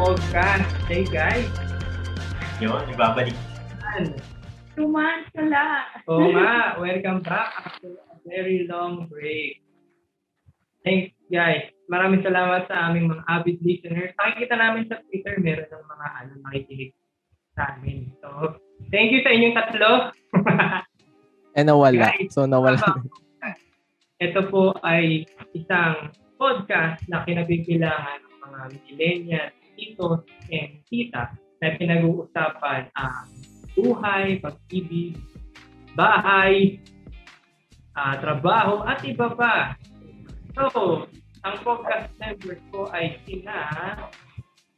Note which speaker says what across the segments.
Speaker 1: podcast. Hey guys.
Speaker 2: Yun, ibabalik.
Speaker 3: Two months pala.
Speaker 1: Oo nga, welcome back after a very long break. Thanks guys. Maraming salamat sa aming mga avid listeners. Nakikita namin sa Twitter, meron ng mga ano, nakikinig sa amin. So, thank you sa inyong tatlo.
Speaker 4: Eh, nawala.
Speaker 1: Guys,
Speaker 4: So, nawala.
Speaker 1: Ito po ay isang podcast na kinabibilangan ng mga millennials, titos, and tita na pinag-uusapan ang buhay, pag-ibig, bahay, ah, trabaho, at iba pa. So, ang podcast members ko ay sina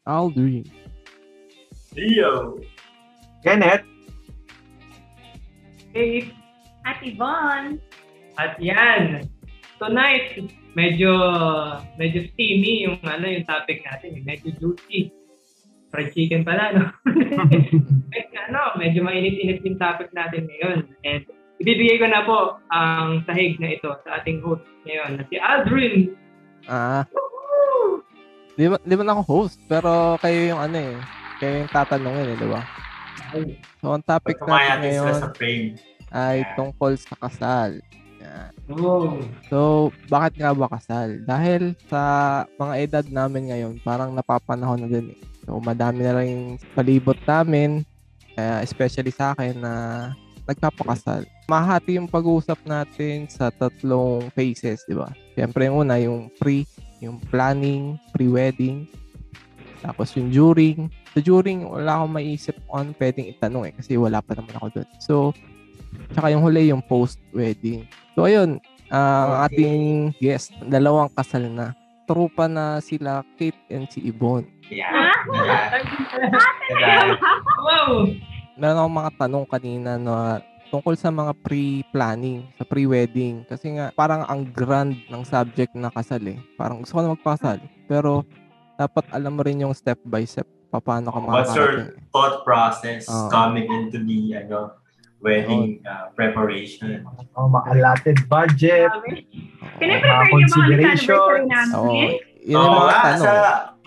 Speaker 4: Aldrin.
Speaker 2: Leo!
Speaker 5: Kenneth,
Speaker 1: Faith,
Speaker 3: At Yvonne.
Speaker 1: at yan. Tonight, medyo medyo steamy yung ano yung topic natin, eh. medyo juicy. Fried chicken pala, no? medyo, ano, medyo mainit-init yung topic natin ngayon. And ibibigay ko na po ang sahig na ito sa ating host ngayon na si Aldrin.
Speaker 4: Ah, di ba, di ba na ako host? Pero kayo yung ano eh. Kayo yung tatanungin eh, di ba? So, ang topic natin ngayon ay tungkol sa kasal.
Speaker 1: Oh.
Speaker 4: So, bakit nga ba kasal? Dahil sa mga edad namin ngayon, parang napapanahon na din eh. So, madami na rin palibot namin, eh, especially sa akin na nagpapakasal. Mahati yung pag-uusap natin sa tatlong phases, di ba? Siyempre, yung una, yung pre, yung planning, pre-wedding, tapos yung during. Sa during, wala akong maisip ano pwedeng itanong eh, kasi wala pa naman ako doon. So, tsaka yung huli, yung post-wedding. So, ayun, ah, ang ating guest, dalawang kasal na. Trupa na sila, Kate and si Ibon.
Speaker 2: Yeah.
Speaker 1: Wow!
Speaker 4: Meron akong mga tanong kanina na tungkol sa mga pre-planning, sa pre-wedding. Kasi nga, parang ang grand ng subject na kasal eh. Parang gusto ko na magpakasal. Pero, dapat alam mo rin yung step by step paano ka
Speaker 2: What's
Speaker 4: makakarating.
Speaker 2: your thought process
Speaker 4: Oo.
Speaker 2: coming into the ano, wedding uh, preparation?
Speaker 5: oh, ma-allotted budget, Mga
Speaker 3: niyo ba ang anniversary
Speaker 4: Oo.
Speaker 3: namin?
Speaker 4: Yun yung
Speaker 2: Oo
Speaker 4: mga tanong.
Speaker 2: sa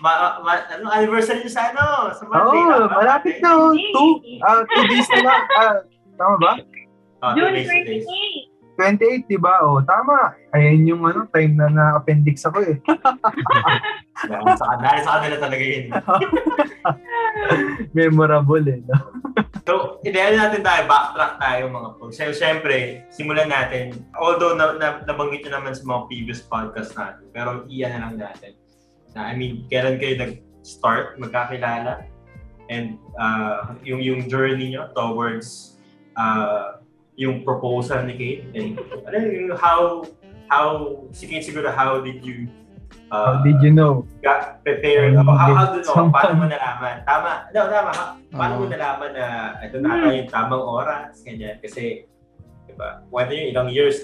Speaker 2: ma, ma, ano, anniversary niyo sa ano? Sa Monday.
Speaker 5: oh,
Speaker 2: tama?
Speaker 5: malapit na. oh. Two, ah, two days na. Ah, tama ba?
Speaker 2: Oh,
Speaker 3: June
Speaker 2: days, two days.
Speaker 3: 28.
Speaker 5: 28, di ba? Oh, tama. Ayan yung ano, time na na-appendix ako eh.
Speaker 2: Dahil sa, dahil sa kanila talaga yun.
Speaker 5: Memorable eh. No?
Speaker 2: So, ideal natin tayo, backtrack tayo mga po. So, syempre, simulan natin. Although na, na, nabanggit nyo naman sa mga previous podcast natin, pero iyan na lang natin. Na, I mean, kailan kayo nag-start, magkakilala, and uh, yung yung journey nyo towards uh, yung proposal ni Kate, and ano yung how, how, sige siguro, how did you
Speaker 5: How
Speaker 2: uh,
Speaker 5: did you know?
Speaker 2: got prepared? How, how,
Speaker 5: did
Speaker 2: do, oh,
Speaker 5: someone-
Speaker 2: paano mo nalaman? Tama. No, tama. Ha? Paano mo
Speaker 4: Oo.
Speaker 2: nalaman na ito na ata yung tamang oras? Ganyan. Kasi, di ba, pwede yung ilang years,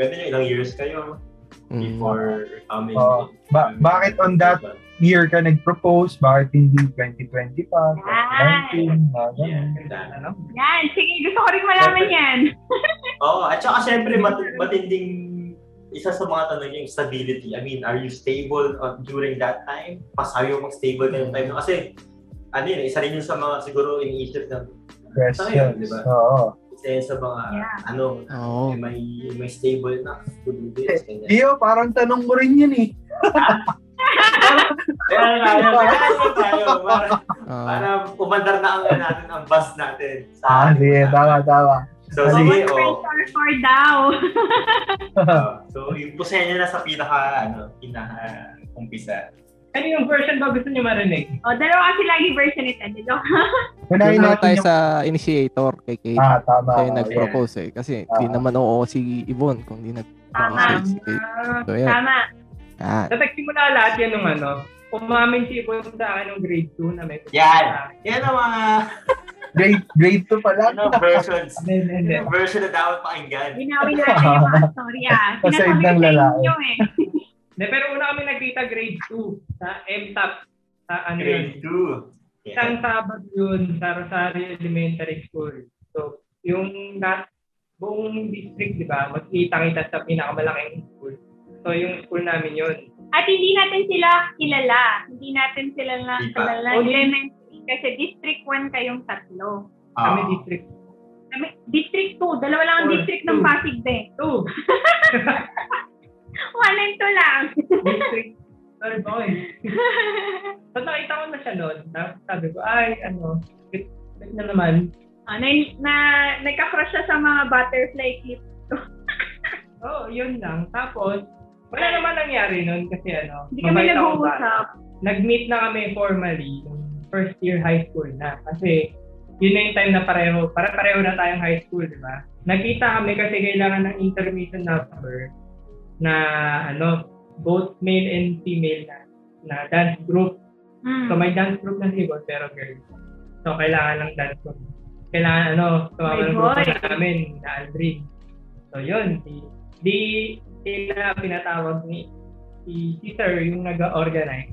Speaker 2: pwede yung ilang years kayo
Speaker 4: Mm.
Speaker 2: before coming.
Speaker 5: Oo. Ba- bakit on that Year ka nag-propose, bakit hindi 2020 pa? 2019? Mga ganun.
Speaker 2: Yeah?
Speaker 3: Yan, sige, gusto ko rin malaman yan.
Speaker 2: Oo, at saka syempre mat- matinding isa sa mga tanong yung stability. I mean, are you stable uh, during that time? Pasayo mong stable ka yung time. Kasi, ano yun, isa rin yun sa mga siguro iniisip ng
Speaker 5: Questions.
Speaker 2: Di ba?
Speaker 5: Oo.
Speaker 2: isa sa mga,
Speaker 3: Yeah.
Speaker 2: ano,
Speaker 4: Oo.
Speaker 2: may, may stable na to do this. ganyan.
Speaker 5: Gio, parang tanong mo rin yun eh.
Speaker 2: Kaya tayo, kaya tayo, para, para umandar na ang natin, ang bus natin.
Speaker 5: Ah, sige, tama, tama.
Speaker 2: So,
Speaker 5: Ah,
Speaker 2: sige,
Speaker 3: One
Speaker 2: oh.
Speaker 3: for daw.
Speaker 2: Uh, so, ipusin niyo na sa pinaka, ano, pinaka umpisa.
Speaker 1: Ano yung version ba gusto niyo marinig?
Speaker 3: o, dalawa kasi lagi version nito. Dito.
Speaker 5: Unahin
Speaker 4: Doon lang
Speaker 5: natin
Speaker 4: tayo
Speaker 5: yung...
Speaker 4: sa initiator kay Kate.
Speaker 5: Ah, tama.
Speaker 4: Yung nag-propose eh. Kasi di
Speaker 5: Ah.
Speaker 4: naman oo si Yvonne kung di nag-propose
Speaker 3: Tama.
Speaker 4: si Kate.
Speaker 1: Ah,
Speaker 4: So, yan.
Speaker 3: Tama.
Speaker 4: Yan.
Speaker 1: Nagsimula lahat yan nung ano, umamin si Ibon sa akin nung grade 2 na may
Speaker 2: Yan. Yan ang mga
Speaker 5: Grade, grade 2 pala.
Speaker 2: ano, versions. Yung version na dapat pakinggan.
Speaker 3: Binawin natin yung mga story ah. Sinasabi
Speaker 5: ng lalaki.
Speaker 3: inyo eh.
Speaker 1: Pero una kami nagkita grade 2 sa MTAP. Sa ano?
Speaker 2: Grade 2.
Speaker 1: Isang Sabado yun sa Rosario Elementary School. So, yung lahat, buong district, di ba, magkita-kita sa pinakamalaking school. So, yung school namin yun.
Speaker 3: At hindi natin sila kilala. Hindi natin sila na
Speaker 2: Di pa.
Speaker 3: kilala.
Speaker 1: Oh,
Speaker 3: Elementary. Kasi District 1 kayong tatlo.
Speaker 1: Kami
Speaker 2: Ah.
Speaker 1: district
Speaker 3: Kami, District 2. Dalawa lang ang
Speaker 1: Or
Speaker 3: district ng
Speaker 1: two.
Speaker 3: Pasig din.
Speaker 1: 2.
Speaker 3: One and two lang.
Speaker 1: district. Sorry, boy. So nakita ko na siya noon. Sabi ko, ay, ano, wait, wait na naman.
Speaker 3: Ah, na, na, nagka-crush siya sa mga butterfly clip.
Speaker 1: Oo, oh, yun lang. Tapos, wala naman nangyari noon kasi ano,
Speaker 3: Hindi kami nag-uusap.
Speaker 1: Nag-meet na kami formally first year high school na. Kasi yun na yung time na pareho, para pareho na tayong high school, di ba? Nagkita kami kasi kailangan ng intermission number na ano, both male and female na, na dance group.
Speaker 3: Hmm.
Speaker 1: So may dance group na si Bon, pero girl. So kailangan ng dance group. Kailangan ano, sumama
Speaker 3: May
Speaker 1: ng grupo
Speaker 3: boy.
Speaker 1: namin na Aldrin. So yun, di, di sila pinatawag ni si, si Sir yung nag-organize.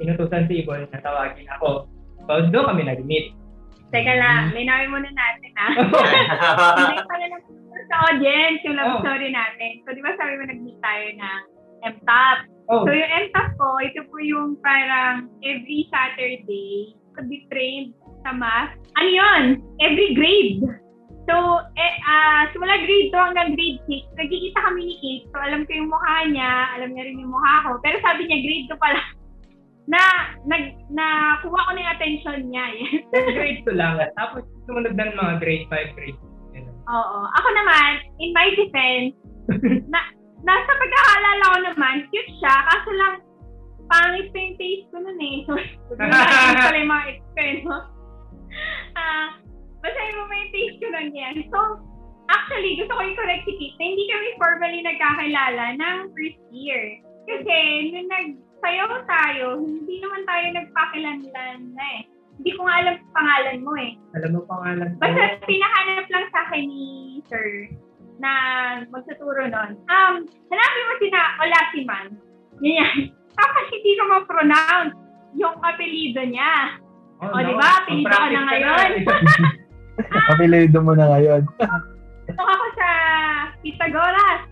Speaker 1: Inutusan si Ibon na tawagin ako. So doon kami nag-meet.
Speaker 3: Teka lang, linawin muna natin ah. Hindi pala lang sa audience yung love
Speaker 1: Oh.
Speaker 3: story natin. So, di ba sabi mo nag-meet tayo na MTOP.
Speaker 1: oh,
Speaker 3: So, yung MTOP ko, ito po yung parang every Saturday, to be trained sa math. Ano yun? Every grade. So, eh, ah simula grade 2 hanggang grade 6, nagkikita kami ni Kate. So, alam ko yung mukha niya, alam niya rin yung mukha ko. Pero sabi niya, grade 2 pala. Na, nag, na, kuha ko na yung attention niya. Yes.
Speaker 1: grade 2 lang. Tapos sumunod na ng mga grade 5, grade 6. Ganun.
Speaker 3: Oo. Ako naman, in my defense, na, nasa pagkakaalala ko naman, cute siya, kaso lang, pangit pa yung taste ko nun eh. So, hindi pala yung mga ex ko eh, no? Ah, basahin mo yung taste ko nun yan? So, actually, gusto ko i-correct si na hindi kami formally nagkakilala ng first year. Kasi, nung nagsayaw tayo, hindi naman tayo nagpakilanlan na eh. Hindi ko nga alam ang pangalan mo eh.
Speaker 1: Alam mo pangalan ko?
Speaker 3: Basta pinahanap lang sa akin ni Sir na magtuturo nun. Um, sinabi mo sina Olasiman. Yan. Tapos hindi ko ma-pronounce yung apelido niya.
Speaker 1: Oh,
Speaker 3: O, di ba? Apelido ka na ngayon.
Speaker 5: Apelido mo na ngayon.
Speaker 3: Ito ako sa Pitagoras.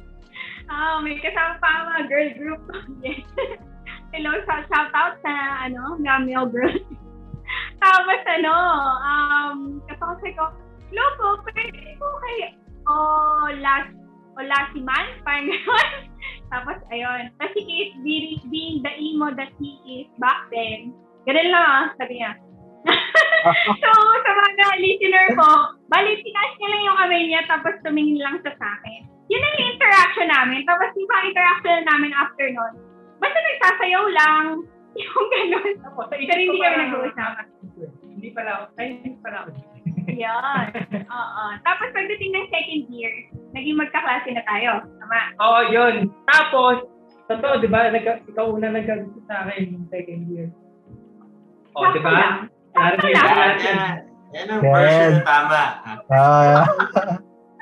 Speaker 3: oh, may kasama pa mga girl group. yes. Hello, shout, shout out sa ano, Gamil Girls. Tapos ano, um, kapag ko, hello po, pwede po kay Olas, Olasiman, parang gano'n. Tapos, ayun. Tapos si Kate being, the emo that he is back then, ganun lang ah, sabi niya. so, sa mga listener ko, bali, tinaas niya lang yung kamay niya, tapos tumingin lang sa akin. Yun ang interaction namin. Tapos yung pang interaction namin after nun, basta nagsasayaw lang, yung gano'n. Pero hindi kami nag-uusap.
Speaker 1: Hindi pala ako. Ay, hindi pala ako.
Speaker 3: Yan. Oo. Tapos pagdating ng second year, naging magkaklase na tayo. Tama.
Speaker 1: Oo, yun. Tapos, totoo, di ba? Nagka, ikaw una nagkagusto sa akin yung second year. O,
Speaker 3: Sakto
Speaker 1: di ba?
Speaker 3: lang. Sakto lang.
Speaker 2: Yan, ang version na tama.
Speaker 5: Ah,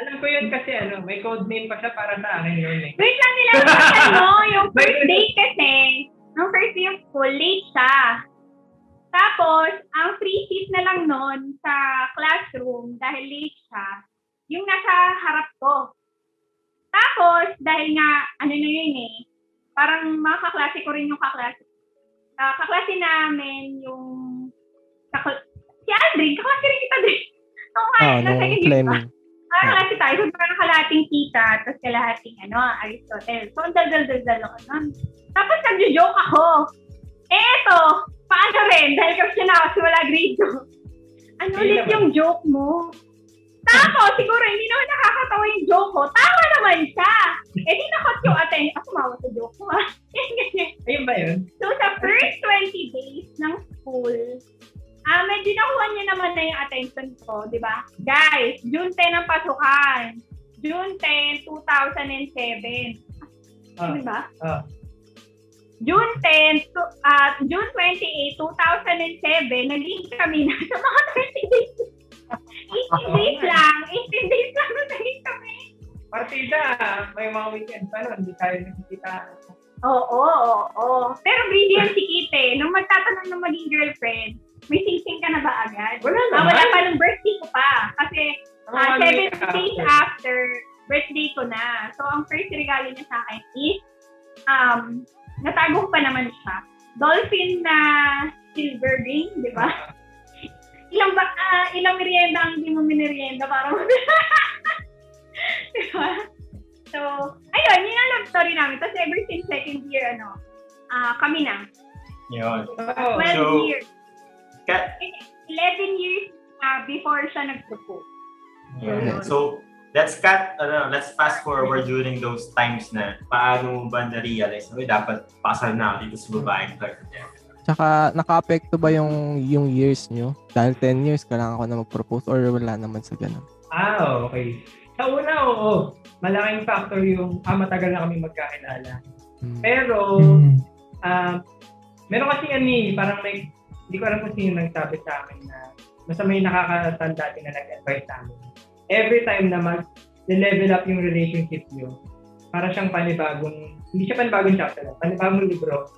Speaker 1: Alam ko yun kasi ano, may code name pa siya para sa akin yun eh.
Speaker 3: Wait lang nila. ano, yung first date kasi, nung first day of school, late siya. Tapos, ang free seat na lang nun sa classroom, dahil late siya, yung nasa harap ko. Tapos, dahil nga, ano na yun eh, parang mga kaklase ko rin yung kaklase. Ah, kaklase namin yung, kakl- si Aldrin, kaklase rin kita din.
Speaker 4: Ah,
Speaker 3: nasa
Speaker 4: nung
Speaker 3: second year pa.
Speaker 4: Fleming.
Speaker 3: Ah, kalahati tayo. So, parang kalahating kita, tapos kalahating, ano, Aristotle. So, ang dal-dal-dal ako nun. Tapos, nagjo-joke ako. Eh, eto, paano rin? Dahil kasi na ako simula grade 2. Ano
Speaker 1: Hindi
Speaker 3: ulit
Speaker 1: naman.
Speaker 3: yung joke mo? Tapos, siguro, hindi naman nakakatawa yung joke ko. Tama naman siya. Eh, di nakot yung attention. Ako, mawa sa joke ko, ha? Ganyan.
Speaker 1: Ayun ba yun?
Speaker 3: So, sa first 20 days ng school, ah, medyo nakuha niya naman na yung attention ko, di ba? Guys, June 10 ang pasukan. June 10, 2007.
Speaker 1: Ah,
Speaker 3: Di ba?
Speaker 1: ah.
Speaker 3: June 10, to, ah, June 28, 2007, naging kami na sa mga 20 days. 18 days lang. 18 days lang na naging kami.
Speaker 1: Partida, may mga weekend pa nun, hindi tayo nakikita.
Speaker 3: Oo, oo, oo. Pero brilliant si Kite. Nung magtatanong ng maging girlfriend, may sing-sing ka na ba agad?
Speaker 1: Wala
Speaker 3: Ah, wala pa nung birthday ko pa. Kasi ah,
Speaker 1: one
Speaker 3: seven days
Speaker 1: after.
Speaker 3: after birthday ko na. So, ang first regalo niya sa akin is um, natago pa naman siya. Dolphin na silver ring, di ba? ilang ba, ah, ilang merienda ang hindi mo minerienda para mo. di ba? So, ayun, yun ang love story namin. Tapos ever since second year, ano, ah kami na.
Speaker 2: Yun.
Speaker 1: Oh,
Speaker 3: 12
Speaker 2: So-
Speaker 3: years.
Speaker 2: Ka-
Speaker 3: 11 years ah, before siya nag-propose.
Speaker 2: yun. So, let's cut, ano, let's fast forward during those times na paano mo ba na-realize, okay, dapat pasal na ako dito sa babaeng to.
Speaker 4: Tsaka, naka-apekto ba yung, yung years nyo? Dahil 10 years, kailangan ko na mag-propose or wala naman sa ganun?
Speaker 1: Ah, okay. Sa una, oo. Malaking factor yung, ah, matagal na kami magkakilala.
Speaker 4: Hmm.
Speaker 1: Pero,
Speaker 5: Mm.
Speaker 1: ah, meron kasi ano eh, parang may, hindi ko alam kung sino nagsabi sa amin na, basta may nakakatanda din na nag-advise sa amin. Every time na mag, level up yung relationship nyo, para siyang panibagong, hindi siya panibagong chapter, panibagong libro.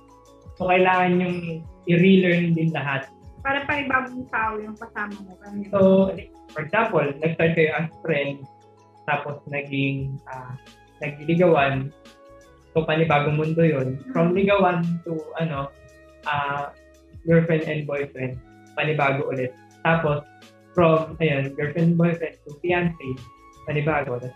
Speaker 1: So, kailangan yung i-relearn din lahat.
Speaker 3: Para pa ibang tao yung kasama mo. Yun.
Speaker 1: So, for example, nag-start kayo as friend, tapos naging uh, nagliligawan. So, panibagong mundo yon From ligawan to, ano, ah girlfriend and boyfriend, panibago ulit. Tapos, from, ayun, girlfriend and boyfriend to fiancé, panibago. Tapos,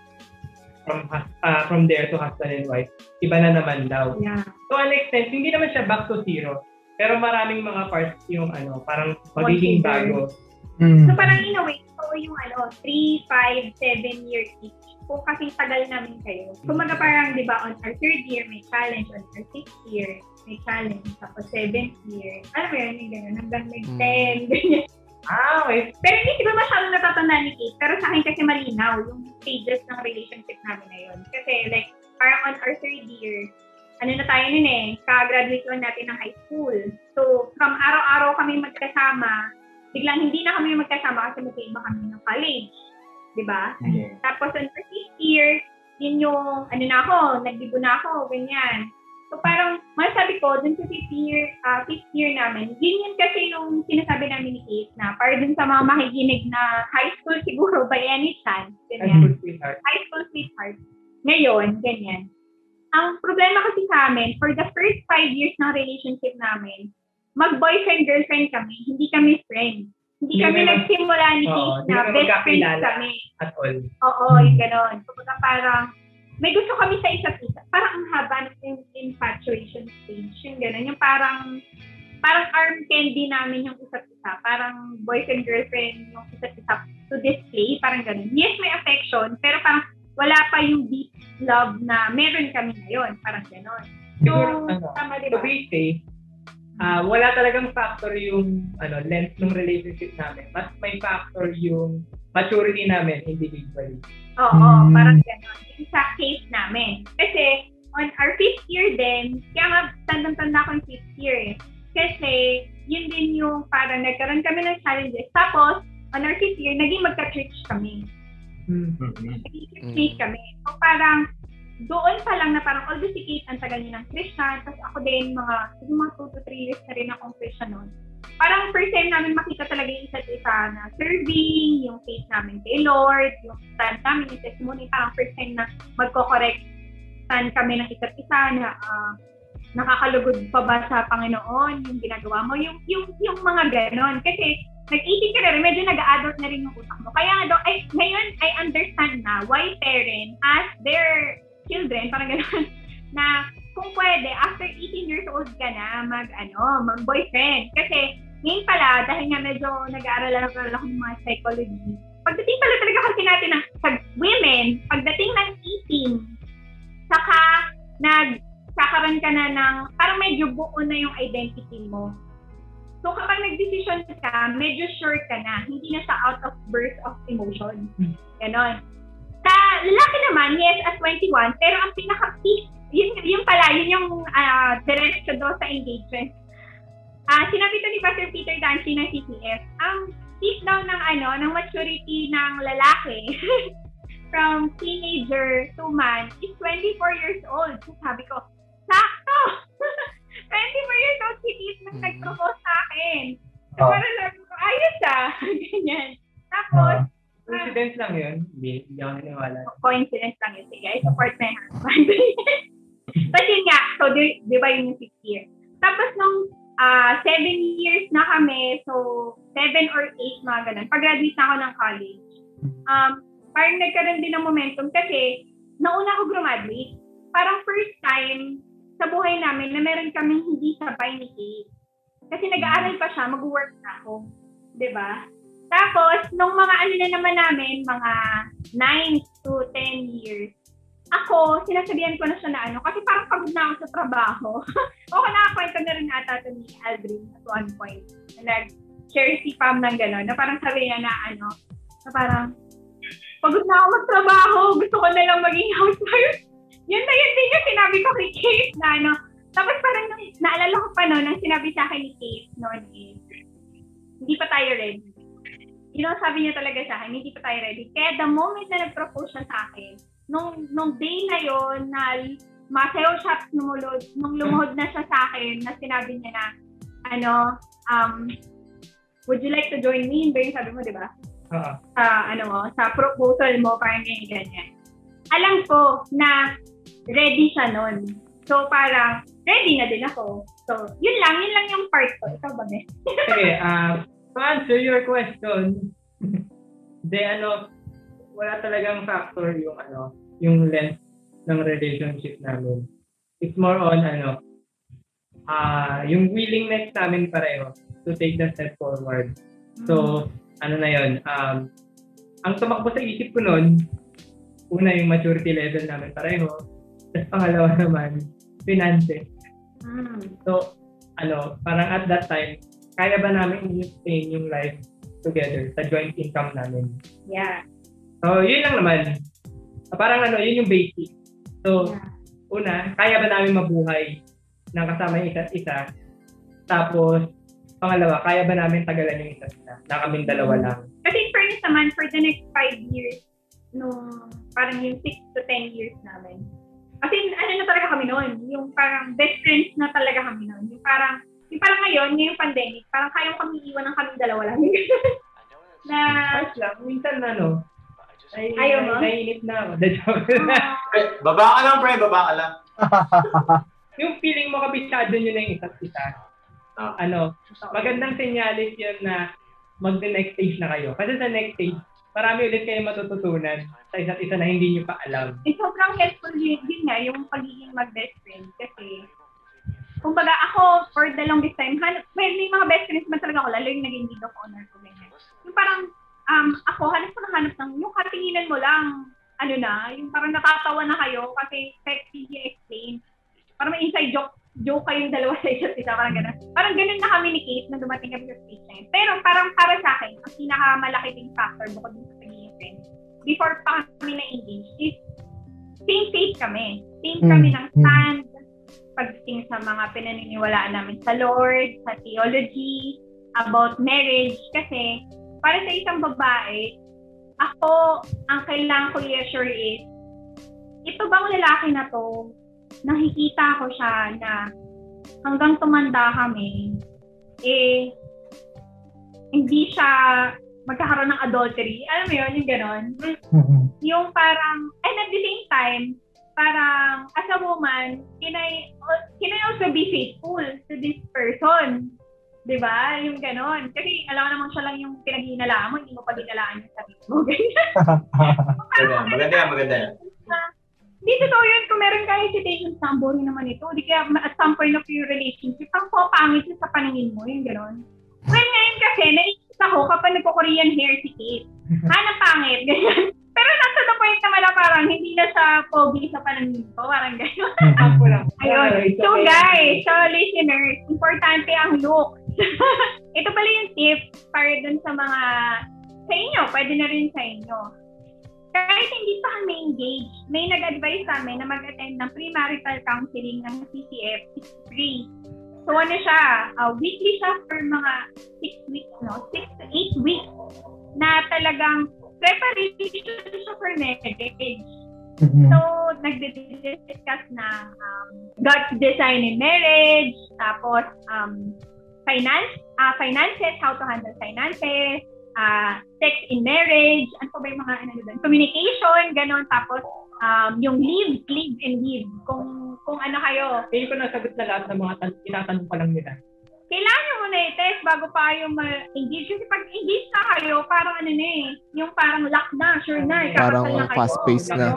Speaker 1: From, ah, from there to husband and wife, iba na naman daw.
Speaker 3: yeah.
Speaker 1: To an extent, hindi naman siya back to zero. Pero maraming mga parts yung ano, parang magiging bago.
Speaker 5: Mm.
Speaker 3: So parang in a way, ito yung ano, 3, 5, 7 year each. Kung kasing tagal namin kayo. Kumaga parang, di ba, on our third year, may challenge. On our sixth year, may challenge. Tapos seventh year. Alam mo yun, yung gano'n. Hanggang nag-10, ganyan.
Speaker 1: Ah, okay.
Speaker 3: Pero hindi siguro masyadong natatandaan ni Kate. Pero sa akin kasi malinaw yung stages ng relationship namin na yun. Kasi like, parang on our third year, ano na tayo nun eh, ka-graduate lang natin ng high school. So, from araw-araw kami magkasama, biglang hindi na kami magkasama kasi magkaiba kami ng college. Di ba?
Speaker 2: Yeah.
Speaker 3: Tapos on our fifth year, yun yung, ano na ako, nagbibo na ako, ganyan. So parang, masasabi ko, dun sa fifth year, ah, fifth year namin, yun yun kasi yung sinasabi namin ni Kate na, para dun sa mga makikinig na high school siguro by any chance,
Speaker 1: High
Speaker 3: ganyan
Speaker 1: school sweetheart.
Speaker 3: high school sweetheart. Ngayon, ganyan. Ang problema kasi sa amin, for the first five years ng relationship namin, mag-boyfriend-girlfriend kami, hindi kami friends. Hindi
Speaker 1: Hindi
Speaker 3: kami
Speaker 1: naman-
Speaker 3: nagsimula ni Kate na best friends kami.
Speaker 1: At all.
Speaker 3: Oo, yung gano'n. Kumbaga parang, may gusto kami sa isa't isa. Parang ang haba ng infatuation stage. Yung gano'n. Yung parang, parang arm candy namin yung isa't isa. Parang boyfriend-girlfriend yung isa't isa to display. Parang gano'n. Yes, may affection, pero parang wala pa yung deep love na meron kami ngayon. Parang gano'n. So,
Speaker 1: Siguro, ano,
Speaker 3: tama di
Speaker 1: To be safe, ah, wala talagang factor yung ano length ng relationship namin. Mas may factor yung maturity namin individually.
Speaker 3: Oo,
Speaker 5: Hmm.
Speaker 3: parang gano'n. Sa case namin. Kasi, on our fifth year din, kaya nga, tandang-tanda ko yung fifth year eh. Kasi, yun din yung parang nagkaroon kami ng challenges. Tapos, on our fifth year, naging magka-church kami.
Speaker 1: Hmm.
Speaker 2: Mhm.
Speaker 3: Naging church kami. So, parang, doon pa lang na parang, although si Kate, ang tagal niya ng Christian, tapos ako din, mga, mga 2 to 3 years na rin akong Christian noon. Parang first time namin makita talaga yung isa't isa na serving, yung faith namin kay Lord, yung stand namin, yung testimony, parang first time na magko-correct stand kami ng isa't isa na ah, nakakalugod pa ba sa Panginoon yung ginagawa mo, yung, yung, yung mga ganon. Kasi nag-18 ka na rin, medyo nag-adult na rin yung utak mo. Kaya daw, ay, ngayon, I understand na why parents ask their children, parang gano'n, na kung pwede, after 18 years old ka na, mag, ano, mag-boyfriend. Kasi, ngayon pala, dahil nga medyo nag-aaral lang ako ng mga psychology, pagdating pala talaga kasi natin ng, sa women, pagdating ng 18, saka, nag, kakaroon ka na ng, parang medyo buo na yung identity mo. So kapag nag-decision ka, medyo sure ka na, hindi na sa out of burst of emotion.
Speaker 1: Hmm.
Speaker 3: Ganon. Sa lalaki naman, yes, at 21, pero ang pinaka-peak, yun, yun pala, yun yung uh, diretso daw sa engagement. Ah, sinabi to ni Pastor Peter Dancy ng CCF, ang peak daw ng ano, ng maturity ng lalaki from teenager to man is 24 years old. So sabi ko, sakto! 24 years old si Keith nang nag-propose sa akin. So
Speaker 5: Oh.
Speaker 3: parang sabi ko, ayos ah! Ganyan. Tapos,
Speaker 5: Ah.
Speaker 1: Coincidence lang yun. Hindi, hindi ako naniwala.
Speaker 3: coincidence lang yun. Sige, I support my husband. Tapos yun nga, so di, di ba yun yung six year. Tapos nung uh, seven years na kami, so seven or eight mga ganun, pag-graduate na ako ng college, um, parang nagkaroon din ng momentum kasi nauna ako graduate. Parang first time sa buhay namin na meron kaming hindi sabay ni Kate. Kasi nag-aaral pa siya, mag-work na ako. ba? Diba? Tapos, nung mga ano na naman namin, mga 9 to 10 years, ako, sinasabihan ko na siya na ano, kasi parang pagod na ako sa trabaho. o nakakwento na rin ata ito ni Aldrin at one point. Na nag-share si Pam ng gano'n, na parang sabi niya na ano, na parang, pagod na ako magtrabaho, gusto ko na lang maging housewife. yun na yun din yung sinabi ko kay Kate na ano, tapos parang nung, naalala ko pa noon, nang sinabi sa akin ni Kate noon is, hindi pa tayo ready. You know, sabi niya talaga sa akin, hindi pa tayo ready. Kaya the moment na nag-propose siya sa akin, nung, nung day na yon na masayaw siya lumulod, nung lumuhod na siya sa akin, na sinabi niya na, ano, um, would you like to join me? Ba yung sabi mo, di ba?
Speaker 1: Uh-huh.
Speaker 3: Sa, ano mo, sa proposal mo, parang ganyan, ganyan. Alam ko na ready siya nun. So, parang, ready na din ako. So, yun lang, yun lang yung part ko. Ikaw ba, Bes?
Speaker 1: okay, uh, to answer your question, de ano, wala talagang factor yung ano, yung length ng relationship namin. It's more on ano, uh, yung willingness namin pareho to take the step forward. So, ano na yon um, ang tumakbo sa isip ko noon, una yung maturity level namin pareho, tapos pangalawa naman, finances.
Speaker 3: Mm.
Speaker 1: So, ano, parang at that time, kaya ba namin i-sustain yung life together sa joint income namin?
Speaker 3: Yeah.
Speaker 1: So, yun lang naman. Parang ano, yun yung basic. So,
Speaker 3: yeah.
Speaker 1: una, kaya ba namin mabuhay ng kasama yung isa't isa? Tapos, pangalawa, kaya ba namin tagalan yung isa't isa? Na kaming dalawa
Speaker 3: Mm.
Speaker 1: lang.
Speaker 3: Kasi in fairness naman, for the next five years, nung parang yung six to ten years namin, kasi ano na talaga kami noon, yung parang best friends na talaga kami noon. Yung parang, yung parang ngayon, ngayong pandemic, parang kaya kami iwan ng kaming dalawa lang. na,
Speaker 1: Kahit lang, minsan na, no? Ay,
Speaker 3: Ayaw mo?
Speaker 1: Nainip na ako.
Speaker 2: Baba ka lang, pre. Baba ka lang.
Speaker 1: yung feeling mo kabisado nyo na yung isa't isa.
Speaker 2: Ah.
Speaker 1: Ano, magandang senyalis yun na mag-next stage na kayo. Kasi sa next stage, marami ulit kayo matututunan sa isa't isa na hindi nyo pa alam.
Speaker 3: eh, sobrang helpful yun, yun nga, yung pagiging mag-best friend. Kasi, kumbaga ako, for the longest time, hanap, may, may mga best friends man talaga ako, lalo yung naging lead of honor ko. Yung parang, um, ako, hanap ko na hanap ng, yung katinginan mo lang, ano na, yung parang natatawa na kayo kasi sexy explain. Parang may inside joke joke kayong dalawa sa isa't isa, parang gano'n. Parang gano'n na kami ni Kate nung dumating kami sa stage yun. Pero parang para sa akin, ang pinakamalaki ding factor bukod sa pagiging friend, before pa kami na-engage, is same faith kami. Same
Speaker 5: Mm,
Speaker 3: kami ng
Speaker 5: mm.
Speaker 3: stand, pagdating sa mga pinaniniwalaan namin sa Lord, sa theology, about marriage. Kasi, para sa isang babae, ako, ang kailangan ko i-assure is, ito bang lalaki na to, nakikita ko siya na hanggang tumanda kami, eh, hindi siya magkakaroon ng adultery. Alam mo yun, yung ganon. Yung parang, and at the same time, parang, as a woman, can I, can I also be faithful to this person? Di ba? Yung ganon. Kasi alam mo naman siya lang yung pinaghinalaan mo, hindi mo pa hinalaan yung sarili mo. Ganyan.
Speaker 2: Maganda, maganda yan, maganda yan.
Speaker 3: Hindi totoo yun. Kung meron kayo hesitation sa ang boring naman ito, di kaya at some point of your relationship, ang popangit yun sa paningin mo, yung gano'n. Well, ngayon kasi, naisip ako kapag nagko-Korean hair si Kate. Hanang pangit, ganyan. Pero nasa the point naman na parang hindi na siya pogi sa paningin ko, parang gano'n. Ayun.
Speaker 1: It's
Speaker 3: So guys, so listeners, importante ang look. Ito pala yung tip para dun sa mga sa inyo, pwede na rin sa inyo. Kahit hindi pa kami engaged, may nag-advise sa amin na mag-attend ng premarital counseling ng CCF. It's free. So ano siya, uh, weekly siya for mga 6 weeks, no? 6 to 8 weeks na talagang preparation siya for marriage. So, nagdi-discuss na um, God's design in marriage, tapos um, finance, uh, finances, how to handle finances, uh, sex in marriage, ano pa ba yung mga ano doon? Communication, ganon. Tapos, um, yung leave, leave and leave. Kung, kung ano kayo.
Speaker 1: Hindi ko nasagot na lahat ng mga tan- tinatanong pa lang nila.
Speaker 3: Kailangan nyo muna i-test bago pa kayo ma-engage. Kasi pag engage na kayo, parang ano na eh, yung parang lock na, sure na, ikakasal
Speaker 4: Parang
Speaker 3: na kayo.
Speaker 4: fast-paced na.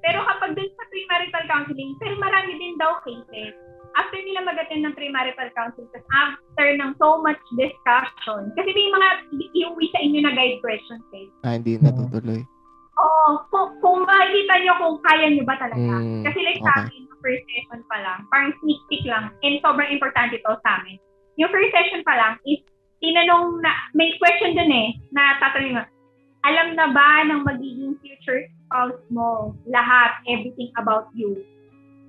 Speaker 3: Pero kapag dun sa premarital counseling, pero marami din daw cases, after nila mag-attend ng premarital counseling, tapos after ng so much discussion, kasi may mga iuwi sa inyo na guide questions eh.
Speaker 4: Ah, hindi natutuloy.
Speaker 3: Oo, kung, kung makikita nyo kung kaya nyo ba talaga.
Speaker 4: Mm,
Speaker 3: Kasi like sa
Speaker 4: okay.
Speaker 3: amin, yung first session pa lang, parang sneak peek lang, and sobrang importante to sa amin. Yung first session pa lang is, tinanong na, may question dun eh, na tatanungin mo, alam na ba ng magiging future spouse mo lahat, everything about you?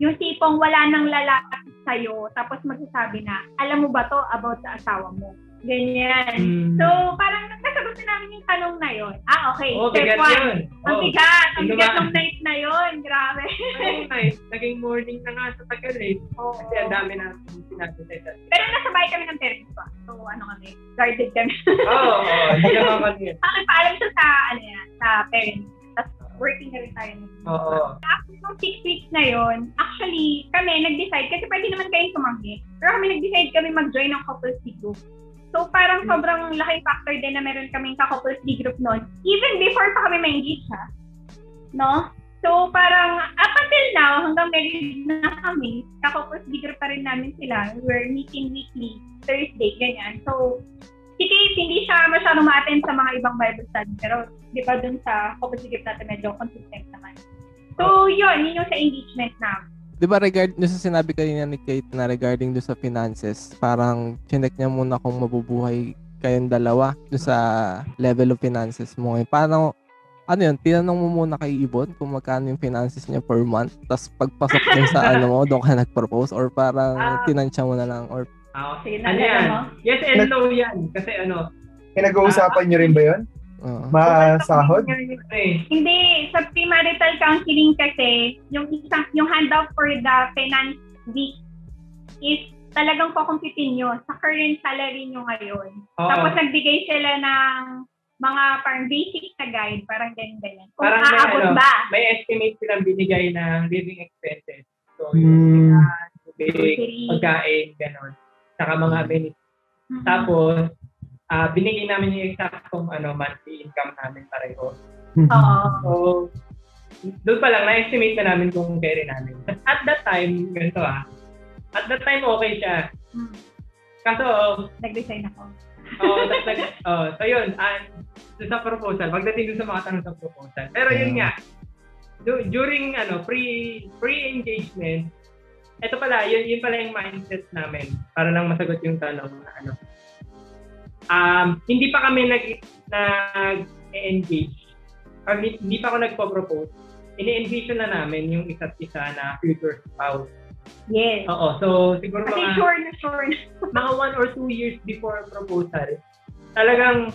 Speaker 3: Yung tipong wala nang lalapit sa'yo, tapos magsasabi na, alam mo ba to about sa asawa mo? Ganyan.
Speaker 1: Mm.
Speaker 3: So, parang nasagot na namin yung tanong na yon. Ah, okay.
Speaker 1: oh,
Speaker 3: Step
Speaker 1: bigat
Speaker 3: one.
Speaker 1: yun.
Speaker 3: Ang
Speaker 1: Oh.
Speaker 3: bigat. Ang bigat ng night na yon. Grabe.
Speaker 1: Naging night, naging morning na nga sa tagal eh.
Speaker 3: Oo.
Speaker 1: Kasi ang dami na sinabi sa isa.
Speaker 3: Pero nasa bahay kami ng parents ko. So, ano kami, guarded kami.
Speaker 1: Oo, oo. Hindi naman kami.
Speaker 3: Bakit paalam siya sa, ano yan, sa parents. Working na rin tayo.
Speaker 1: Oo.
Speaker 3: After ng six weeks na yon, actually, kami nag-decide, kasi pwede naman kayong tumanggi. Pero kami nag-decide kami mag-join ng couples group. So, parang sobrang laking factor din na meron kaming ka-couples group noon. Even before pa kami ma-engage, ha? No? So, parang up until now, hanggang married na kami, ka-couples group pa rin namin sila. We're meeting weekly, Thursday, ganyan. So, si Kate, hindi siya masyadong ma-attend sa mga ibang Bible study. Pero, di ba dun sa group natin, medyo consistent naman. So, yun, yun yung sa engagement namin.
Speaker 4: Di ba regard nyo sa sinabi kanina ni Kate na regarding do sa finances, parang chinek niya muna kung mabubuhay kayong dalawa do sa level of finances mo ngayon. Paano, ano yun, tinanong mo muna kay Ibon kung magkano yung finances niya per month, tapos pagpasok din sa ano mo, doon ka nag-propose, or parang
Speaker 1: Ah.
Speaker 4: tinansya mo na lang, or
Speaker 1: Ah,
Speaker 3: Sige,
Speaker 1: ano
Speaker 3: naalala
Speaker 1: yan?
Speaker 3: mo?
Speaker 1: Yes and no yan. Kasi ano,
Speaker 5: Pinag-uusapan nyo rin ba yun?
Speaker 4: uh,
Speaker 5: Masahod?
Speaker 1: eh,
Speaker 3: Hindi, sa premarital counseling kasi, yung isang yung handout for the finance week is talagang kukumpitin nyo sa current salary nyo ngayon.
Speaker 1: oo.
Speaker 3: Tapos nagbigay sila ng mga parang basic na guide, parang ganyan-ganyan. Kung
Speaker 1: Parang may
Speaker 3: aabot
Speaker 1: ano,
Speaker 3: ba?
Speaker 1: may estimate silang binigay ng living expenses. So,
Speaker 5: Hmm.
Speaker 1: yung tubig,
Speaker 3: Grocery.
Speaker 1: pagkain, gano'n. Saka mga amenities.
Speaker 3: Mhm.
Speaker 1: Tapos, ah binigay namin yung exactong ano, monthly income namin pareho.
Speaker 3: Oo.
Speaker 1: So, doon pa lang, na-estimate na namin kung carry namin. At that time, ganito ah, at that time okay siya.
Speaker 3: Hmm.
Speaker 1: Kaso,
Speaker 3: Nag-design ako.
Speaker 1: oh, tas nag, oh, so yun, dun sa proposal, pagdating dun sa mga tanong sa proposal. Pero yun
Speaker 4: Mm.
Speaker 1: nga, du- during ano, pre pre-engagement, ito pala, yun, yun pala yung mindset namin para lang masagot yung tanong na ano. Um, hindi pa kami nag nag-engage or hindi, hindi pa ako nagpo-propose. Ini-envision na namin yung isa't isa na future spouse.
Speaker 3: Yes.
Speaker 1: Oo, so siguro
Speaker 3: Kasi
Speaker 1: mga
Speaker 3: sure na sure na.
Speaker 1: mga one or two years before proposal, talagang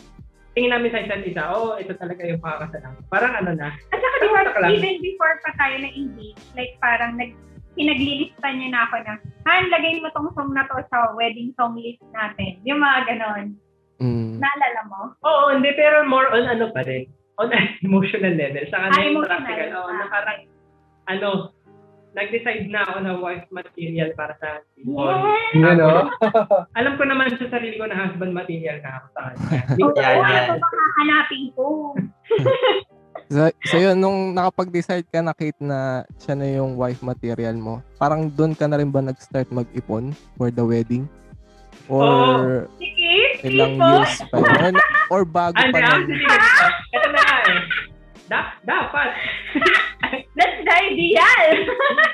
Speaker 1: tingin namin sa isa't isa, oh, ito talaga yung pakakasalan. Parang ano na,
Speaker 3: At saka di ba,
Speaker 1: Basta ka lang.
Speaker 3: even before pa tayo na-engage, like parang nag pinaglilista niya na ako na, Han, lagay mo tong song na to sa wedding song list natin. Yung mga ganon.
Speaker 4: mm,
Speaker 3: Naalala mo?
Speaker 1: oo, hindi, pero more on ano pa rin, on an emotional level. Saka
Speaker 3: Ah,
Speaker 1: na yung practical, oo, na parang, ano, nag-decide na ako na wife material para sa akin.
Speaker 3: Yes!
Speaker 5: Yun, no?
Speaker 1: Alam ko naman sa sarili ko na husband material na ako sa kanya.
Speaker 3: Oo, ito ba hahanapin ko?
Speaker 4: So, so yun, nung nakapag-decide ka na Kate na siya na yung wife material mo, parang doon ka na rin ba nag-start mag-ipon for the wedding? Or
Speaker 3: Sige,
Speaker 4: ilang
Speaker 3: tipo.
Speaker 4: years pa yun? Or, or bago
Speaker 1: Ah,
Speaker 4: pa nun?
Speaker 1: ito na eh. Da- dapat.
Speaker 3: That's the ideal.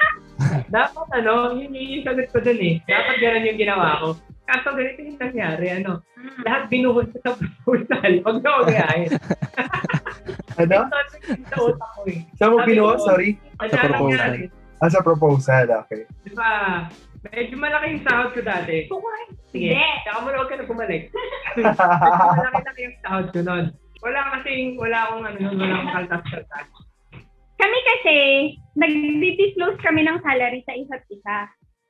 Speaker 1: dapat ano, yun yun yung sagot ko dun eh. Dapat ganun yung ginawa ko. Kaso ganito yung nangyari, ano, lahat binuhos ko sa proposal. Huwag na huwag yahin.
Speaker 5: Ano?
Speaker 1: sa utak ko eh.
Speaker 5: Saan mo
Speaker 1: ko,
Speaker 5: Sorry.
Speaker 4: Sa proposal.
Speaker 1: nangyari,
Speaker 5: Ah, sa proposal. Okay.
Speaker 1: Di ba, medyo malaki yung sahod ko dati. Sige,
Speaker 3: Hindi.
Speaker 1: saka mo na huwag ka na bumalik. malaki-laki yung sahod ko nun. Wala kasing, wala akong ano nun, wala akong kaltas-kaltas.
Speaker 3: Kami kasi, nag-disclose kami ng salary sa isa't isa.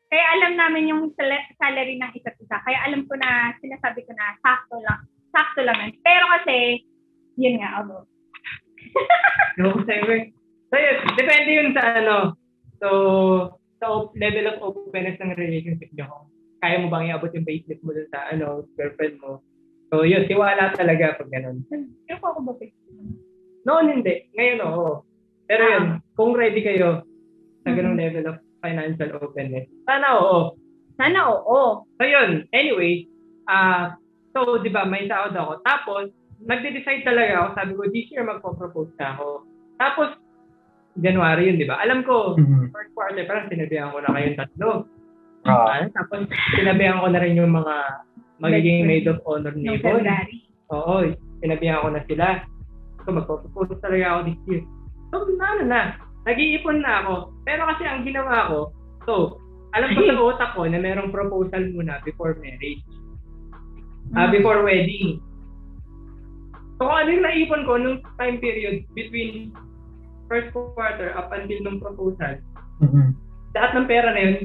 Speaker 3: Kaya alam namin yung sal- salary ng isa't isa. Kaya alam ko na, sinasabi ko na, sakto lang. Sakto lang. yan. Pero kasi, yun nga, abo.
Speaker 1: No, sa'yo eh. So yun, depende yun sa ano. So So, sa level of openness ng relationship nyo, kaya mo bang iabot yung bracelet mo dun sa ano, girlfriend mo. So, yun, tiwala talaga pag ganun.
Speaker 3: Pero ko ako ba
Speaker 1: Noon hindi. Ngayon, oo. Pero yun, kung ready kayo sa ganung level of financial openness, sana oo.
Speaker 3: Sana oo.
Speaker 1: So yun, anyway, ah so di ba may sahod ako. Tapos, nagde-decide talaga ako, sabi ko, this year magpo-propose na ako. Tapos, January yun, di ba? Alam ko,
Speaker 5: Mhm.
Speaker 1: first quarter, parang sinabihan ko na kayong tatlo.
Speaker 5: Ah.
Speaker 1: Ah, tapos, sinabihan ko na rin yung mga magiging maid of honor neighbor.
Speaker 3: February.
Speaker 1: Oo, sinabihan ko na sila. So, magpo-propose talaga ako this year. So, na, ano na, nag-iipon na ako. Pero kasi ang ginawa ko, so, alam ko sa utak ko na merong proposal muna before marriage. Ah, before wedding. So, kung ano yung naipon ko nung time period between first quarter up until nung proposal,
Speaker 5: Mhm.
Speaker 1: lahat ng pera na yun,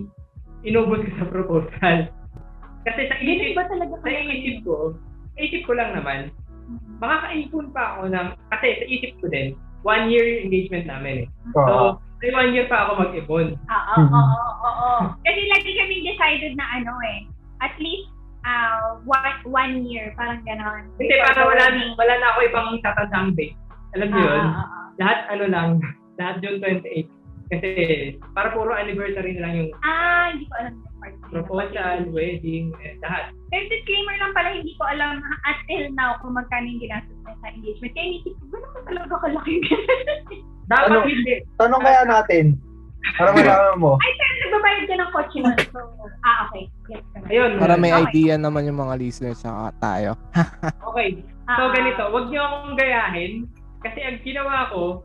Speaker 1: inubos ko sa proposal. Kasi sa isip,
Speaker 3: ba talaga
Speaker 1: sa isip ko, sa isip ko lang naman, makakaipon pa ako ng, kasi sa isip ko din, one year engagement namin eh.
Speaker 5: Oo.
Speaker 1: So, may one year pa ako mag-ipon.
Speaker 3: Oo,
Speaker 5: Mhm.
Speaker 3: oo, oo, oo. Kasi lagi kami decided na ano eh, at least uh, one, one year, parang gano'n.
Speaker 1: Kasi para wala, wala na ako ibang tatandang date. Alam niyo yun?
Speaker 3: Ah, ah, ah.
Speaker 1: Lahat ano lang, lahat June 28. Kasi para puro anniversary na lang yung
Speaker 3: Ah, hindi ko alam
Speaker 1: proposal, wedding, eh, lahat.
Speaker 3: Pero disclaimer lang pala, hindi ko alam until now kung magkano yung ginastos sa engagement. Kaya inisip ko, gano'n ba talaga kalaki yung ginastos?
Speaker 1: Dapat
Speaker 5: Ano?
Speaker 1: hindi.
Speaker 5: Tanong kaya natin. Para malaman mo.
Speaker 3: Ay, pero nagbabayad ka ng kotse nun. So, ah, okay. Yes.
Speaker 1: Ayun.
Speaker 4: Para may
Speaker 3: Okay.
Speaker 4: idea naman yung mga listeners sa tayo.
Speaker 1: Okay.
Speaker 3: Ah,
Speaker 1: So ganito, wag niyo akong gayahin kasi ang ginawa ko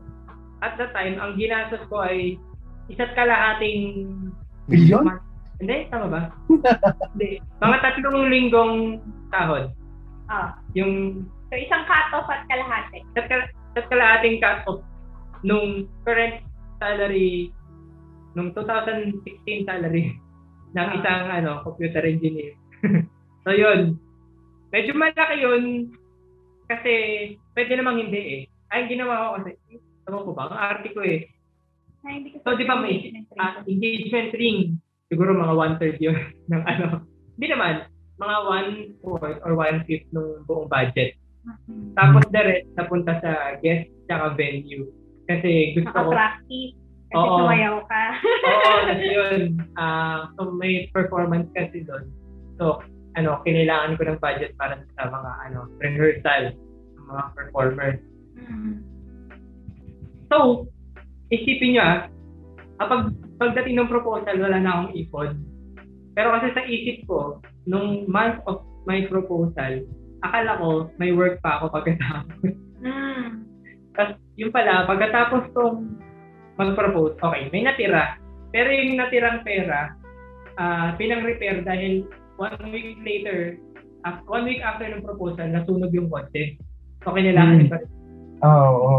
Speaker 1: at the time, ang ginastos ko ay isa't kalahating
Speaker 5: Bilyon?
Speaker 1: Hindi, tama ba? Hindi. Mga tatlong linggong sahod.
Speaker 3: Ah.
Speaker 1: Yung
Speaker 3: So, isang cut-off at kalahati.
Speaker 1: isa't, kal- isa't kalahating cut-off nung current salary nung 2016 salary ng
Speaker 3: Ah.
Speaker 1: isang ano computer engineer. so yun. Medyo malaki yun kasi pwede namang hindi eh. Ay, ginawa ko kasi, tama ko ba? Ang arte ko eh.
Speaker 3: Ay, hindi ko
Speaker 1: So, di ba may ah, engagement ring? Siguro mga one-third yun ng ano. Hindi naman. Mga one-fourth or one-fifth ng buong budget.
Speaker 3: Mhm.
Speaker 1: Tapos the rest napunta sa guest tsaka venue. Kasi gusto ko,
Speaker 3: Naka-practice. Kasi
Speaker 1: Oo.
Speaker 3: sumayaw ka.
Speaker 1: oo, yun, ah, so may performance kasi doon. So, ano, kinailangan ko ng budget para sa mga ano, rehearsal ng mga performers.
Speaker 3: Mhm.
Speaker 1: So, isipin nyo ah, kapag pagdating ng proposal, wala na akong ipon. Pero kasi sa isip ko, nung month of my proposal, akala ko may work pa ako pagkatapos.
Speaker 3: Mm.
Speaker 1: Tapos yung pala, pagkatapos kong mag-propose, okay, may natira. Pero yung natirang pera, ah pinang-repair dahil one week later, af- one week after ng proposal, nasunog yung kotse. So, kailangan
Speaker 5: Hmm.
Speaker 1: ito.
Speaker 5: Oo. oo.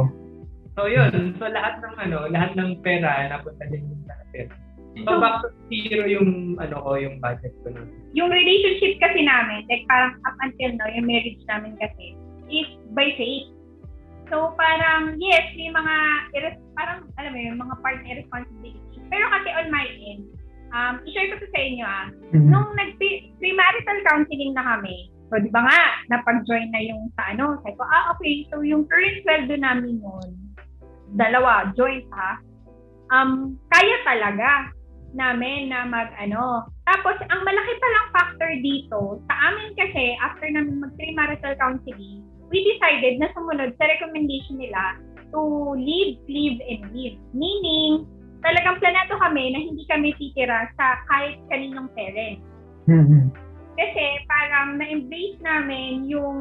Speaker 1: So, yun. So, lahat ng ano, lahat ng pera napunta din sa pera. So, back to zero yung ano ko, yung budget ko nun.
Speaker 3: Yung relationship kasi namin, like parang up until now, yung marriage namin kasi, is by faith. So, parang, yes, may mga, parang, alam mo yun, mga part na irresponsibility. Pero kasi on my end, um, i-share ko to sa inyo ah,
Speaker 5: Mhm.
Speaker 3: nung nag-premarital counseling na kami, so di ba nga, napag-join na yung sa ano, sabi ko, ah okay, so yung current sweldo namin nun, dalawa, joint ha, um, kaya talaga namin na mag ano. Tapos, ang malaki palang factor dito, sa amin kasi, after namin mag-premarital counseling, we decided na sumunod sa recommendation nila to leave, live, and live. Meaning, talagang planado kami na hindi kami titira sa kahit kaninong parent.
Speaker 5: Mhm.
Speaker 3: Kasi parang na-embrace namin yung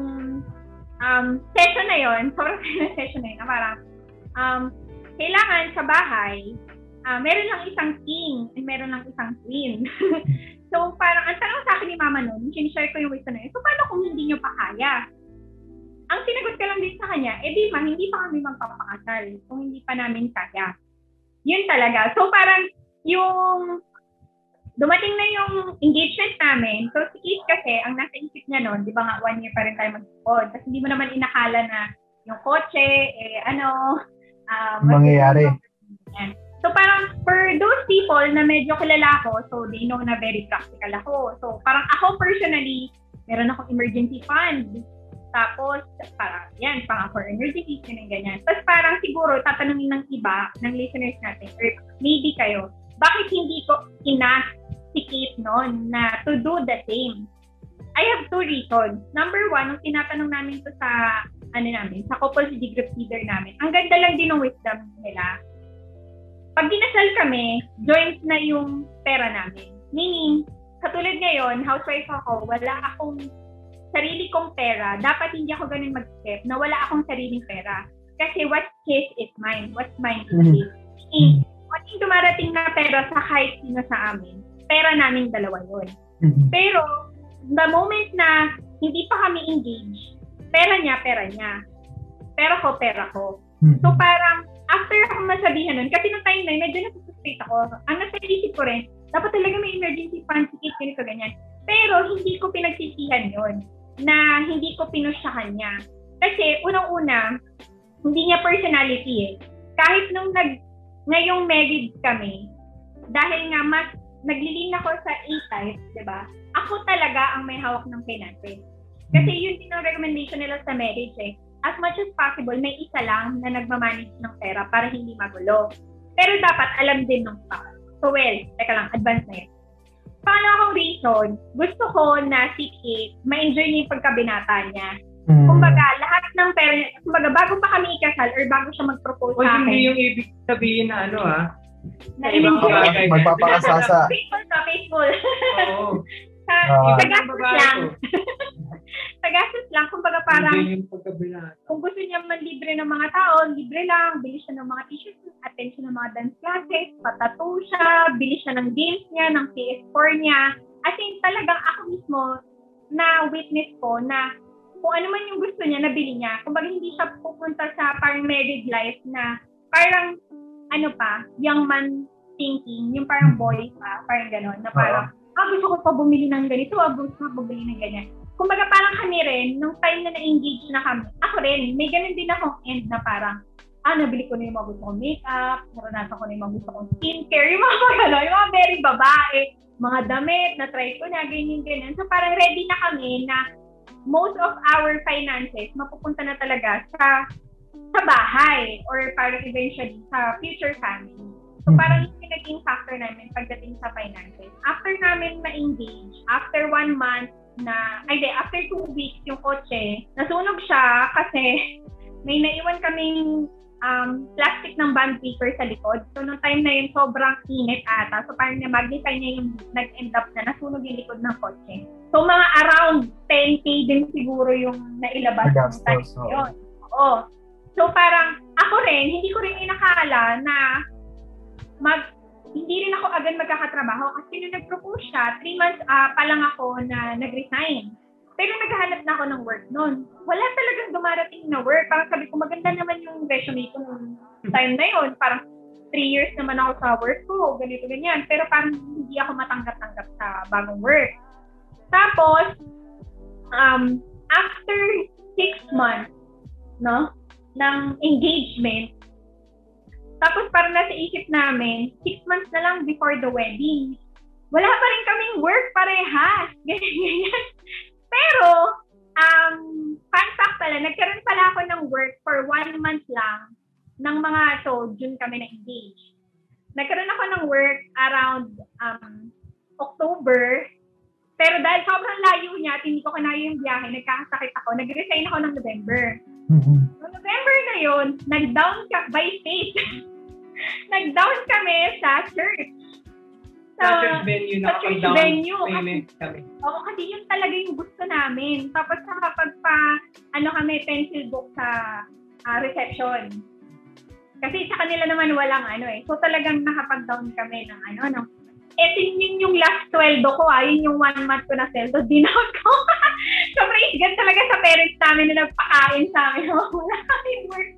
Speaker 3: um, session na yon sobrang na session na yun, na parang um, kailangan sa bahay, ah, meron lang isang king and meron lang isang queen. so parang ang tanong sa akin ni mama noon, sinishare ko yung wisdom na yun, so paano kung hindi nyo pa kaya? Ang sinagot ko lang din sa kanya, eh di ma, hindi pa kami magpapakasal kung hindi pa namin kaya. Yun talaga. So parang yung dumating na yung engagement namin. So, si Keith kasi, ang nasa isip niya noon, di ba nga, one year pa rin tayo mag-pod. Kasi hindi mo naman inakala na yung kotse, eh, ano, um,
Speaker 5: Mangyayari.
Speaker 3: So, parang for those people na medyo kilala ko, so they know na very practical ako. So parang ako personally, meron akong emergency fund. Tapos, parang, yan, pang for emergency, ganyan, ganyan. Tapos parang siguro, tatanungin ng iba, ng listeners natin, or maybe kayo, bakit hindi ko ina si Kate noon na to do the same? I have two reasons. Number one, nung tinatanong namin to sa, ano namin, sa G group leader namin, ang ganda lang din ng wisdom nila. Pag dinasal kami, joint na yung pera namin. Meaning, katulad ngayon, housewife ako, wala akong sarili kong pera. Dapat hindi ako ganun mag-step na wala akong sariling pera. Kasi what's his is mine. What's mine is his. Mm-hmm. Kung yung dumarating na pera sa kahit sino sa amin, pera namin dalawa yun.
Speaker 5: Mm-hmm.
Speaker 3: Pero, the moment na hindi pa kami engaged, pera niya, pera niya. Pero ko, pera ko.
Speaker 5: Mm-hmm.
Speaker 3: So parang, after ako masabihan nun, kasi nung time na yun, medyo nasusustate ako, ang nasa isip ko rin, dapat talaga may emergency fund, sikit, ganito, ganyan. Pero hindi ko pinagsisihan yon na hindi ko pinush sa kanya. Kasi unang-una, hindi niya personality eh. Kahit nung nag, ngayong married kami, dahil nga mas naglilin ako sa A-type, di ba? Ako talaga ang may hawak ng finances. Kasi yun din ang recommendation nila sa marriage eh. As much as possible, may isa lang na nagmamanage ng pera para hindi magulo. Pero dapat alam din ng pa. So well, teka lang, advance na yun. Pangalawang reason, gusto ko na si Kate ma-enjoy niya yung pagkabinata niya.
Speaker 5: Mm-hmm.
Speaker 3: Kumbaga, lahat ng pera niya, kumbaga, bago pa kami ikasal or bago siya mag-propose
Speaker 1: O
Speaker 3: sa akin,
Speaker 1: hindi yung ibig sabihin na ano ah.
Speaker 3: na
Speaker 1: ibang bagay.
Speaker 5: Magpapakasasa.
Speaker 3: Faithful ka, faithful.
Speaker 1: Oo.
Speaker 3: sa,
Speaker 5: Ah.
Speaker 3: sa gastos lang.
Speaker 1: ko.
Speaker 3: sa gastos lang, kumbaga parang,
Speaker 1: yung
Speaker 3: kung gusto niya man libre ng mga tao, libre lang, bili siya ng mga t-shirts, attention ng mga dance classes, patato siya, bili siya ng games niya, ng PS4 niya. As in, talagang ako mismo na witness ko na kung ano man yung gusto niya, nabili niya. Kumbaga hindi siya pupunta sa parang married life na parang ano pa, young man thinking, yung parang boy pa, parang gano'n, na parang, ah, gusto ko pa bumili ng ganito, ah, gusto ko bumili ng ganyan. Kumbaga parang kami rin, nung time na na-engage na kami, ako rin, may ganun din akong end na parang, ah, nabili ko na yung mga gusto kong makeup, naranasan ko na yung mga gusto kong skincare, yung mga gano'n, yung mga very babae, mga damit, na-try ko na, ganyan, ganyan. So parang ready na kami na most of our finances mapupunta na talaga sa sa bahay or parang eventually sa future family. So
Speaker 5: Mhm.
Speaker 3: parang yung naging factor namin pagdating sa finances. After namin ma-engage, after one month na, ay di, after two weeks yung kotse, nasunog siya kasi may naiwan kaming um, plastic ng band paper sa likod. So, nung time na yun, sobrang init ata. So, parang na-magnify niya yung nag-end up na nasunog yung likod ng kotse. So, mga around 10K din siguro yung nailabas ng time
Speaker 5: oo.
Speaker 3: yun. Oo. So, parang ako rin, hindi ko rin inakala na mag hindi rin ako agad magkakatrabaho kasi nung nag-propose siya, three months ah, pa lang ako na nag-resign. Pero naghahanap na ako ng work noon. Wala talagang dumarating na work. Parang sabi ko, maganda naman yung resume ko nung time na yun. Parang three years naman ako sa work ko, ganito, ganyan. Pero parang hindi ako matanggap-tanggap sa bagong work. Tapos, um, after six months, no, ng engagement, tapos parang nasa isip namin, six months na lang before the wedding. Wala pa rin kaming work parehas. Ganyan, ganyan. Pero, um, fun fact pala, nagkaroon pala ako ng work for one month lang ng mga, so, June kami na-engage. Nagkaroon ako ng work around um, October, pero dahil sobrang layo niya at hindi ko kanaya yung biyahe, nagkakasakit ako, nag-resign ako ng November.
Speaker 5: Mhm.
Speaker 3: Noong November na yun, nag-down ka by faith. nag-down kami sa church.
Speaker 1: Sa church venue na
Speaker 3: sa church venue.
Speaker 1: payment kami.
Speaker 3: Oo, kasi yun talaga yung gusto namin. Tapos nakapagpa, ano kami, pencil book sa ah, reception. Kasi sa kanila naman walang ano eh. So talagang nakapag-down kami ng ano, ng eh, yun yung last sweldo ko ah. Yun yung one month ko na sweldo. Dinout ko. so, praise God talaga sa parents namin na nagpakain sa amin. Wala kaming work.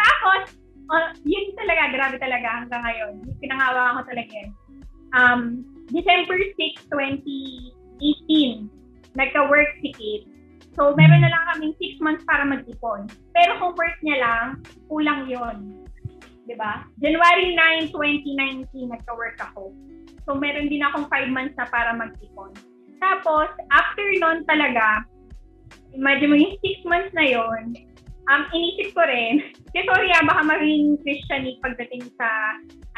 Speaker 3: Tapos, uh, yun talaga, grabe talaga hanggang ngayon. Pinangawa ko talaga yun. Um, December 6, 2018, nagka-work si Kate. So, meron na lang kaming 6 months para mag-ipon. Pero kung work niya lang, kulang yon 'di ba? January 9, 2019 nagka-work ako. So meron din akong 5 months na para mag-ipon. Tapos after noon talaga, imagine mo yung 6 months na yon, um, inisip ko rin, kasi sorry ah, baka maging Christianic pagdating sa,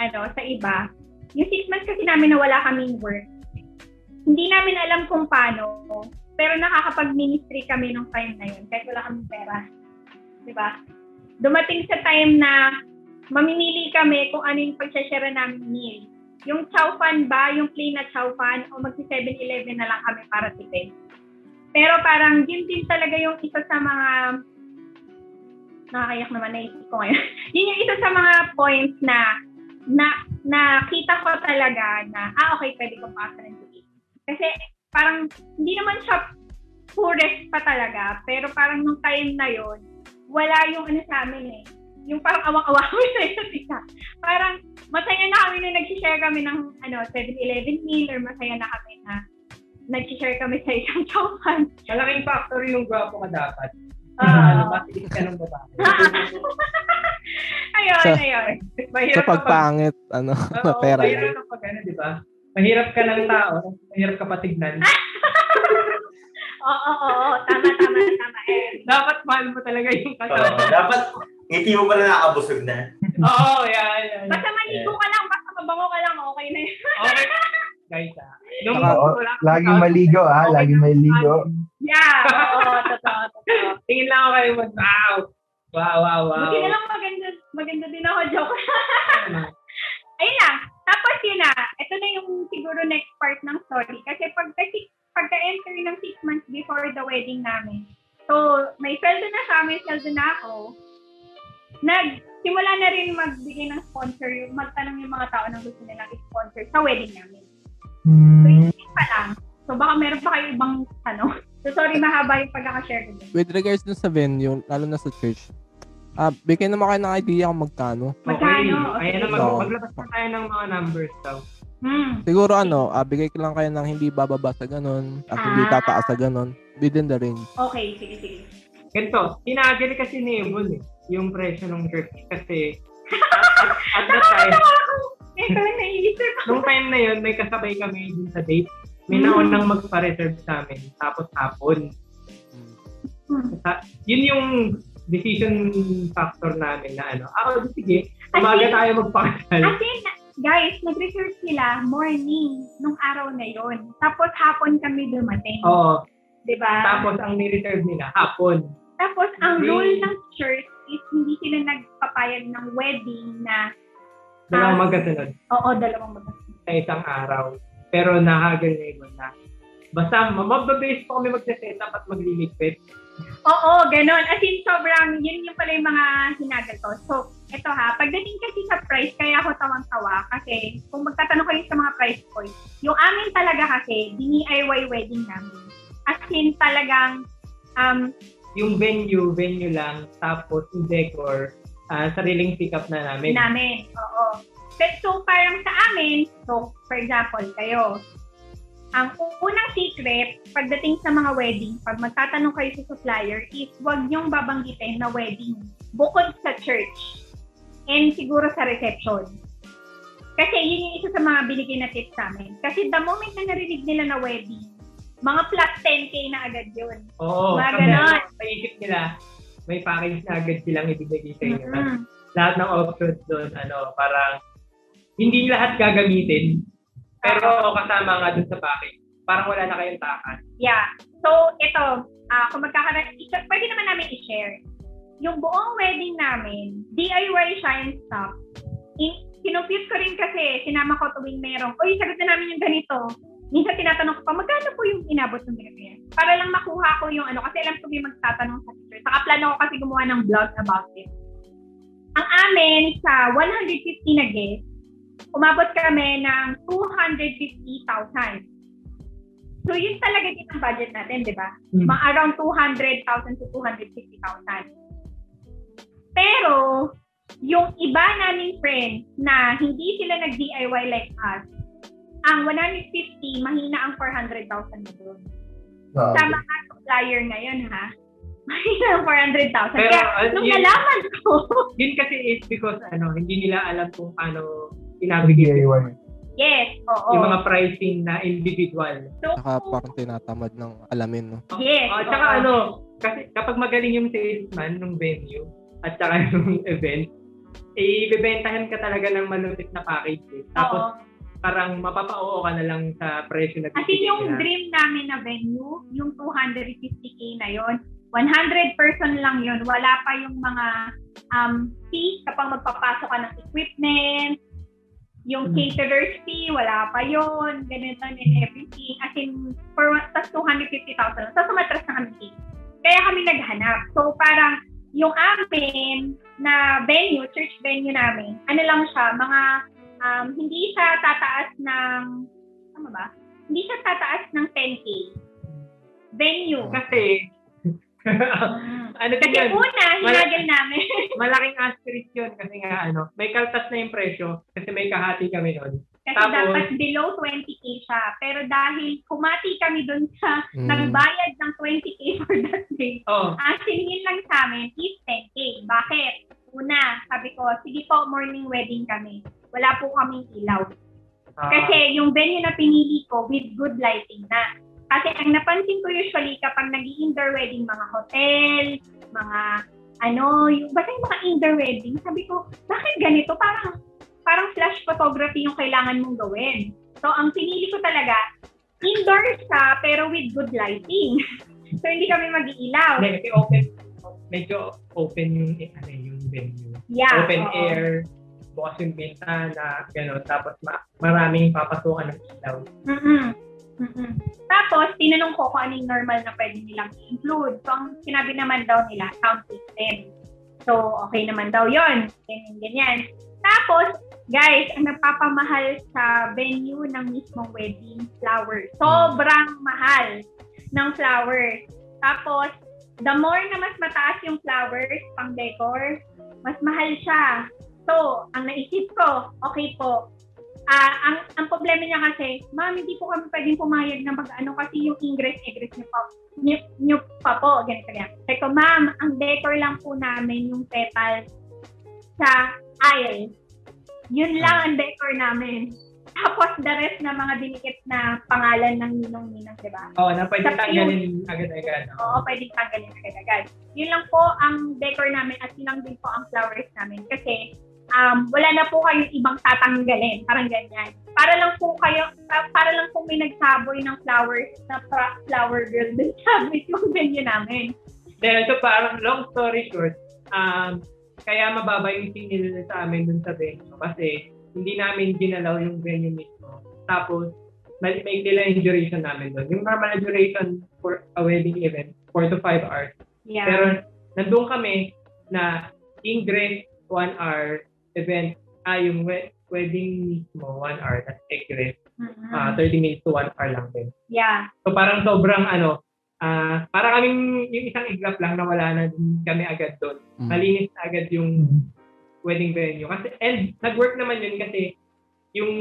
Speaker 3: ano, sa iba. Yung 6 months kasi namin na wala kaming work, hindi namin alam kung paano, pero nakakapag-ministry kami nung time na yun, kahit wala kaming pera. Di ba? Dumating sa time na mamimili kami kung ano yung pag-share namin meal yung chow fan ba, yung plain na chow fan, o magsi 7-Eleven na lang kami para tipid. Pero parang yun din talaga yung isa sa mga nakakayak naman naisip ko ngayon. yun yung isa sa mga points na na nakita ko talaga na ah okay pwede ko pa rin Kasi parang hindi naman siya poorest pa talaga, pero parang nung time na yon wala yung ano sa amin eh yung parang awang-awa kami sa isa't isa. Parang masaya na kami na nag-share kami ng ano, 7-Eleven meal or masaya na kami na nag-share kami sa isang chowpan.
Speaker 1: Malaking factor yung gwapo ka dapat.
Speaker 3: Uh,
Speaker 1: ano, matilis ka ng babae.
Speaker 3: ayun,
Speaker 4: Sa-
Speaker 3: ayun.
Speaker 1: Mahirap
Speaker 4: Sa pagpangit, ano, na
Speaker 1: Oo,
Speaker 4: pera.
Speaker 1: mahirap kapag ano, di ba? Mahirap ka ng tao, mahirap ka patignan.
Speaker 3: Oo, oo, oo. Tama, tama, tama. Eh.
Speaker 1: Dapat mahal mo talaga yung
Speaker 2: Oo,
Speaker 1: kasama.
Speaker 2: dapat ngiti mo pala nakabusog na.
Speaker 1: Oo, yan, yan.
Speaker 3: Basta maligo ka lang, basta mabango ka lang, okay na yun.
Speaker 1: Okay. Guys, ah. Nung
Speaker 5: Saka, oh, Laging maligo ah,
Speaker 1: okay
Speaker 5: laging
Speaker 1: na.
Speaker 5: maligo.
Speaker 3: Yeah, oo, totoo, totoo.
Speaker 1: Tingin lang ako kayo mag, wow. Wow, wow, wow.
Speaker 3: Buti na lang maganda, maganda din ako, joke.
Speaker 1: Ano?
Speaker 3: Ayun lang. Tapos yun na, ito na yung siguro next part ng story. Kasi pag pagka-enter ng six months before the wedding namin, so may sweldo na siya, may sweldo na ako, nagsimula na rin magbigay ng sponsor, magtanong yung mga tao na gusto nilang i-sponsor sa wedding namin. So,
Speaker 5: Hmm.
Speaker 3: yun pa lang. So, baka meron pa kayo ibang tanong. So, sorry, mahaba yung pagkakashare ko. dun.
Speaker 4: With regards dun sa venue, lalo na sa church, ah bigyan naman kayo ng idea kung magkano.
Speaker 3: Magkano?
Speaker 1: Okay. Ayan na, mag- maglabas na tayo ng mga numbers daw.
Speaker 3: Hmm.
Speaker 4: Siguro ano, ah, bigay ko lang kayo ng hindi bababa sa ganun at hindi
Speaker 3: Ah.
Speaker 4: tataas sa ganun. Within the range.
Speaker 3: Okay, sige, sige.
Speaker 1: Ganito, tinagil kasi ni Ebon eh, yung presyo ng church kasi at, at that time,
Speaker 3: Eh, kaya naiisip.
Speaker 1: nung time na yun, may kasabay kami dun sa date. May naunang magpa-reserve sa amin, tapos hapon.
Speaker 3: Hmm.
Speaker 1: Sa, yun yung decision factor namin na ano, ako, sige, umaga tayo magpakasal.
Speaker 3: As in, guys, nag-research sila morning nung araw na yon. Tapos hapon kami dumating.
Speaker 1: Oo,
Speaker 3: Di ba?
Speaker 1: tapos ang ni-reserve nila, hapon.
Speaker 3: Tapos ang rule ng church is hindi sila nagpapayag ng wedding na
Speaker 1: Dalawang magkasunod
Speaker 3: oo, dalawang magkasunod.
Speaker 1: sa isang araw. Pero nakagal na yun na. Basta, mababase po kami magsa-set up at magliligpit.
Speaker 3: Oo, ganun. As in, sobrang, yun yung pala yung mga hinagal ko. So, eto ha, pagdating kasi sa price, kaya ako tawang-tawa kasi kung magtatanong kayo sa mga price points, yung amin talaga kasi, DIY wedding namin. As in, talagang, um,
Speaker 1: Yung venue, venue lang. Tapos yung decor, ah, sariling pick up na namin.
Speaker 3: namin. Oo. But so, parang sa amin, so, for example, kayo, ang unang secret, pagdating sa mga wedding, pag magtatanong kayo sa supplier, is huwag niyong babanggitin na wedding bukod sa church and siguro sa reception. Kasi yun yung isa sa mga binigay na tips sa amin. Kasi the moment na narinig nila na wedding, mga plus 10k na agad yun.
Speaker 1: Oo,
Speaker 3: Mga ganon.
Speaker 1: ano, sa isip nila, may package na agad silang ibibigay sa inyo. Tapos
Speaker 3: Mm.
Speaker 1: Lahat ng options doon, ano, parang hindi lahat gagamitin. Pero kasama nga doon sa package. Parang wala na kayong takas.
Speaker 3: Yeah. So, ito, ah kung magkakaroon, pwede naman namin i-share. Yung buong wedding namin, DIY siya and stuff. In, kinumpute ko rin kasi, sinama ko tuwing merong, uy, sagot na namin yung ganito. Minsan tinatanong ko pa, magkano po yung inabot ng ganito yan? Para lang makuha ko yung ano, kasi alam ko may magtatanong sa teacher. Saka plano ko kasi gumawa ng blog about it. Ang amin, sa 150 na guests, umabot kami ng 250,000. So, yun talaga din ang budget natin, di ba?
Speaker 1: Hmm.
Speaker 3: Mga around 200,000 to 250,000. Pero, yung iba naming friends na hindi sila nag-DIY like us, ang 150, mahina ang 400,000 na doon. Sa mga supplier ngayon, ha? Mahina ng 400,000.
Speaker 1: Pero,
Speaker 3: Kaya,
Speaker 1: uh,
Speaker 3: nung
Speaker 1: yun-
Speaker 3: nalaman ko,
Speaker 1: Yun kasi is because ano, hindi nila alam kung paano i-navigate
Speaker 5: DIY.
Speaker 3: yes, oo.
Speaker 1: yung mga pricing na individual.
Speaker 3: So,
Speaker 4: Saka parang tinatamad ng alamin, no?
Speaker 3: yes.
Speaker 1: Oh, tsaka
Speaker 3: oo.
Speaker 1: ano, kasi kapag magaling yung salesman ng venue at saka yung event, eh, ibebentahan ka talaga ng malupit na package. Eh. Tapos
Speaker 3: Oo.
Speaker 1: Parang mapapa-oo ka na lang sa presyo na
Speaker 3: Kasi
Speaker 1: bibigyan
Speaker 3: yung
Speaker 1: nila.
Speaker 3: dream namin na venue, yung 250k na yon 100 person lang yon Wala pa yung mga um, fees kapag magpapasok ka ng equipment, yung
Speaker 1: Hmm.
Speaker 3: caterer's fee, wala pa yon ganito and everything. As in, for tas 250,000 lang. Tapos sumatras na kami. Kaya kami naghanap. So parang yung amin na venue, church venue namin, ano lang siya, mga um, hindi siya tataas ng, tama ba? Hindi siya tataas ng 10K. Venue.
Speaker 1: Kasi, ano
Speaker 3: Kasi
Speaker 1: yan,
Speaker 3: una, hinagil namin.
Speaker 1: malaking asterisk yun kasi nga ano, may kaltas na yung presyo kasi may kahati kami nun.
Speaker 3: Kasi
Speaker 1: Tapos-
Speaker 3: dapat below 20K siya. Pero dahil kumati kami dun sa
Speaker 4: Mm.
Speaker 3: nagbayad ng 20K for that day,
Speaker 1: Oh,
Speaker 3: ang siningin lang sa amin is 10K. Bakit? Una, sabi ko, sige po, morning wedding kami. Wala po kaming ilaw.
Speaker 1: ah,
Speaker 3: Kasi yung venue na pinili ko with good lighting na. Kasi ang napansin ko usually kapag nag indoor wedding, mga hotel, mga ano, yung, basta yung mga indoor wedding, sabi ko, bakit ganito? Parang, parang flash photography yung kailangan mong gawin. So, ang pinili ko talaga, indoor siya, pero with good lighting. so, hindi kami mag-iilaw.
Speaker 1: hindi, kasi open, medyo open yung, eh, ano, yung venue.
Speaker 3: Yeah.
Speaker 1: open
Speaker 3: oo.
Speaker 1: air, bukas yung bintana, gano'n. Tapos ma- maraming papasukan ng ilaw.
Speaker 3: Mm-mm. Mm-mm. Tapos, tinanong ko kung anong normal na pwede nilang i-include. So, ang sinabi naman daw nila, sound system. So, okay naman daw yon Ganyan, ganyan. Tapos, guys, ang nagpapamahal sa venue ng mismong wedding, flowers. Sobrang mahal ng flowers. Tapos, the more na mas mataas yung flowers pang decor, mas mahal siya. So, ang naisip ko, okay po, Ah, ang ang problema niya kasi, ma'am, hindi po kami pwedeng pumayag ng mag-ano kasi yung ingress egress niyo pa, niyo, niyo pa po, ganito ganyan. Sabi ko, ma'am, ang decor lang po namin yung petals sa aisle. Yun lang ang decor namin. Tapos the rest na mga dinikit na pangalan ng ninong-ninang, di ba?
Speaker 1: Oo, na pwede tanggalin agad-agad.
Speaker 3: Oo, pwedeng tanggalin agad-agad. Yun lang po ang decor namin at yun lang din po ang flowers namin. Kasi um, wala na po kayong ibang tatanggalin. Parang ganyan. Para lang po kayo, pa- para lang po may nagsaboy ng flowers na pra- flower girl dun sa mismong venue namin.
Speaker 1: Then, so parang long story short, um, kaya mababa yung singil sa amin dun sa venue kasi hindi namin ginalaw yung venue mismo. Tapos, may, may nila yung duration namin doon. Yung normal na duration for a wedding event, 4 to 5 hours.
Speaker 3: Yeah.
Speaker 1: Pero nandun kami na ingress 1 hour, event, ah, yung we- wedding mismo, 1 hour, tapos egress,
Speaker 3: Mhm.
Speaker 1: ah, 30 minutes to 1 hour lang din.
Speaker 3: yeah.
Speaker 1: So parang sobrang ano, ah parang kaming yung isang iglap lang na wala na din kami agad doon.
Speaker 4: Mm.
Speaker 1: Malinis na agad yung wedding venue. Kasi, and nag-work naman yun kasi yung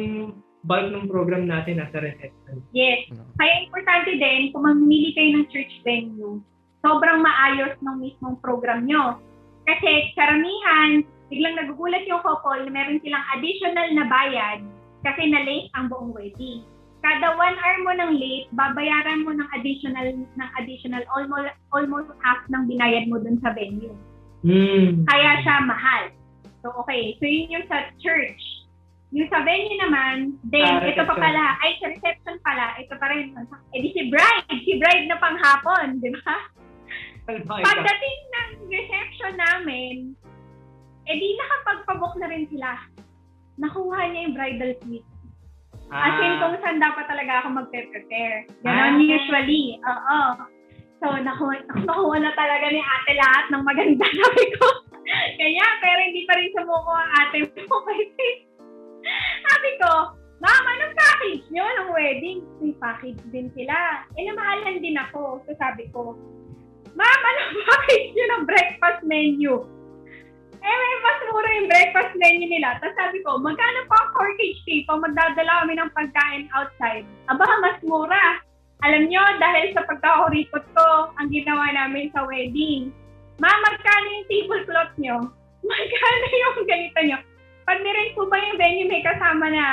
Speaker 1: bulk ng program natin nasa reception.
Speaker 3: Yes.
Speaker 4: Ano?
Speaker 3: Kaya importante din, kung mamili kayo ng church venue, sobrang maayos ng mismong program nyo. Kasi karamihan, biglang nagugulat yung couple na meron silang additional na bayad kasi na-late ang buong wedding. Kada one hour mo ng late, babayaran mo ng additional ng additional almost almost half ng binayad mo dun sa venue.
Speaker 1: Hmm.
Speaker 3: Kaya siya mahal. So okay, so yun yung sa church. Yung sa venue naman, then
Speaker 1: Ah,
Speaker 3: ito pa pala, ay sa reception pala, ito pa rin. Eh di si bride, si bride na panghapon, di ba? Pagdating ng reception namin, eh di nakapagpabook na rin sila. Nakuha niya yung bridal suite. As in,
Speaker 1: Ah.
Speaker 3: kung saan dapat talaga ako magpe-prepare.
Speaker 1: Ah.
Speaker 3: Ganon usually. Oo. So, nakuha, nakuha na talaga ni ate lahat ng maganda. Sabi ko, kaya, pero hindi pa rin sumuko ang ate mo. Kasi, sabi ko, Ma'am, anong package nyo ng wedding? May package din sila. Eh, namahalan din ako. So, sabi ko, Ma'am, anong package nyo ng breakfast menu? Eh, may mas mura yung breakfast menu nila. Tapos sabi ko, magkano pa ang corkage fee pag magdadala kami ng pagkain outside? Aba, mas mura. Alam nyo, dahil sa pagkakurikot ko, ang ginawa namin sa wedding, Ma, magkano yung tablecloth nyo? Magkano yung ganito nyo? Pag nirin po ba yung venue may kasama na,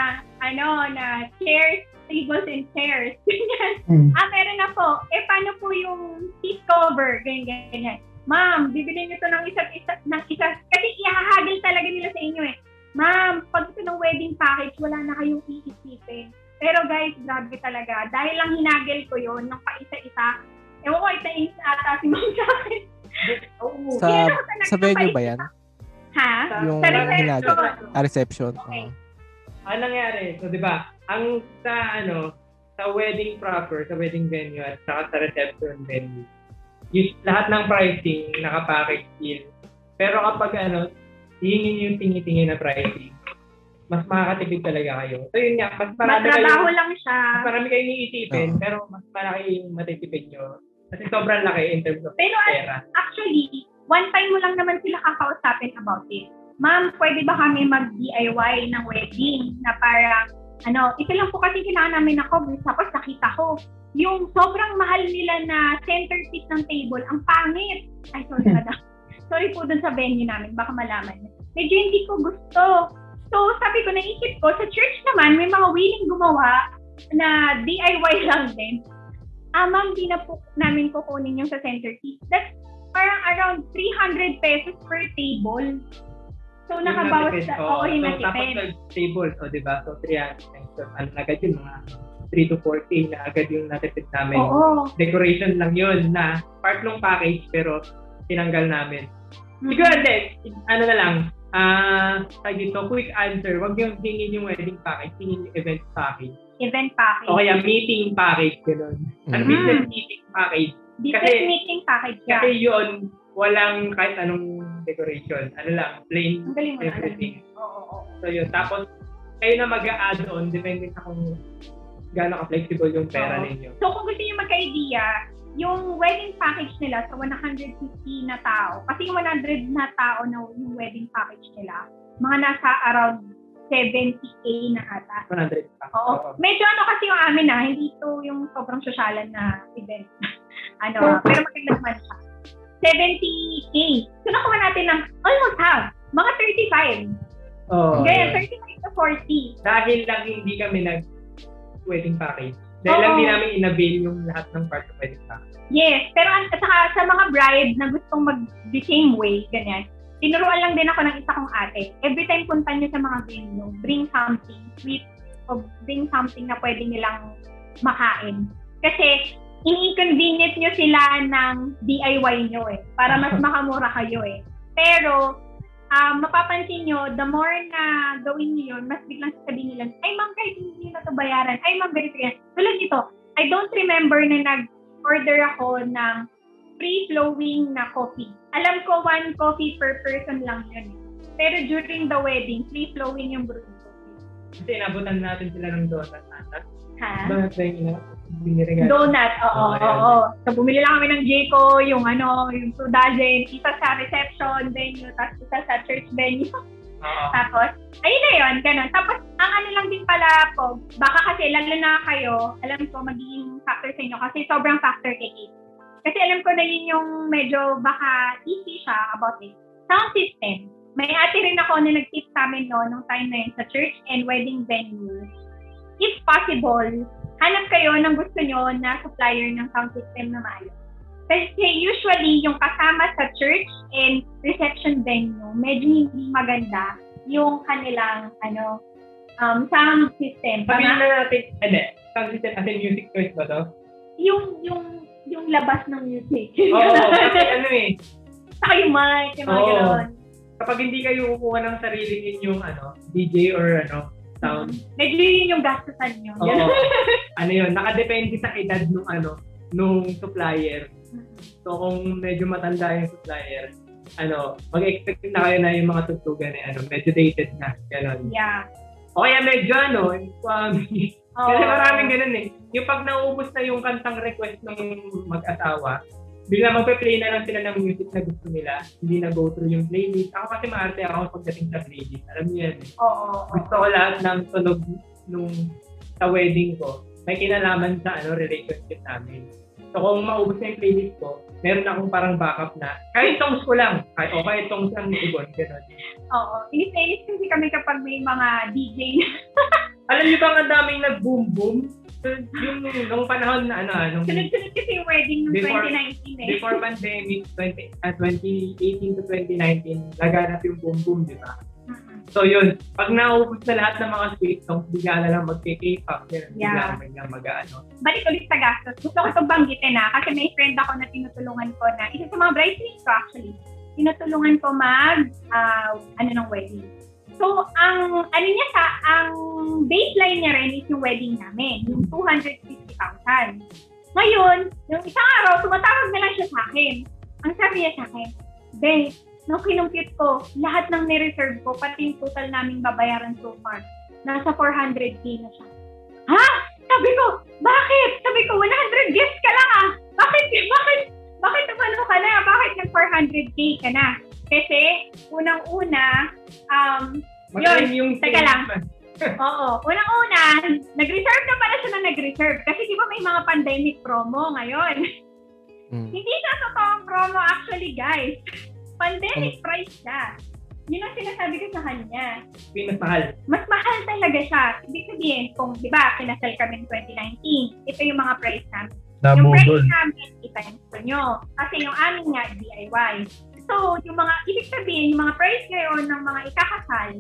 Speaker 3: ano, na chairs, tables and chairs. Ganyan.
Speaker 5: Hmm.
Speaker 3: Ah, meron na po. Eh, paano po yung seat cover? Ganyan, ganyan. Ma'am, bibili niyo to ng isa't isa, ng isa. Kasi ihahagil talaga nila sa inyo eh. Ma'am, pag ito ng wedding package, wala na kayong iisipin. Pero guys, grabe talaga. Dahil lang hinagil ko yon ng paisa-isa. Ewan ko, ita-ins ata si ma'am sa akin.
Speaker 1: Oo.
Speaker 4: Sa,
Speaker 3: talaga
Speaker 4: sa venue ba yan?
Speaker 3: Ha?
Speaker 4: Yung
Speaker 3: Sa reception.
Speaker 4: Ah, reception.
Speaker 3: Okay.
Speaker 1: Ano nangyari? So, di ba, ang sa, ano, sa wedding proper, sa wedding venue at saka sa reception venue, yung, lahat ng pricing, nakapackage deal. Pero kapag, ano, hingin yung tingi-tingi na pricing, mas makakatipid talaga kayo. So, yun nga, mas marami kayo,
Speaker 3: Matrabaho lang siya.
Speaker 1: mas marami kayong iisipin,
Speaker 4: Oo.
Speaker 1: pero mas malaki yung matitipid nyo. Kasi sobrang laki in terms of
Speaker 3: Pero
Speaker 1: pera.
Speaker 3: actually, one time mo lang naman sila kakausapin about it. Ma'am, pwede ba kami mag-DIY ng wedding na parang, ano, ito lang po kasi kailangan namin na cover. Tapos nakita ko, yung sobrang mahal nila na centerpiece ng table, ang pangit. Ay, sorry, madam. sorry po dun sa venue namin, baka malaman. Medyo hindi ko gusto. So, sabi ko, naisip ko, sa church naman, may mga willing gumawa na DIY lang din. Ah, ma'am, di na po namin kukunin yung sa centerpiece. That's parang around 300 pesos per table. So, nakabawas sa,
Speaker 1: oo.
Speaker 3: oo, yung
Speaker 1: so, tapos
Speaker 3: natipid.
Speaker 1: 12 tables, o diba? So, 300 times, so, ano agad yun, mga 3 to 4K na agad yung natipid namin.
Speaker 3: Oo.
Speaker 1: Decoration lang yun na part ng package pero tinanggal namin.
Speaker 3: Mm.
Speaker 1: Siguro, hindi, ano na lang, ah, uh, dito, quick answer, wag yung hingin yung wedding package, hingin yung event package.
Speaker 3: Event package.
Speaker 1: O kaya meeting package, gano'n. Ano,
Speaker 4: Mhm.
Speaker 1: business meeting package.
Speaker 3: Business
Speaker 1: kasi-
Speaker 3: meeting package siya.
Speaker 1: Kasi yun, walang kahit anong decoration. Ano lang, plain
Speaker 3: Ang galing mo
Speaker 1: everything.
Speaker 3: mo. Oo, oo.
Speaker 1: So yun, tapos kayo na mag-a-add on depende sa kung gaano ka-flexible yung pera
Speaker 3: Oo.
Speaker 1: ninyo.
Speaker 3: So, kung gusto niyo magka-idea, yung wedding package nila sa 150 na tao, kasi yung 100 na tao na yung wedding package nila, mga nasa around 70k na ata.
Speaker 1: 100 pa.
Speaker 3: Oo. Medyo ano kasi yung amin na, hindi ito yung sobrang sosyalan na event. ano, ah, pero maganda naman siya. 70k. So, nakuha natin ng almost half. Mga 35.
Speaker 1: Oo.
Speaker 3: Ganyan, 35 to 40.
Speaker 1: Dahil lang hindi kami nag wedding package. Dahil lang
Speaker 3: Oo.
Speaker 1: hindi namin inavail yung lahat ng part ng wedding package.
Speaker 3: Yes, pero at saka sa mga bride na gustong mag the same way, ganyan, tinuruan lang din ako ng isa kong ate. Every time punta niyo sa mga venue, bring something sweet o bring something na pwede nilang makain. Kasi ini-inconvenient nyo sila ng DIY nyo eh, para mas makamura kayo eh. Pero, um, mapapansin nyo, the more na gawin nyo yun, mas biglang sasabihin nila, ay ma'am, kahit hindi na ito bayaran, ay ma'am, very sige. Tulad nito, I don't remember na nag-order ako ng free-flowing na coffee. Alam ko, one coffee per person lang yun. Pero during the wedding, free-flowing yung brewed coffee.
Speaker 1: Kasi inabutan natin sila ng donut ata.
Speaker 3: Ha?
Speaker 1: Donut na yung ina- binirigan.
Speaker 3: Donut, oo,
Speaker 1: Oo,
Speaker 3: oo. So, bumili lang kami ng Jayco, yung ano, yung two dozen, isa sa reception venue, tapos isa sa church venue.
Speaker 1: Oo.
Speaker 3: Tapos, ayun na yun, ganun. Tapos, ang ano lang din pala po, baka kasi lalo na kayo, alam ko magiging factor sa inyo kasi sobrang factor kay Kate. Kasi alam ko na yun yung medyo baka easy siya about it. Sound system. May ate rin ako na nag-tip sa amin no, nung time na yun sa church and wedding venue. If possible, hanap kayo ng gusto nyo na supplier ng sound system na maayos. Kasi usually, yung kasama sa church and reception venue, medyo hindi maganda yung kanilang ano um, sound system.
Speaker 1: Sabihin na natin, hindi, sound system as in music choice ba to?
Speaker 3: Yung, yung, yung labas ng music.
Speaker 1: Oo, kasi ano eh,
Speaker 3: Saka yung mic, yung mga
Speaker 1: Oo.
Speaker 3: gano'n.
Speaker 1: kapag hindi kayo kukuha ng sarili ninyong ano, DJ or ano, sound,
Speaker 3: Medyo yun yung gastusan nyo.
Speaker 1: Oo. ano yun, nakadepende sa edad nung ano, nung supplier. So kung medyo matanda yung supplier, ano, mag-expect na kayo na yung mga tutugan eh, ano, medyo dated na, gano'n.
Speaker 3: yeah.
Speaker 1: O kaya medyo ano, um,
Speaker 3: Oo.
Speaker 1: kasi maraming ganun eh. Yung pag naubos na yung kantang request ng mag-asawa, bigla magpe-play na lang sila ng music na gusto nila, hindi na go through yung playlist. Ako kasi maarte ako pagdating sa playlist. Alam niyo yan eh.
Speaker 3: Oo. oo.
Speaker 1: Gusto ko lahat ng tunog nung sa wedding ko. may kinalaman sa ano relationship namin. So kung maubos na yung playlist ko, meron akong parang backup na, kahit songs ko lang, kahit okay, songs lang ni Ibon, gano'n.
Speaker 3: Oo. Inis-inis kasi kami kapag may mga DJ
Speaker 1: Alam niyo ba ang daming nag-boom-boom? Yung nung panahon na ano, ah, nung
Speaker 3: sunod-sunod kasi yung wedding ng
Speaker 1: Before-
Speaker 3: 2019 eh.
Speaker 1: before pandemic, 20, ah, 2018 to 2019, laganap yung boom-boom, di ba? So yun, pag naubos na lahat ng mga sweet songs, bigla na lang mag-K-pop, yun,
Speaker 3: Yeah.
Speaker 1: bigla bigla mag-ano.
Speaker 3: Balik ulit sa gastos. Gusto ko itong banggitin na kasi may friend ako na tinutulungan ko na isa sa mga bridesmaids ko actually. Tinutulungan ko mag ah, ano ng wedding. So, ang ano niya sa ang baseline niya rin is yung wedding namin, yung 250,000. Ngayon, yung isang araw, tumatawag na lang siya sa akin. Ang sabi niya sa akin, Babe, nung kinumpute ko, lahat ng nireserve ko, pati yung total naming babayaran so far, nasa 400k na siya. Ha? Sabi ko, bakit? Sabi ko, 100 guests ka lang ah. Bakit? Bakit? Bakit umano ka na? Bakit nag 400k ka na? Kasi, unang-una, um,
Speaker 1: Magaling yung...
Speaker 3: teka lang. Oo. Unang-una, nag-reserve na pala siya na nag-reserve. Kasi di ba may mga pandemic promo ngayon?
Speaker 4: Mm.
Speaker 3: Hindi siya totoong promo actually, guys. Pandemic price siya. Yun ang sinasabi ko sa kanya.
Speaker 1: Pinamahal.
Speaker 3: Mas mahal talaga siya. Ibig sabihin, kung di ba, kinasal kami in 2019, ito yung mga price namin. Yung price
Speaker 5: Nabudol.
Speaker 3: namin, itimes ko nyo. Kasi yung amin nga, DIY. So, yung mga, ibig sabihin, yung mga price ngayon ng mga ikakasal,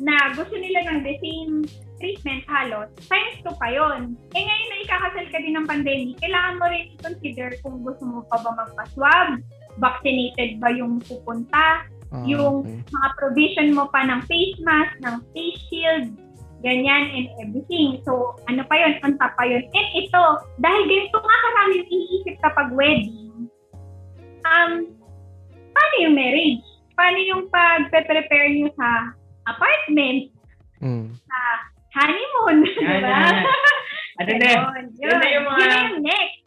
Speaker 3: na gusto nila ng the same treatment halos, times 2 pa yun. Eh ngayon na ikakasal ka din ng pandemic, kailangan mo rin i-consider kung gusto mo pa ba magpa-swab, vaccinated ba yung pupunta,
Speaker 4: Ah,
Speaker 3: Yung-
Speaker 4: okay.
Speaker 3: mga provision mo pa ng face mask, ng face shield, ganyan and everything. So, ano pa yun? On top pa yun. And ito, dahil ganito nga karami yung iniisip kapag wedding, um, paano yung marriage? Paano yung pag-prepare nyo sa apartment,
Speaker 4: Mm.
Speaker 3: sa honeymoon, di
Speaker 1: Yan,
Speaker 3: ba?
Speaker 1: yan, yan. Ano na. Yun na yung mga-
Speaker 3: Yun na yung next.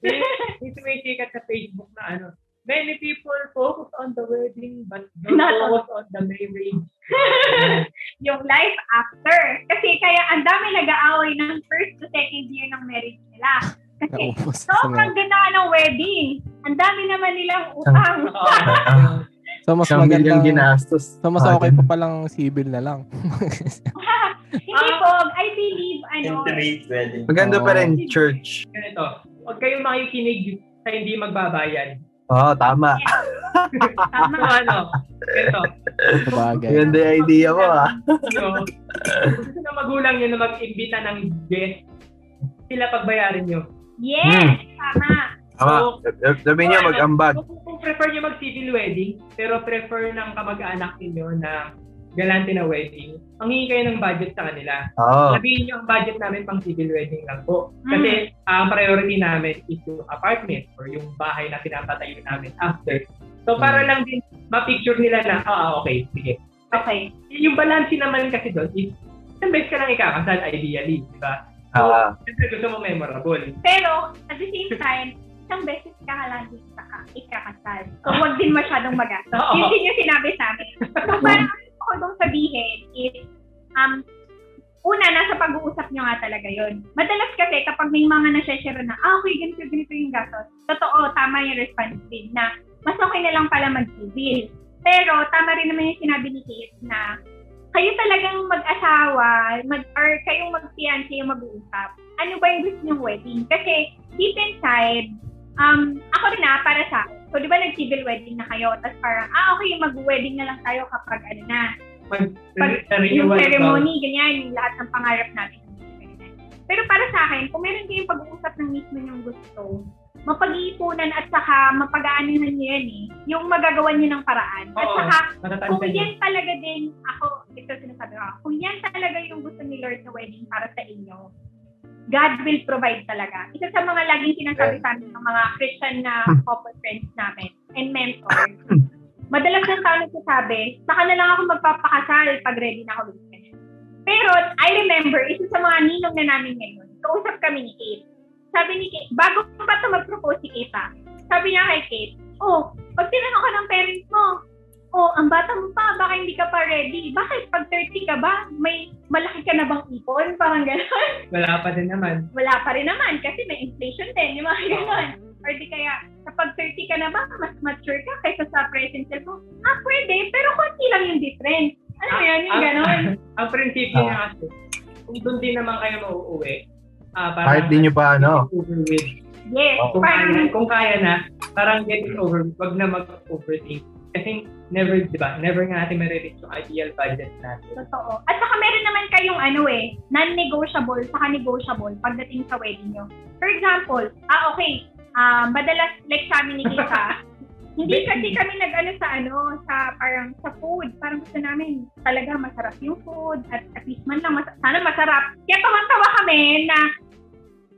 Speaker 1: yung sumisikat sa Facebook na ano, many people focus on the wedding but don't
Speaker 3: Not
Speaker 1: focus on the marriage.
Speaker 3: yung life after. Kasi kaya ang dami nag-aaway ng first to second year ng marriage nila. Kasi sobrang ganda ng wedding. Ang dami naman nilang utang.
Speaker 4: So, mas maganda.
Speaker 5: ginastos.
Speaker 4: So, mas okay pa palang civil na lang.
Speaker 3: Hindi po, I believe, ano,
Speaker 2: Intimate wedding.
Speaker 5: Maganda pa rin church.
Speaker 1: Ganito, huwag kayong makikinig sa hindi magbabayad.
Speaker 5: Oo, tama.
Speaker 3: tama.
Speaker 1: So ano, ganito,
Speaker 4: Sabagay.
Speaker 5: Ganda yung idea mo ah.
Speaker 1: gusto ng magulang nyo na mag-imbita ng guest, sila pagbayarin nyo.
Speaker 3: Yes, tama.
Speaker 5: Tama. Sabi niya
Speaker 1: Kung ano,
Speaker 5: mag-ambag.
Speaker 1: Kung, kung prefer nyo mag-civil wedding, pero prefer ng kamag-anak ninyo na galante na wedding, mangingi kayo ng budget sa kanila.
Speaker 5: Oo.
Speaker 1: Sabihin nyo ang budget namin pang civil wedding lang po. Kasi ang priority namin is yung apartment or yung bahay na pinapatayo namin after. So para
Speaker 4: Mm.
Speaker 1: lang din ma-picture nila na, ah, okay, sige.
Speaker 3: Okay.
Speaker 1: Yung balance naman kasi doon is, isang beses ka lang ikakasal ideally, di ba?
Speaker 5: Ah,
Speaker 1: Siyempre gusto mo memorable.
Speaker 3: Pero, at the same time, isang beses ka lang din sa ka, ikakasal. So, huwag din masyadong magastos. Yun din yung sinabi sa amin. So, parang ko dong sabihin is, um, una, nasa pag-uusap nyo nga talaga yon. Madalas kasi kapag may mga nashashare na, ah, okay, ganito, ganito yung gastos. Totoo, tama yung response din na mas okay na lang pala mag-civil. Pero, tama rin naman yung sinabi ni Kate na kayo talagang mag-asawa, mag, or kayong mag-fiancé yung mag-uusap. Ano ba yung gusto nyong wedding? Kasi deep inside, um, ako rin na, para sa akin. So, di ba nag-civil wedding na kayo? Tapos parang, ah, okay, mag-wedding na lang tayo kapag ano na,
Speaker 1: Pag,
Speaker 3: Pag- yung ceremony, ganyan, yung lahat ng pangarap natin. ganyan. Pero para sa akin, kung meron kayong pag-uusap ng mismo yung gusto, mapag-iipunan at saka mapag-aanuhan nyo yan eh, yung magagawa nyo ng paraan. At
Speaker 1: Oo.
Speaker 3: saka,
Speaker 1: matatanda
Speaker 3: kung yan talaga din, ako, ito sinasabi ko, kung yan talaga yung gusto ni Lord na wedding para sa inyo, God will provide talaga. Isa sa mga laging sinasabi sa amin ng mga Christian na couple friends namin and mentors, madalas ng tao nagsasabi, saka na lang ako magpapakasal pag ready na ako with Christ. Pero I remember, isa sa mga ninong na namin ngayon, kausap kami ni Kate. Sabi ni Kate, bago pa ito mag-propose si Kate ah, sabi niya kay Kate, oh, pag tinanong ka ng parents mo, oh, ang bata mo pa, baka hindi ka pa ready. Bakit? Pag 30 ka ba, may malaki ka na bang ipon? Parang gano'n.
Speaker 1: Wala pa din naman.
Speaker 3: Wala pa rin naman kasi may inflation din, yung mga gano'n. Or di kaya, kapag 30 ka na ba, mas mature ka kaysa sa present self mo? Ah, pwede, pero konti lang yung difference. Ano mo yan, yung
Speaker 1: Ang-
Speaker 3: gano'n.
Speaker 1: ang prinsipyo niya kasi, kung doon din naman kayo mauuwi, ah parang
Speaker 5: Kahit di nyo pa, ano.
Speaker 3: Yes,
Speaker 5: Oh.
Speaker 1: Kung kaya,
Speaker 3: parang,
Speaker 1: kung kaya na, parang get it over, wag na mag-overthink. Kasi never, di ba, never nga natin marireach yung ideal budget natin.
Speaker 3: totoo. At saka meron naman kayong ano eh, non-negotiable, saka negotiable pagdating sa wedding nyo. For example, ah okay, ah madalas like sa amin ni Kisa, hindi kasi kami nag-ano sa ano, sa parang sa food. Parang gusto namin talaga masarap yung food at at least man lang, mas- sana masarap. Kaya tawan-tawa kami na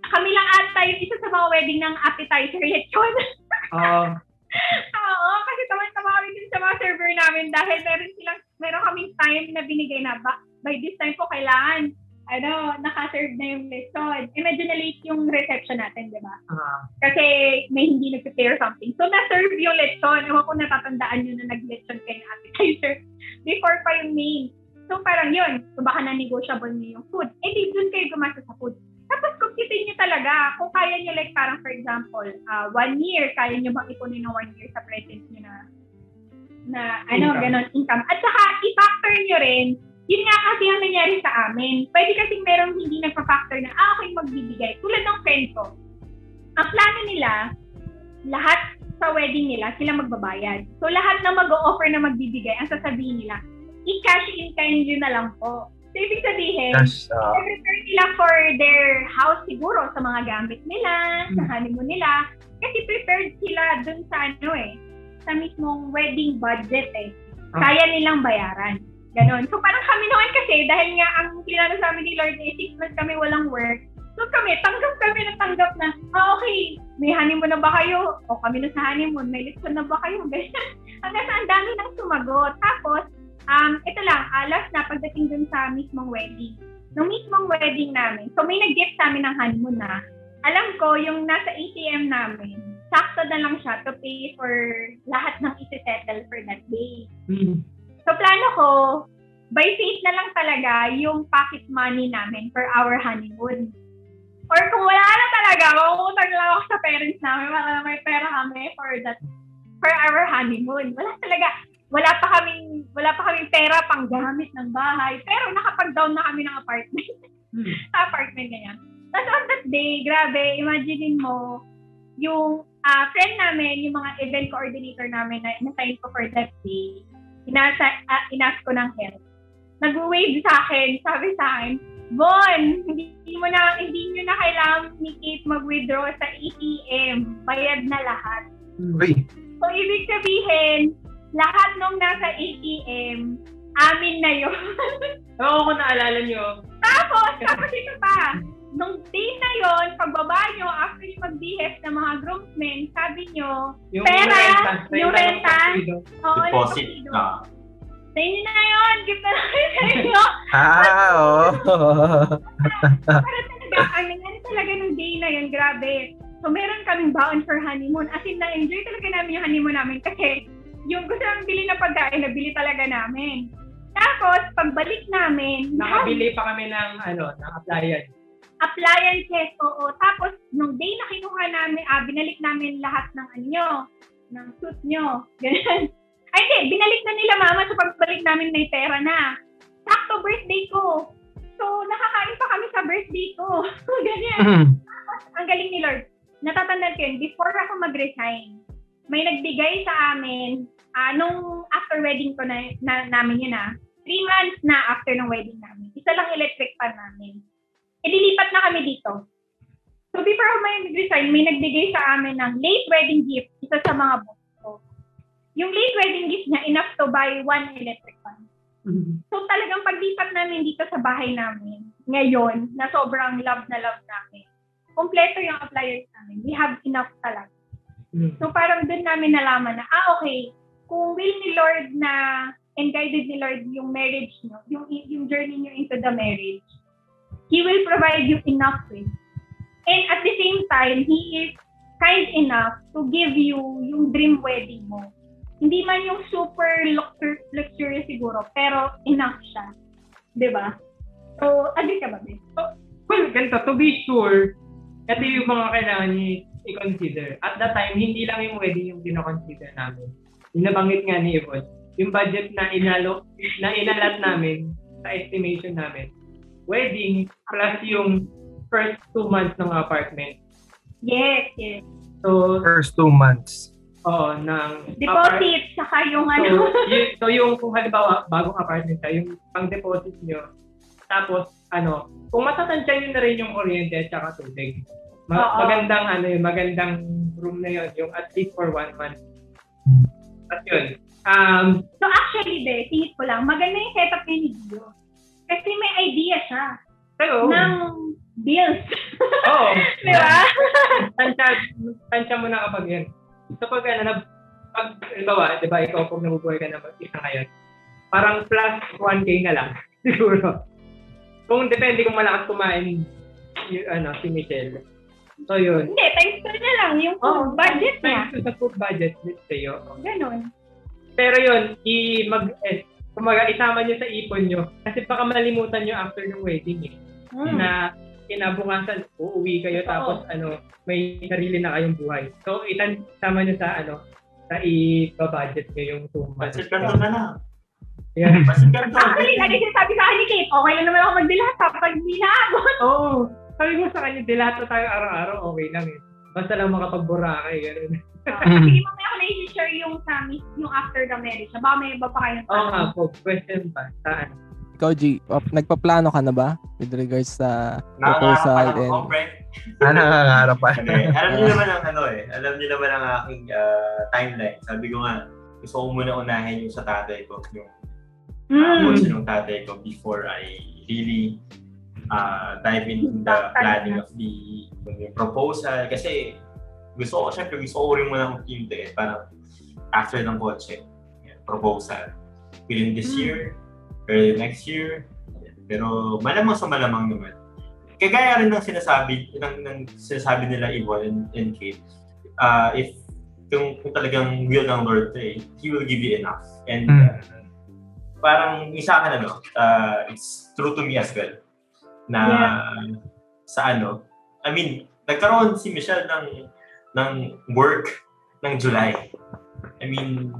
Speaker 3: kami lang ata yung isa sa mga wedding ng appetizer lechon.
Speaker 1: Oh,
Speaker 3: Oo, kasi tawan-tawa kami din sa mga server namin dahil meron silang, meron kaming time na binigay na ba, by this time po kailangan, ano, nakaserve na yung lechon. Eh, medyo na-late yung reception natin, di ba?
Speaker 1: ah,
Speaker 3: Kasi may hindi nag-prepare something. So, na-serve yung lechon. Ewan ko natatandaan nyo na nag-lechon kayo ng appetizer before pa yung main. So, parang yun. So, baka na-negotiable nyo yung food. Eh, di dun kayo gumasa sa food. Tapos, computin nyo talaga. Kung kaya nyo, like, parang for example, uh, one year, kaya nyo bang ipunin ng one year sa present nyo na, na, ano,
Speaker 1: Income.
Speaker 3: ganon, income. At saka, i-factor nyo rin, yun nga kasi ang nangyari sa amin. Pwede kasing merong hindi nagpa-factor na, ah, okay, magbibigay. Tulad ng friend ko. Ang plano nila, lahat sa wedding nila, sila magbabayad. So, lahat na mag-o-offer na magbibigay, ang sasabihin nila, i-cash in kayo nyo na lang po. So, ibig sabihin,
Speaker 5: Yes, uh,
Speaker 3: prepare nila for their house siguro sa mga gamit nila, sa
Speaker 1: Hmm.
Speaker 3: honeymoon nila. Kasi prepared sila dun sa ano eh, sa mismong wedding budget eh.
Speaker 1: Ah.
Speaker 3: Kaya nilang bayaran. Ganon. So parang kami naman kasi, dahil nga ang plano sa amin ni Lord eh, six months kami walang work. So kami, tanggap kami na tanggap na, ah okay, may honeymoon na ba kayo? O kami na sa honeymoon, may lechon na ba kayo? Hanggang sa ang dami nang sumagot. Tapos, um, ito lang, uh, last na pagdating dun sa mismong wedding. Nung mismong wedding namin, so may nag-gift sa amin ng honeymoon na, alam ko, yung nasa ATM namin, sakto na lang siya to pay for lahat ng isi-settle for that day.
Speaker 1: hmm.
Speaker 3: So, plano ko, by faith na lang talaga yung pocket money namin for our honeymoon. Or kung wala na talaga, mangungutang lang ako sa parents namin para may pera kami for that for our honeymoon. Wala talaga. Wala pa kaming wala pa kaming pera pang gamit ng bahay. Pero nakapag-down na kami ng apartment.
Speaker 1: Hmm.
Speaker 3: sa apartment na yan. Tapos on that day, grabe, imaginein mo, yung ah, friend namin, yung mga event coordinator namin na inassign ko for that day, inasa, ah, inas ko ng help. Nag-wave sa akin, sabi sa akin, Bon, hindi mo na, hindi nyo na kailangan ni Kate mag-withdraw sa ATM. Bayad na lahat.
Speaker 5: uy,
Speaker 3: So, ibig sabihin, lahat nung nasa ATM, amin na yun.
Speaker 1: Oo, kung naalala nyo,
Speaker 3: Tapos, tapos ito pa, nung day na yon, pagbaba nyo, after nyo mag-behave ng mga groomsmen, sabi nyo,
Speaker 1: yung
Speaker 3: Pera,
Speaker 1: renta,
Speaker 3: yung
Speaker 1: renta
Speaker 3: oo,
Speaker 2: Deposit
Speaker 3: nagpapido.
Speaker 2: na.
Speaker 3: Sa inyo na yun, gift na lang sa inyo.
Speaker 5: ah, oo.
Speaker 3: Para talaga, ang nangyari talaga ng day na yun, grabe. So, meron kaming baon for honeymoon. As in, na-enjoy talaga namin yung honeymoon namin kasi yung gusto namin bili na pagkain, nabili talaga namin. Tapos, pagbalik namin,
Speaker 1: Nakabili pa kami ng, ano, ng appliance.
Speaker 3: appliances, oo. Tapos, nung day na kinuha namin, ah, binalik namin lahat ng ano nyo, ng suit nyo. Ganyan. Ay, hindi. Binalik na nila mama sa pagbalik namin may pera na. Sakto birthday ko. So, nakakain pa kami sa birthday ko. Ganyan.
Speaker 5: Mm.
Speaker 3: Ang galing ni Lord. Natatandaan ko yun, before ako mag-resign, may nagbigay sa amin, ah, nung after wedding ko na, na namin yun ah, three months na after ng wedding namin. Isa lang electric fan namin. E dilipat na kami dito. So before ako may nag-resign, may nagbigay sa amin ng late wedding gift, isa sa mga boss ko. Yung late wedding gift niya, enough to buy one electric fan. So talagang paglipat namin dito sa bahay namin, ngayon, na sobrang love na love namin, kompleto yung appliance namin. We have enough talaga.
Speaker 1: Mm.
Speaker 3: So parang doon namin nalaman na, ah okay, kung will ni Lord na and guided ni Lord yung marriage nyo, yung, yung journey nyo into the marriage, He will provide you enough with. And at the same time, He is kind enough to give you yung dream wedding mo. Hindi man yung super luxur- luxurious siguro, pero enough siya. Di ba? So, agree ka ba, Ben?
Speaker 1: Well, ganito, to be sure, ito yung mga kailangan niyo i-consider. At that time, hindi lang yung wedding yung kinoconsider namin. Yung nabanggit nga ni Yvonne, yung budget na inalo, na inalat namin sa estimation namin, wedding plus yung first two months ng apartment.
Speaker 3: Yes, yes.
Speaker 1: So,
Speaker 5: First two months.
Speaker 1: oo, ng
Speaker 3: Deposit, saka yung
Speaker 1: So,
Speaker 3: ano.
Speaker 1: y- so yung kung halimbawa bagong apartment ka, yung pang deposit nyo, tapos ano, kung matatansya nyo na rin yung kuryente at saka tubig. Ma-
Speaker 3: Oo.
Speaker 1: magandang ano yun, magandang room na yun, yung at least for one month. At yun. Um,
Speaker 3: So actually, de, tingit ko lang, maganda yung setup niya ni Dio. Kasi may idea siya
Speaker 1: pero,
Speaker 3: ng bills.
Speaker 1: oo.
Speaker 3: Di ba?
Speaker 1: tansya, tansya mo na kapag yun. So pag ano, na, pag, halimbawa, di ba, ikaw kung nabubuhay ka na mag-isa ngayon, parang plus 1K na lang, siguro. Kung depende kung malakas kumain yung, ano, si Michelle. So yun.
Speaker 3: Hindi, times two na lang yung
Speaker 1: Oh,
Speaker 3: budget niya.
Speaker 1: Thanks to sa food budget, let's say, oo.
Speaker 3: Ganon.
Speaker 1: Pero yun, i mag eh, kumaga isama nyo sa ipon nyo kasi baka malimutan nyo after ng wedding eh.
Speaker 3: Hmm.
Speaker 1: Na kinabukasan, uuwi kayo tapos ano, may sarili na kayong buhay. So, itan sama nyo sa ano, sa i-budget nyo yung two months.
Speaker 2: Pasit kanto na lang.
Speaker 1: Yeah.
Speaker 3: Actually, lagi sinasabi sa akin ni Kate, okay lang naman ako magdilata pag di.
Speaker 1: Oo. Oh, sabi mo sa kanya, dilata tayo araw-araw, okay lang eh. Basta lang makapag-Boracay, gano'n.
Speaker 3: Sige, mamaya ako na-share yung sa yung after the marriage. Baka may iba pa kayong
Speaker 1: Oo nga po, question pa sa ano.
Speaker 4: Ikaw, G, nagpaplano ka na ba with regards sa proposal
Speaker 2: pa ng
Speaker 4: and.
Speaker 5: Ah, nangangarap pa.
Speaker 2: Alam niyo naman ang ano eh. Alam niyo naman ang aking ah, timeline. Sabi ko nga, gusto ko muna unahin yung sa tatay ko. Yung uh,
Speaker 3: Hmm.
Speaker 2: portion ng tatay ko before I really uh, dive into the planning of the yung proposal. Kasi gusto ko, syempre gusto ko rin muna mag-team eh. Parang after ng kotse, proposal. Within this
Speaker 3: Hmm.
Speaker 2: year, early next year. Pero malamang sa malamang naman. Kagaya rin ng sinasabi, ng, ng sinasabi nila Yvonne and, and Kate, uh, if kung, kung talagang will ng Lord to eh, He will give you enough. And
Speaker 5: Mm.
Speaker 2: uh, parang yung sa akin ano, uh, it's true to me as well. Na sa ano, I mean, nagkaroon si Michelle ng ng work ng July. I mean,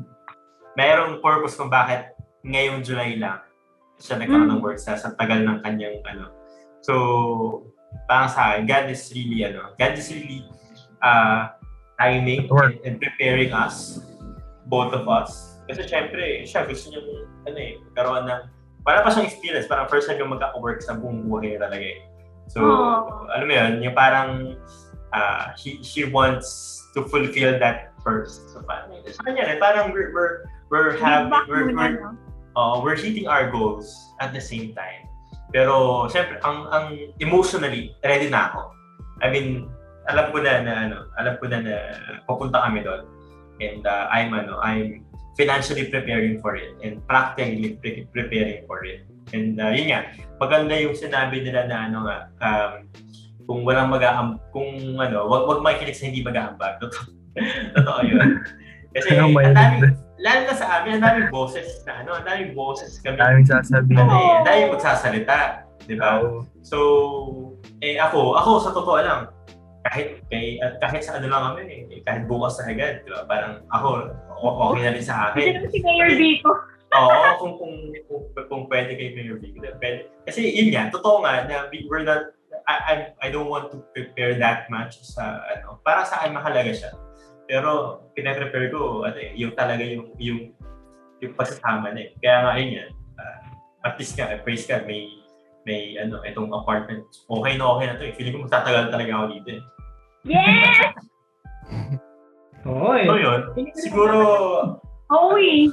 Speaker 2: mayroong purpose kung bakit ngayong July lang siya nagkaroon ng work sa, sa tagal ng kanyang ano. So, parang sa akin, God is really ano, God is really uh, timing and, and preparing us, both of us. Kasi syempre, siya gusto niya ano eh, karoon ng, wala pa siyang experience, parang first time yung magka-work sa buong buhay niya talaga eh. So,
Speaker 3: Oh.
Speaker 2: alam mo yun, yung parang uh, she, she wants to fulfill that first. So, parang, sa kanya rin, parang we're, we're, we're having, we're, we're, uh, we're hitting our goals at the same time. Pero, syempre, ang, ang emotionally, ready na ako. I mean, alam ko na na ano, alam ko na na pupunta kami doon. And uh, I'm ano, I'm financially preparing for it and practically pre- preparing for it. And uh, yun nga, maganda yung sinabi nila na ano nga, um, kung walang mag kung ano, wag wag makikinig sa hindi mag-aambag. Totoo, totoo yun. Kasi ang daming, lalo na sa amin, ang daming boses na ano, ang daming boses kami.
Speaker 5: Daming sasabihin.
Speaker 2: Ano eh, ang daming magsasalita. Di ba?
Speaker 5: Oo.
Speaker 2: So, eh ako, ako sa totoo lang, kahit kay at kahit sa ano lang kami, eh, kahit bukas na agad, di ba? Parang ako, okay na rin sa
Speaker 3: Kasi
Speaker 2: akin.
Speaker 3: naman si Mayor Vico.
Speaker 2: Oo, kung, kung, kung, kung pwede kay Mayor Vic. Pwede. Kasi yun nga, totoo nga, na we- we're not, I, I, I don't want to prepare that much sa, ano, para sa akin mahalaga siya. Pero, pinaprepare ko, ano eh, yung talaga yung, yung, yung pagsasama na eh. Kaya nga yun yan, ah, at least nga, praise ka, may, may, ano, itong apartment. Okay na okay na to eh. Feeling ko magtatagal talaga ako dito eh.
Speaker 3: Yes!
Speaker 1: Oo eh.
Speaker 2: So yun, siguro,
Speaker 3: Oo eh.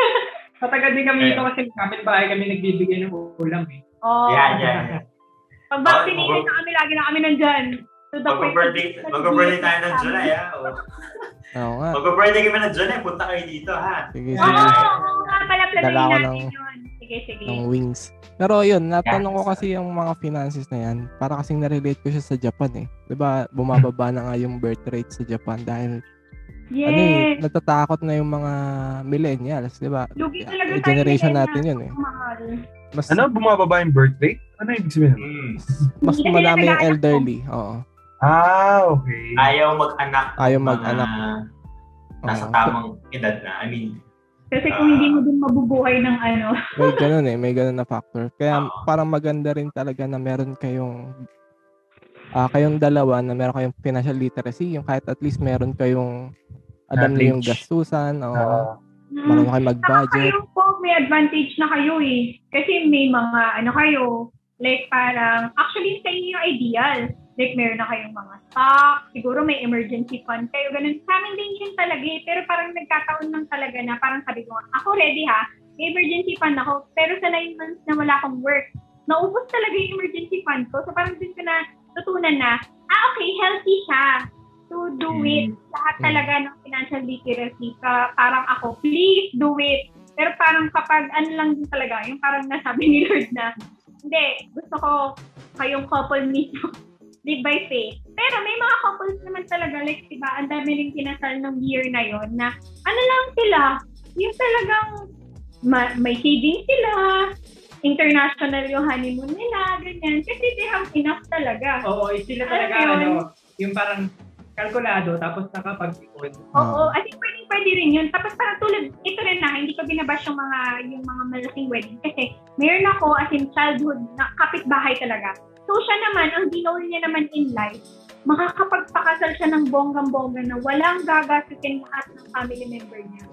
Speaker 1: Matagal din kami dito kasi kapit-bahay kami nagbibigay ng ulam eh.
Speaker 3: Oh.
Speaker 2: yan, yan, yan.
Speaker 3: Pag vaccinated na kami, lagi na kami nandyan. To the point
Speaker 2: Mag-birthday, tayo ng July, ah. O,
Speaker 4: Oo nga.
Speaker 2: Mag-birthday kami ng July, punta kayo dito, ha?
Speaker 4: Sige,
Speaker 3: Oo,
Speaker 4: sige.
Speaker 3: oo nga pala,
Speaker 4: ko
Speaker 3: natin yun. Sige, sige.
Speaker 4: ng wings. Pero yun, natanong ko
Speaker 2: Yes.
Speaker 4: kasi yung mga finances na yan, para kasing narelate ko siya sa Japan eh. 'Di ba bumababa na nga yung birth rate sa Japan dahil ano eh,
Speaker 3: Yes.
Speaker 4: natatakot na yung mga millennials, di ba?
Speaker 3: Lugi talaga
Speaker 4: Eh,
Speaker 3: tayo
Speaker 4: generation
Speaker 3: millennials.
Speaker 4: natin yun eh.
Speaker 3: Mahal.
Speaker 4: Mas,
Speaker 5: Ano, bumababa yung birth rate? Ano ibig sabihin?
Speaker 2: Mm.
Speaker 4: mas madami yung elderly. Oo.
Speaker 5: Ah, okay.
Speaker 2: Ayaw mag-anak.
Speaker 4: Ayaw
Speaker 2: mga
Speaker 4: mag-anak.
Speaker 2: Nasa
Speaker 4: Oo.
Speaker 2: tamang edad na. I mean,
Speaker 3: Kasi kung hindi mo din mabubuhay ng ano.
Speaker 4: May ganun eh, may ganun na factor. Kaya
Speaker 2: Oo.
Speaker 4: parang maganda rin talaga na meron kayong ah kayong dalawa na meron kayong financial literacy, yung kahit at least meron kayong alam niyo yung gastusan o
Speaker 5: Ah,
Speaker 4: marunong kayo mag-budget.
Speaker 3: kayo po, may advantage na kayo eh. Kasi may mga, ano kayo, like parang, actually sa inyo yung ideal. Like meron na kayong mga stock, siguro may emergency fund kayo, ganun. Sa amin din yun talaga eh. Pero parang nagkataon lang talaga na parang sabi ko, ako ready ha, may emergency fund ako. Pero sa 9 months na wala akong work, naubos talaga yung emergency fund ko. So parang din ko na tutunan na, ah okay, healthy siya to do it. Lahat
Speaker 4: Mm.
Speaker 3: talaga ng financial literacy. Ka, parang ako, please do it. Pero parang kapag ano lang din talaga, yung parang nasabi ni Lord na, hindi, gusto ko kayong couple mismo. Live by faith. Pero may mga couples naman talaga, like, diba, ang dami rin kinasal ng year na yon na, ano lang sila, yung talagang ma- may savings sila, international yung honeymoon nila, ganyan. Kasi they have enough talaga.
Speaker 1: Oo, eh, sila talaga,
Speaker 3: Ano yun?
Speaker 1: ano, yung parang kalkulado, tapos nakapag-ipon.
Speaker 3: Oo, I think pwedeng pwede rin yun. Tapos parang tulad, ito rin na, hindi ko binabash yung mga, yung mga malaking wedding. Kasi mayroon ako as in childhood na kapitbahay talaga. So siya naman, ang ginawa niya naman in life, makakapagpakasal siya ng bonggang-bongga na walang gagastusin lahat ng family member niya.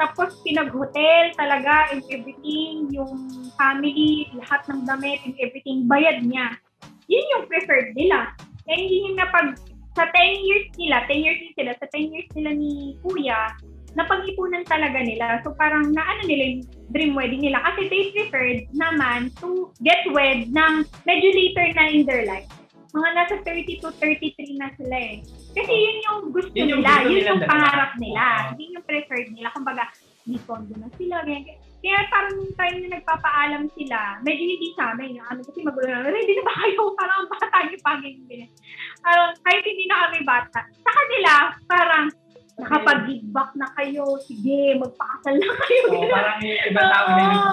Speaker 3: Tapos pinag-hotel talaga and everything, yung family, lahat ng damit and everything, bayad niya. Yun yung preferred nila. Kaya hindi na pag sa 10 years nila, 10 years din sila, sa 10 years nila ni Kuya, napag-ipunan talaga nila. So parang naano nila yung dream wedding nila kasi they preferred naman to get wed ng medyo later na in their life. Mga nasa 30 to 33 na sila eh. Kasi yun yung gusto
Speaker 1: Yun yung
Speaker 3: nila,
Speaker 1: gusto
Speaker 3: yun
Speaker 1: nila
Speaker 3: yung pangarap nila.
Speaker 1: Oo.
Speaker 3: Hindi yung preferred nila. Kumbaga, may condo na sila, ganyan. Kaya parang yung time na nagpapaalam sila, medyo hindi sa amin. Yung ano, kasi magulo na, ready na ba kayo? Parang ang bata niyo pa, ganyan, ganyan. Parang kahit hindi na kami bata. Sa kanila, parang nakapag-give back na kayo, sige, magpakasal na kayo.
Speaker 1: Oo,
Speaker 3: ganun.
Speaker 1: parang yung ibang tao na yung...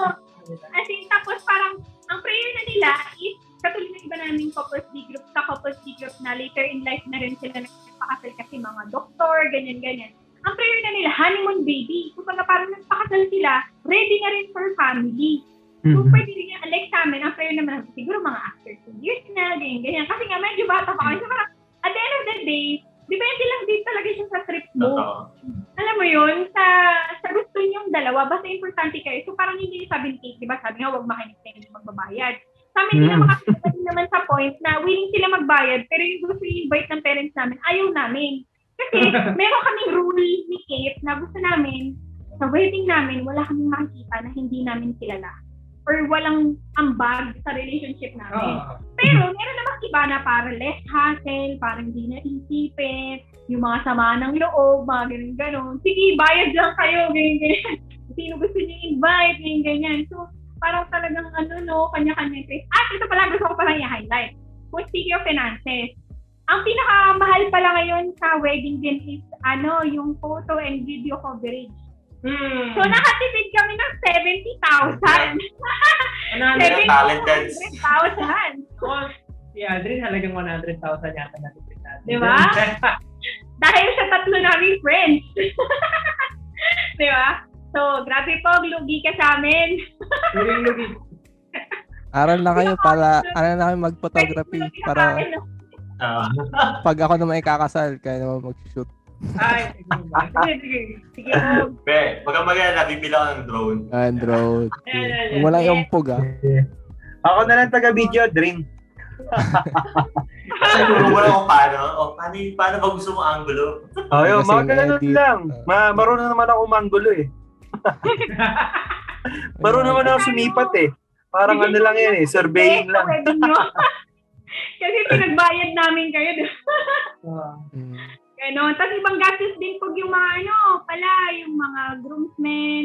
Speaker 3: As in, tapos parang, ang prayer na nila is, katulad ng iba naming couples D group, sa couples D group na later in life na rin sila nagpakasal kasi mga doktor, ganyan-ganyan. Ang prayer na nila, honeymoon baby. Kumbaga parang nagpakasal sila, ready na rin for family. So,
Speaker 5: Mhm.
Speaker 3: pwede rin yan. Like sa amin, ang prayer naman, siguro mga after two years na, ganyan, ganyan. Kasi nga, medyo bata pa kami. So, parang, at the end of the day, depende lang din talaga siya sa trip mo.
Speaker 2: totoo.
Speaker 3: Alam mo yun, sa sa gusto niyong dalawa, basta importante kayo. So, parang hindi niyo sabi ni Kate, di ba? Sabi nga, huwag makinig kayo, hindi magbabayad. Sa amin, hindi
Speaker 5: Mm.
Speaker 3: na makakita naman sa point na willing sila magbayad, pero yung gusto i-invite ng parents namin, ayaw namin. Kasi, meron kaming rule ni Kate na gusto namin, sa wedding namin, wala kaming makikita na hindi namin kilala. Or walang ambag sa relationship namin.
Speaker 1: Oo.
Speaker 3: Pero meron namang iba na para less hassle, parang hindi na isipin, yung mga sama ng loob, mga ganun-ganun. Sige, bayad lang kayo, ganyan-ganyan. Sino gusto niyo invite, ganyan-ganyan. So, parang talagang ano no, kanya-kanya. At ito pala, gusto ko palang i-highlight. Kung speaking of finances, ang pinakamahal pala ngayon sa wedding din is ano, yung photo and video coverage.
Speaker 1: Hmm.
Speaker 3: So, nakatipid kami ng 70,000.
Speaker 1: Ano,
Speaker 2: Ano yan, talented.
Speaker 3: 70,000.
Speaker 1: Ako, si Adrian halagang 100,000 yata na tipid natin.
Speaker 3: Di ba? dahil sa tatlo naming friends. Di ba? So, grabe po, lugi ka sa amin.
Speaker 1: Lugi-lugi.
Speaker 4: Aral na kayo para, aral na kayo mag-photography para?
Speaker 2: Ah.
Speaker 4: pag ako naman ikakasal, kaya naman mag-shoot.
Speaker 1: Ay, sige, sige.
Speaker 3: Sige, oh.
Speaker 2: Be, mag-alala, bibili ako ng drone.
Speaker 1: Ayan, ayan, ayan.
Speaker 4: Wala yung pug ah.
Speaker 5: Ako na lang taga-video, Dream.
Speaker 2: Kasi kung wala kung paano, o paano, paano ba gusto mo angulo?
Speaker 5: Oh, yun, mga ganun
Speaker 4: edit,
Speaker 5: lang.
Speaker 4: ah.
Speaker 5: Ma marunong naman ako manggulo eh. Marunong naman ako sumipat eh. Parang ano lang yan eh, surveying lang.
Speaker 3: Kasi pinagbayad namin kayo. Ganon. Tapos ibang gastos din pag yung mga ano, pala, yung mga groomsmen.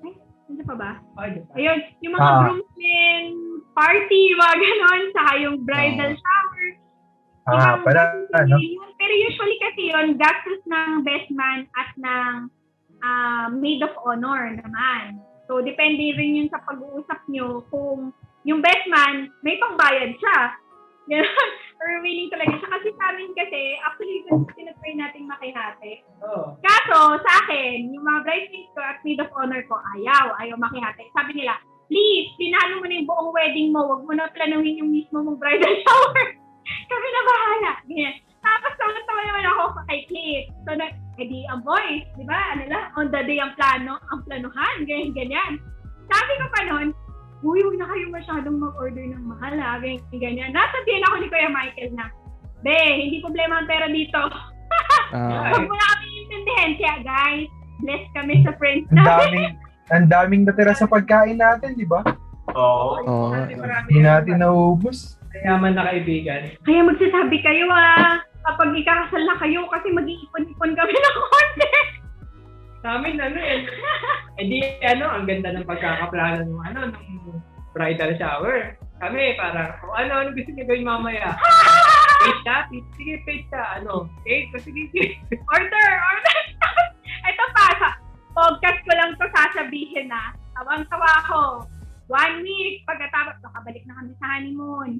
Speaker 3: Ay, ano pa ba? Ayun, yung mga
Speaker 5: Ah.
Speaker 3: groomsmen party, mga ganon. Saka yung bridal
Speaker 4: Ah.
Speaker 3: shower.
Speaker 5: Ah, pala, ano?
Speaker 3: Pero usually kasi yun, gastos ng best man at ng uh, maid of honor naman. So, depende rin yun sa pag-uusap nyo kung yung best man, may pangbayad siya. Ganun. Or willing talaga siya. Kasi sa amin kasi, actually, kung tinatry natin makihati.
Speaker 1: Oh.
Speaker 3: Kaso, sa akin, yung mga bridesmaids ko at maid of honor ko, ayaw, ayaw makihati. Sabi nila, please, pinalo mo na yung buong wedding mo, wag mo na planuhin yung mismo mong bridal shower. Kami na bahala. Ganyan. Tapos tawa-tawa naman ako kay Kate. So, na, edi ang boys, di ba? Ano lang, on the day ang plano, ang planuhan, ganyan, ganyan. Sabi ko pa noon, Uy, huwag na kayo masyadong mag-order ng mahal ha, ganyan, ganyan. Nasabihan ako ni Kuya Michael na, Be, hindi problema ang pera dito.
Speaker 4: Ah.
Speaker 3: Huwag mo na kami intindihan. Kaya guys, bless kami sa friends
Speaker 5: Ang
Speaker 3: namin.
Speaker 5: daming, ang daming natira sa pagkain natin, di ba?
Speaker 2: Oo.
Speaker 4: Oo.
Speaker 1: Marami, marami.
Speaker 5: Hindi natin naubos.
Speaker 1: Mayaman na kaibigan.
Speaker 3: Kaya magsasabi kayo ah, kapag ikakasal na kayo kasi mag-iipon-ipon kami ng konti.
Speaker 1: Sa amin, ano yan. Eh di, ano, ang ganda ng pagkakaplano ng, ano, ng bridal shower. Kami, parang, oh, ano, ano gusto niyo gawin mamaya? Ka? Sige, ka. Ano? Cake? Sige, sige.
Speaker 3: order, order. Ito pa, sa podcast ko lang to sasabihin na. Tawang-tawa ako. One week, pagkatapos, nakabalik na kami sa honeymoon.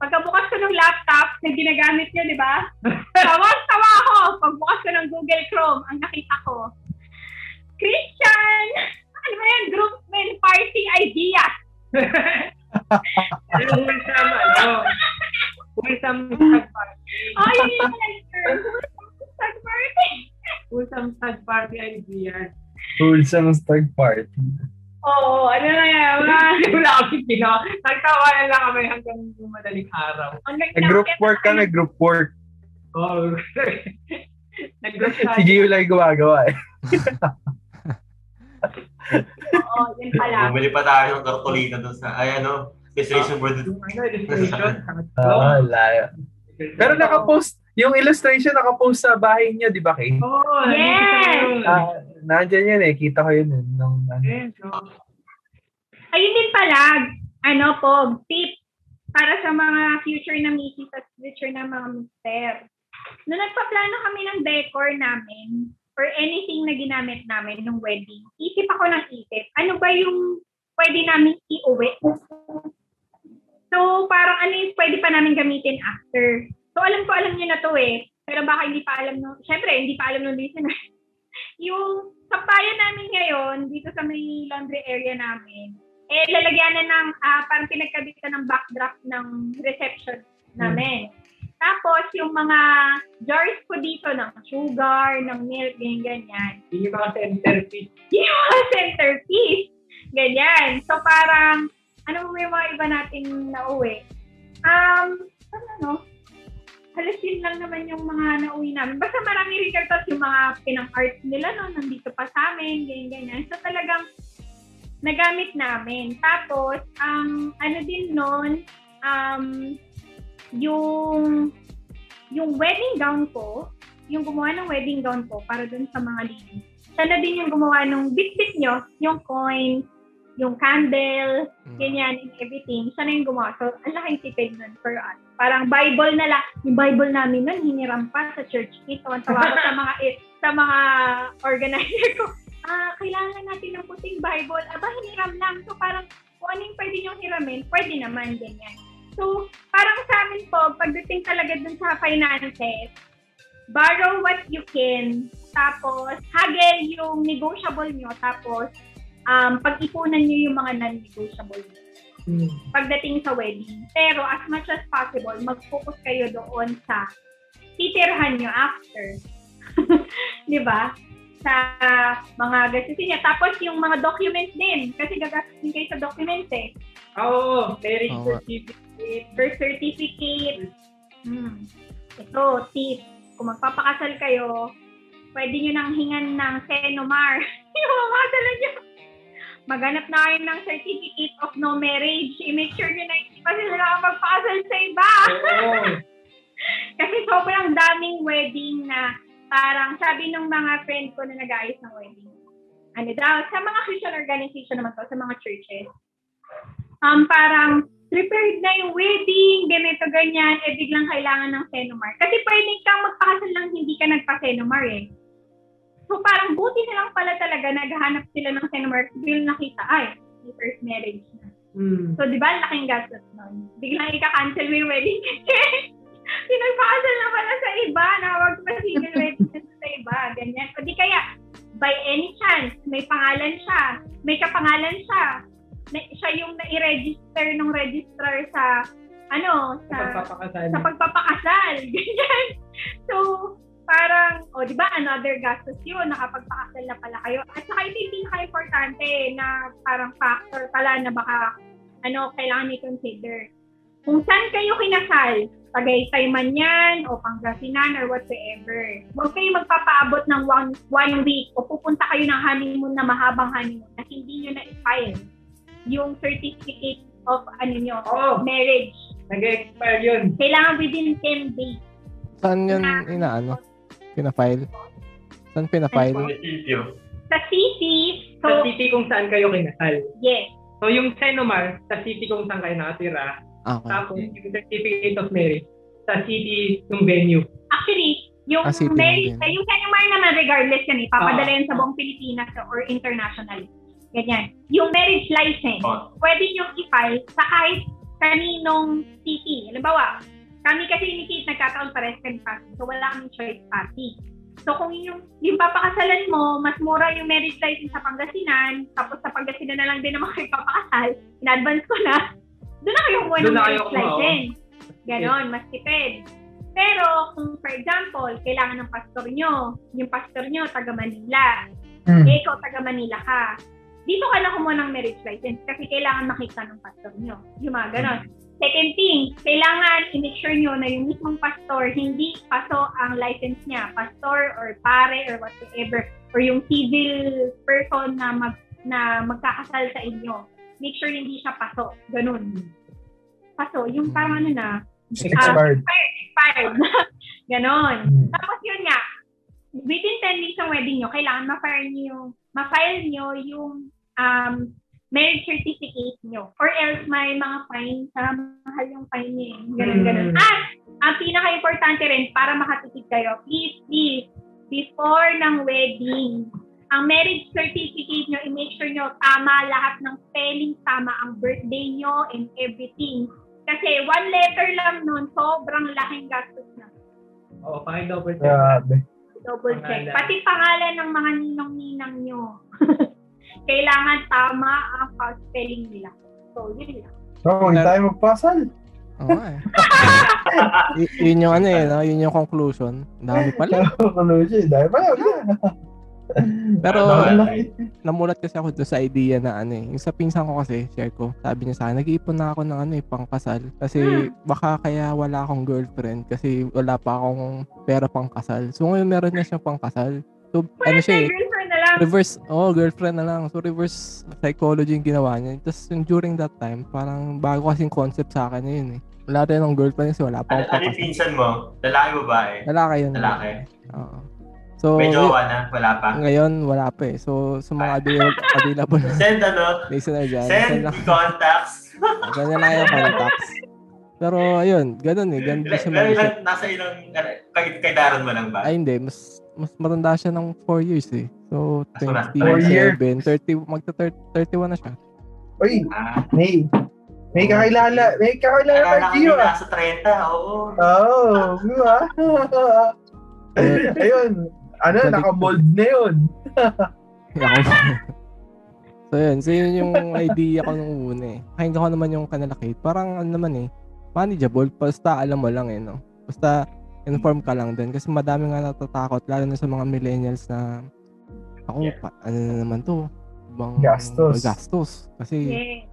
Speaker 3: Pagkabukas ko ng laptop na ginagamit niya, di ba? Tawang-tawa ako. Pagbukas ko ng Google Chrome, ang nakita ko, Christian! Ano ba yan? Groupman party idea.
Speaker 1: Ano, wholesome, ano? Wholesome stag party.
Speaker 3: Ay, yun yung like, Stag party.
Speaker 1: Wholesome stag party ideas.
Speaker 5: Wholesome stag party.
Speaker 3: Oo, ano na yan? Mga,
Speaker 1: Wala kami ginawa. Nagtawanan lang kami hanggang madaling araw.
Speaker 3: ang
Speaker 5: Nag-group work kami, group work.
Speaker 1: Oh. Nag-group
Speaker 5: Si Gio lang yung gumagawa eh.
Speaker 3: Oo, yun pala.
Speaker 2: Bumili pa tayo ng kartolina doon sa, ay ano, illustration board.
Speaker 1: Ano, illustration.
Speaker 5: Ah, layo. Pero nakapost, yung illustration nakapost sa bahay niya, di ba, Kay?
Speaker 1: Oo, oh,
Speaker 3: Yes!
Speaker 5: Ah, nandyan yun eh. Kita ko yun eh. Nung, ano.
Speaker 1: Yes, oh.
Speaker 3: Ayun din pala, ano po, tip para sa mga future na misis at future na mga mister. Nung nagpaplano kami ng decor namin, or anything na ginamit namin nung wedding, isip ako ng isip, ano ba yung pwede namin iuwi? So, parang ano yung pwede pa namin gamitin after. So, alam ko, alam niyo na to eh. Pero baka hindi pa alam no, syempre, hindi pa alam ng listener. yung sampayan namin ngayon, dito sa may laundry area namin, eh, lalagyanan ng, ah, parang pinagkabitan ng backdrop ng reception namin. Tapos, yung mga jars ko dito ng sugar, ng milk, ganyan-ganyan.
Speaker 1: Yun yung mga centerpiece.
Speaker 3: Yung mga centerpiece. Ganyan. So, parang, ano mo yung mga iba nating nauwi? Um, ano, no? Halos yun lang naman yung mga nauwi namin. Basta marami rin kartos yung mga pinang-art nila, no? Nandito pa sa amin, ganyan-ganyan. So, talagang nagamit namin. Tapos, ang ano din nun, um, yung yung wedding gown ko, yung gumawa ng wedding gown ko para dun sa mga ladies. Siya na din yung gumawa ng bit-bit nyo, yung coin, yung candle,
Speaker 4: Mm.
Speaker 3: ganyan, and everything. Siya na yung gumawa. So, ang laking tipid nun for us. Parang Bible na lang. Yung Bible namin nun, hiniram pa sa church. Ito, ang tawa ko sa mga, sa mga organizer ko. Ah, kailangan natin ng puting Bible. Aba, hiniram lang. So, parang kung ano yung pwede niyong hiramin, pwede naman, ganyan. So, parang sa amin po, pagdating talaga dun sa finances, borrow what you can, tapos hagel yung negotiable nyo, tapos um, pag-ipunan nyo yung mga non-negotiable nyo
Speaker 1: Hmm.
Speaker 3: pagdating sa wedding. Pero as much as possible, mag-focus kayo doon sa titirhan nyo after. Di ba? Sa mga gastusin niya. Tapos yung mga documents din. Kasi gagastusin kayo sa documents eh.
Speaker 1: Oo, marriage
Speaker 4: Oo nga.
Speaker 1: certificate.
Speaker 3: Birth certificate. Hmm. Ito, tip. Kung magpapakasal kayo, pwede nyo nang hingan ng Senomar. yung mga dala nyo. Maganap na kayo ng certificate of no marriage. I-make sure nyo na hindi pa sila nakapagpakasal sa iba.
Speaker 1: Oo.
Speaker 3: Kasi sobrang daming wedding na parang sabi ng mga friend ko na nag-ayos ng wedding. Ano daw, sa mga Christian organization naman to, sa mga churches, um, parang prepared na yung wedding, ganito, ganyan, eh biglang kailangan ng Senomar. Kasi pwedeng kang magpakasal lang hindi ka nagpa-Senomar eh. So parang buti na lang pala talaga naghahanap sila ng Senomar biglang nakita, ay, may first marriage na.
Speaker 1: Hmm.
Speaker 3: So di ba, laking gastos nun. Biglang ika-cancel mo yung wedding kasi pinagpakasal na pala sa iba, nawag pa civil wedding na sa iba, ganyan. O di kaya, by any chance, may pangalan siya, may kapangalan siya, na, siya yung na-register ng registrar sa, ano,
Speaker 1: Sa
Speaker 3: sa,
Speaker 1: pagpapakasal.
Speaker 3: sa pagpapakasal. Ganyan. So, parang, o di ba, another gastos yun, nakapagpakasal na pala kayo. At saka ito yung pinaka-importante na parang factor pala na baka, ano, kailangan i-consider. Kung saan kayo kinasal, Tagaytay man yan, o Pangasinan, or whatsoever. Huwag kayo magpapaabot ng one, one week o pupunta kayo ng honeymoon na mahabang honeymoon na hindi nyo na-file yung certificate of ano nyo,
Speaker 1: Oo.
Speaker 3: marriage.
Speaker 1: Nag-expire yun.
Speaker 3: Kailangan within 10 days.
Speaker 4: Saan yun inaano? Pinafile? Saan pinafile?
Speaker 2: Munisipyo.
Speaker 3: Sa city, so,
Speaker 1: Sa city kung saan kayo kinasal.
Speaker 3: yes.
Speaker 1: So yung Senomar, sa city kung saan kayo nakatira.
Speaker 4: Ah, Okay.
Speaker 1: Tapos yung certificate of marriage, sa city ng venue.
Speaker 3: Actually, yung
Speaker 4: Ah, city
Speaker 3: marriage,
Speaker 4: lang din.
Speaker 3: yung Senomar naman regardless yan eh, papadala
Speaker 1: Ah.
Speaker 3: yan sa buong Pilipinas or international. Ganyan. Yung marriage license,
Speaker 2: Oh.
Speaker 3: pwede nyo i-file sa kahit kaninong city. Halimbawa, kami kasi ni Kate nagkataon pares kami party, so wala kaming choice party. So kung yung, yung papakasalan mo, mas mura yung marriage license sa Pangasinan, tapos sa Pangasinan na lang din naman kayo papakasal, in-advance ko na, doon na kayo kumuha
Speaker 1: Doon
Speaker 3: ng
Speaker 1: na kayo
Speaker 3: marriage
Speaker 1: kumuha, oo.
Speaker 3: license. Ganon, mas tipid. Pero kung for example, kailangan ng pastor nyo, yung pastor nyo taga Manila,
Speaker 5: Hmm.
Speaker 3: eh ikaw taga Manila ka, dito ka na kumuha ng marriage license kasi kailangan makita ng pastor nyo. Yung mga ganon. Second thing, kailangan i-make sure nyo na yung mismong pastor, hindi paso ang license niya. Pastor or pare or whatsoever. Or yung civil person na mag na magkakasal sa inyo. Make sure hindi siya paso. Ganun. Paso, yung parang ano na,
Speaker 5: Expired.
Speaker 3: expired. Ganon.
Speaker 5: Hmm.
Speaker 3: Tapos yun nga, within 10 days ng wedding nyo, kailangan ma-file nyo ma-file nyo yung um, marriage certificate nyo. Or else may mga fine, sa mahal yung fine nyo eh. Ganon,
Speaker 1: Hmm.
Speaker 3: ganon. At, ang pinaka-importante rin, para makatipid kayo, please, please, before ng wedding, ang marriage certificate nyo, i-make sure nyo tama lahat ng spelling, tama ang birthday nyo and everything. Kasi one letter lang nun, sobrang laking gastos na.
Speaker 1: Oo, pakil double check.
Speaker 5: Grabe.
Speaker 3: Double check.
Speaker 1: Pangalan.
Speaker 3: Pati pangalan ng mga ninong-ninang nyo. Kailangan tama ang spelling nila. So, yun lang.
Speaker 5: So, hindi tayo magpasal.
Speaker 4: Oo nga eh. Y- yun yung ano eh, no? yun yung conclusion. Dami pala.
Speaker 5: Conclusion. Dahil pa yun.
Speaker 4: Pero namulat kasi ako doon sa idea na ano eh. Yung sa pinsan ko kasi, share ko, sabi niya sa akin, nag-iipon na ako ng ano eh, pangkasal. Kasi baka kaya wala akong girlfriend kasi wala pa akong pera pang kasal. So ngayon meron na siyang pangkasal. So ano siya eh,
Speaker 3: Girlfriend na lang.
Speaker 4: reverse, oh girlfriend na lang. So reverse psychology yung ginawa niya. Tapos yung during that time, parang bago kasing concept sa akin na yun eh. Wala rin akong girlfriend kasi wala pa
Speaker 2: Ano, ano yung pinsan mo? Lalaki, babae?
Speaker 4: Lalaki yun.
Speaker 2: Lalaki.
Speaker 4: Oo. So,
Speaker 2: May jowa na? Wala pa?
Speaker 4: ngayon wala pa eh. So, sa mga available, available na
Speaker 2: Send ano?
Speaker 4: listener dyan,
Speaker 2: Send
Speaker 4: send
Speaker 2: contacts.
Speaker 4: ganyan lang yung contacts. Pero ayun, ganun eh. Ganun din siya
Speaker 2: Pero
Speaker 4: mag-isip.
Speaker 2: nasa ilang, kay, kay Darren mo lang ba?
Speaker 4: Ay hindi, mas mas matanda siya ng 4 years eh. So,
Speaker 2: Ah, so nasa
Speaker 4: 27, 30, magta 31 na siya.
Speaker 5: Uy,
Speaker 2: Ah,
Speaker 5: may, may kakilala, may kakilala tayo
Speaker 2: kami
Speaker 5: Gio ah.
Speaker 2: nasa 30, oo.
Speaker 5: Oo, di ba? Ayun, ano, naka-mold na yun.
Speaker 4: So yun, so yun yung idea ko nung una eh. Pakinggan ko naman yung kanila Kate. Parang ano naman eh, manageable. Basta alam mo lang eh, no? Basta inform ka lang din. Kasi madami nga natatakot, lalo na sa mga millennials na ako,
Speaker 2: Yeah.
Speaker 4: pa, ano na naman to? Ibang
Speaker 5: Gastos.
Speaker 4: gastos. Kasi
Speaker 3: Yeah.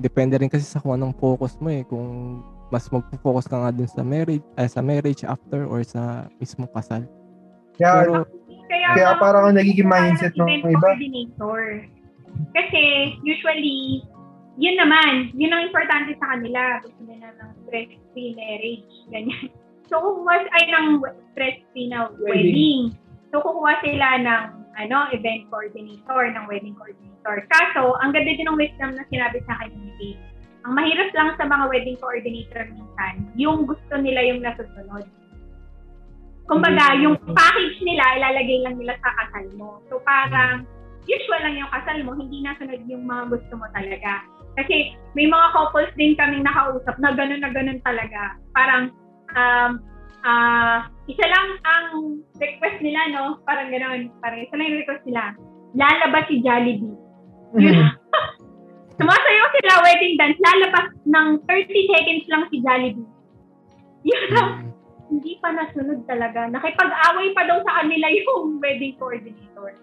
Speaker 4: depende rin kasi sa kung anong focus mo eh. Kung mas magpo-focus ka nga dun sa marriage, eh, sa marriage after or sa mismong kasal.
Speaker 5: Kaya,
Speaker 4: Pero,
Speaker 3: Kaya,
Speaker 5: kaya parang ang nagiging mindset ng iba.
Speaker 3: coordinator. Kasi usually, yun naman, yun ang importante sa kanila. Gusto nila ng stress-free marriage, ganyan. So, kukuha ay ng stress-free na wedding. So, kukuha sila ng ano, event coordinator, ng wedding coordinator. Kaso, ang ganda din ng wisdom na sinabi sa akin ni Kate. Ang mahirap lang sa mga wedding coordinator minsan, yung gusto nila yung nasusunod. Kumbaga, yung package nila, ilalagay lang nila sa kasal mo. So, parang, usual lang yung kasal mo, hindi nasunod yung mga gusto mo talaga. Kasi, may mga couples din kaming nakausap na gano'n na gano'n talaga. Parang, um, ah, isa lang ang request nila, no? Parang gano'n. Parang isa lang yung request nila. Lalabas si Jollibee. Yun. Sumasayaw sila wedding dance. Lalabas ng 30 seconds lang si Jollibee. Yun lang
Speaker 4: Mm.
Speaker 3: hindi pa nasunod talaga. Nakipag-away pa daw sa kanila yung wedding coordinator.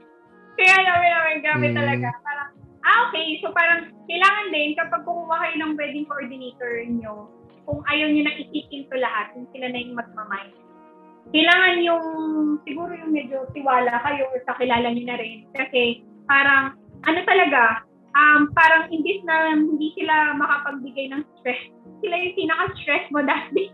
Speaker 3: Kaya namin namin grabe
Speaker 4: Mm.
Speaker 3: talaga. Parang, ah okay, so parang kailangan din kapag kukuha kayo ng wedding coordinator nyo, kung ayaw nyo na isipin to lahat, kung sila na yung magmamind. Kailangan yung, siguro yung medyo tiwala kayo or kakilala nyo na rin. Kasi parang, ano talaga, um, parang imbis na hindi sila makapagbigay ng stress, sila yung pinaka-stress mo dati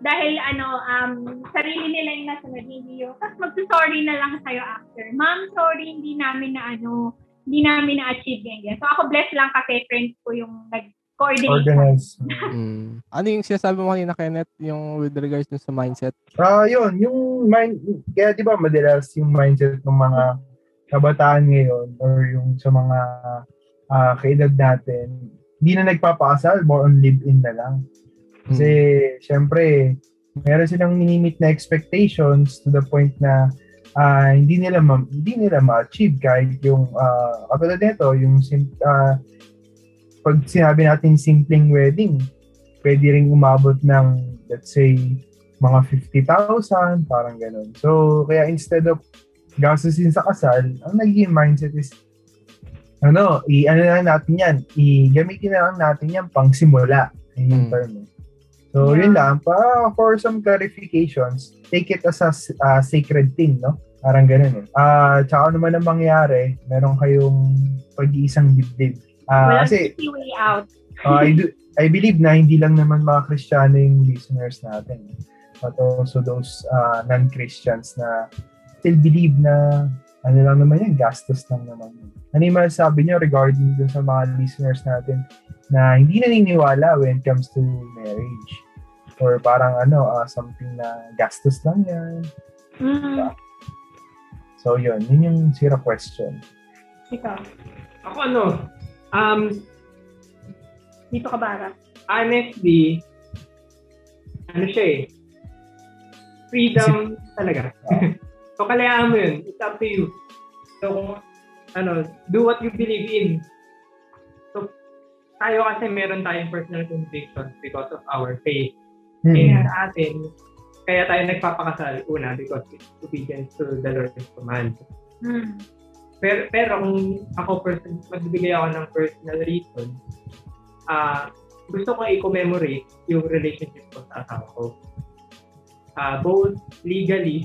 Speaker 3: dahil ano, um, sarili nila yung nasa naghihiyo. Tapos magsasorry na lang sa'yo after. Ma'am, sorry, hindi namin na ano, hindi namin na-achieve ganyan. So ako blessed lang kasi friends ko yung nag-coordinate.
Speaker 5: Organize.
Speaker 4: Mm. Ano yung sinasabi mo kanina, Kenneth, yung with regards dun sa mindset?
Speaker 5: Ah, yun, yung mind, kaya di ba madalas yung mindset ng mga kabataan ngayon or yung sa mga ah, kaedad natin, hindi na nagpapakasal, more on live-in na lang. Kasi, syempre, meron silang minimit na expectations to the point na ah, hindi nila ma- hindi nila ma-achieve kahit yung uh, katulad nito, yung sim- ah, pag sinabi natin simpleng wedding, pwede ring umabot ng let's say mga 50,000, parang ganun. So, kaya instead of gastusin sa kasal, ang naging mindset is ano, i-ano na lang natin yan, i-gamitin na lang natin yan pang simula. Yun yung
Speaker 4: Mm.
Speaker 5: term. eh. So,
Speaker 3: Yeah.
Speaker 5: yun lang. Pa, for some clarifications, take it as a uh, sacred thing, no? Parang ganun eh. Ah, tsaka naman ang mangyayari, meron kayong pag-iisang dibdib. Ah,
Speaker 3: Walang
Speaker 5: kasi,
Speaker 3: easy way out.
Speaker 5: Uh, I do I believe na hindi lang naman mga Kristiyano yung listeners natin. But also those uh, non-Christians na still believe na ano lang naman yan, gastos lang naman yun. Ano yung masasabi nyo regarding dun sa mga listeners natin na hindi naniniwala when it comes to marriage? Or parang ano, uh, something na gastos lang yan.
Speaker 3: Mm,
Speaker 5: So yun, yun yung zero question.
Speaker 3: ikaw.
Speaker 1: Ako ano, um,
Speaker 3: Dito ka bara.
Speaker 1: honestly, ano siya eh, freedom talaga. so, kalayaan mo yun. It's up to you. So, kung, ano, do what you believe in. So, tayo kasi meron tayong personal convictions because of our faith.
Speaker 5: Hmm.
Speaker 1: Eh,
Speaker 3: Yeah.
Speaker 1: sa atin, kaya tayo nagpapakasal, una, because it's obedience to the Lord's command.
Speaker 3: Mm.
Speaker 1: Pero, pero kung ako person, magbibigay ako ng personal reason, ah gusto ko i-commemorate yung relationship ko sa asawa ko. Ah both legally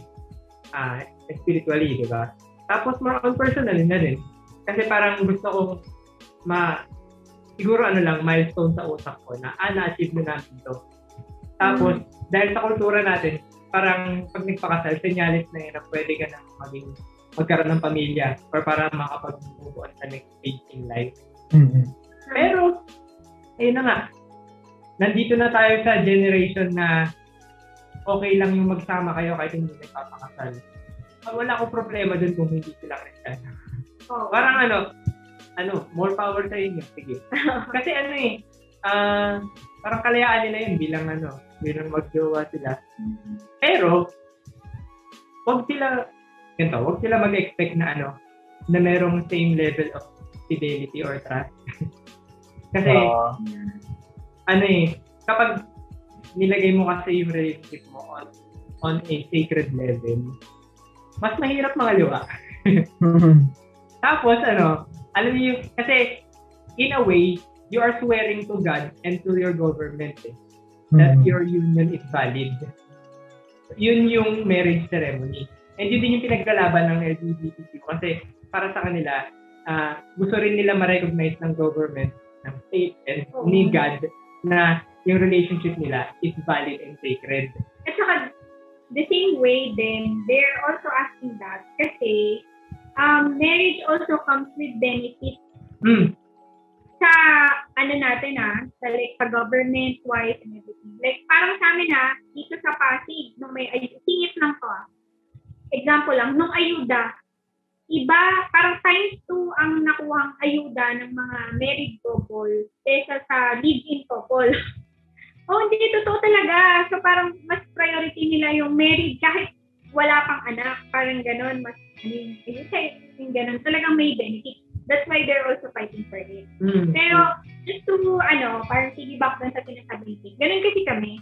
Speaker 1: ah spiritually, di ba? Tapos more on personally na rin. Kasi parang gusto ko ma siguro ano lang, milestone sa utak ko na ah, na-achieve na natin to. Tapos, dahil sa kultura natin, parang pag nagpakasal, senyalis na yun na pwede ka na maging magkaroon ng pamilya or para makapag-move on sa next stage in life.
Speaker 5: Mm-mm.
Speaker 1: Pero, ayun na nga, nandito na tayo sa generation na okay lang yung magsama kayo kahit hindi nagpapakasal. Ah, Wala akong problema dun kung hindi sila Christian.
Speaker 3: Oh.
Speaker 1: Parang ano, ano, more power sa inyo. Sige. Kasi ano eh, ah, parang kalayaan nila yun bilang ano, bilang magjowa sila. Pero, wag sila, ganito, wag sila mag-expect na ano, na merong same level of fidelity or trust. Kasi,
Speaker 5: Ah,
Speaker 1: ano eh, kapag nilagay mo kasi yung relationship mo on, on a sacred level, mas mahirap mangaliwa. Tapos, ano, alam niyo, kasi, in a way, you are swearing to God and to your government eh, that
Speaker 5: Mm.
Speaker 1: your union is valid. Yun yung marriage ceremony. And yun din yung pinaglalaban ng LGBTQ kasi para sa kanila, ah, gusto rin nila ma-recognize ng government, ng state, and ni God na yung relationship nila is valid and sacred.
Speaker 3: At saka, the same way then, they're also asking that kasi um, marriage also comes with benefits.
Speaker 1: Hmm.
Speaker 3: sa ano natin ah, sa like sa government wise and everything. Like parang sa amin ah, dito sa Pasig, nung may ay singit lang to ah. Example lang, nung ayuda, iba, parang times 2 ang nakuhang ayuda ng mga married couple kaysa sa live-in couple. oh, hindi, totoo talaga. So parang mas priority nila yung married kahit wala pang anak. Parang ganon, mas, I mean, yung ganon, talagang may benefit. That's why they're also fighting for it.
Speaker 1: Mm.
Speaker 3: Pero, just to, ano, parang piggyback dun sa sinasabi ganun kasi kami,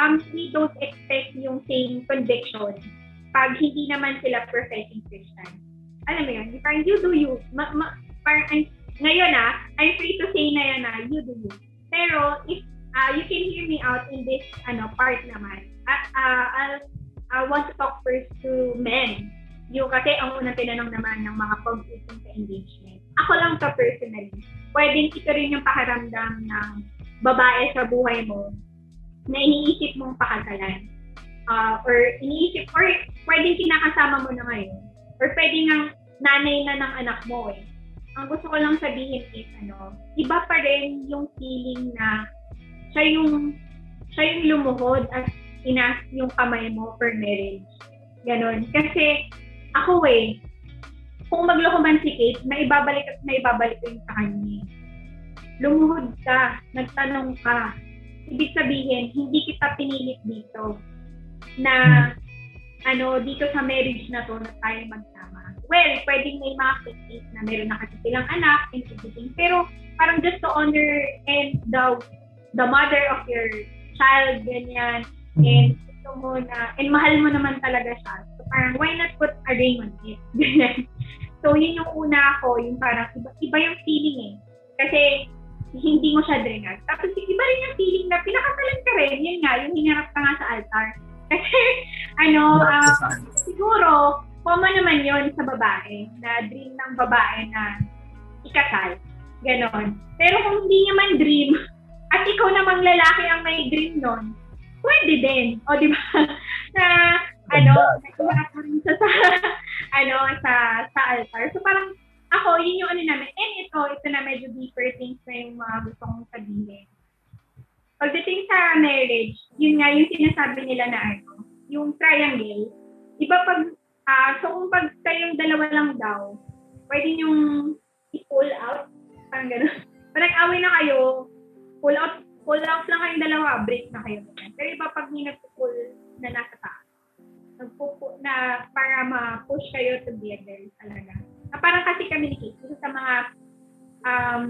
Speaker 3: um, we don't expect yung same conviction pag hindi naman sila professing Christian. Alam mo yun, parang you do you. Ma, ma, parang, I'm, ngayon ah, I'm free to say na yan na, you do you. Pero, if uh, you can hear me out in this ano part naman, uh, uh, I'll, I want to talk first to men. Yung kasi ang unang tinanong naman ng mga pag-usong sa engagement. Ako lang to personally. Pwedeng ito rin yung pakaramdam ng babae sa buhay mo na iniisip mong pakagalan. Uh, or iniisip, or pwedeng kinakasama mo na ngayon. Or pwedeng ang nanay na ng anak mo eh. Ang gusto ko lang sabihin is, ano, iba pa rin yung feeling na siya yung siya yung lumuhod at inas yung kamay mo for marriage. Ganon. Kasi ako eh, kung magloko man si Kate, may ibabalik at may ibabalik ko yung sa kanya. Lumuhod ka, nagtanong ka. Ibig sabihin, hindi kita pinilit dito na ano, dito sa marriage na to na tayo magsama. Well, pwedeng may mga case na meron na kasi silang anak and everything. Pero parang just to honor and the the mother of your child, ganyan, and gusto mo na, and mahal mo naman talaga siya. So parang, why not put a ring on it? So yun yung una ako, yung parang, iba, iba yung feeling eh. Kasi, hindi mo siya drinag. Tapos iba rin yung feeling na pinakasalan ka rin, yun nga, yung hinarap ka nga sa altar. Kasi, ano, uh, siguro, common naman yon sa babae, na dream ng babae na ikasal. Ganon. Pero kung hindi naman dream, at ikaw namang lalaki ang may dream nun, pwede din. O, di ba? na, ano, nagkaharap mo rin sa, sa, ano, sa, sa altar. So, parang, ako, yun yung ano namin. And ito, ito na medyo deeper things na yung mga gusto kong sabihin. Pagdating sa marriage, yun nga yung sinasabi nila na ano, yung triangle, iba pag, uh, so kung pag kayong dalawa lang daw, pwede yung i-pull out, parang gano'n. Pag nag-away na kayo, pull out, pull out lang kayong dalawa, break na kayo. Pero iba pag may nagpo-pull na nasa taas, nagpo na para ma-push kayo together talaga. Na parang kasi kami ni Kate, sa mga um,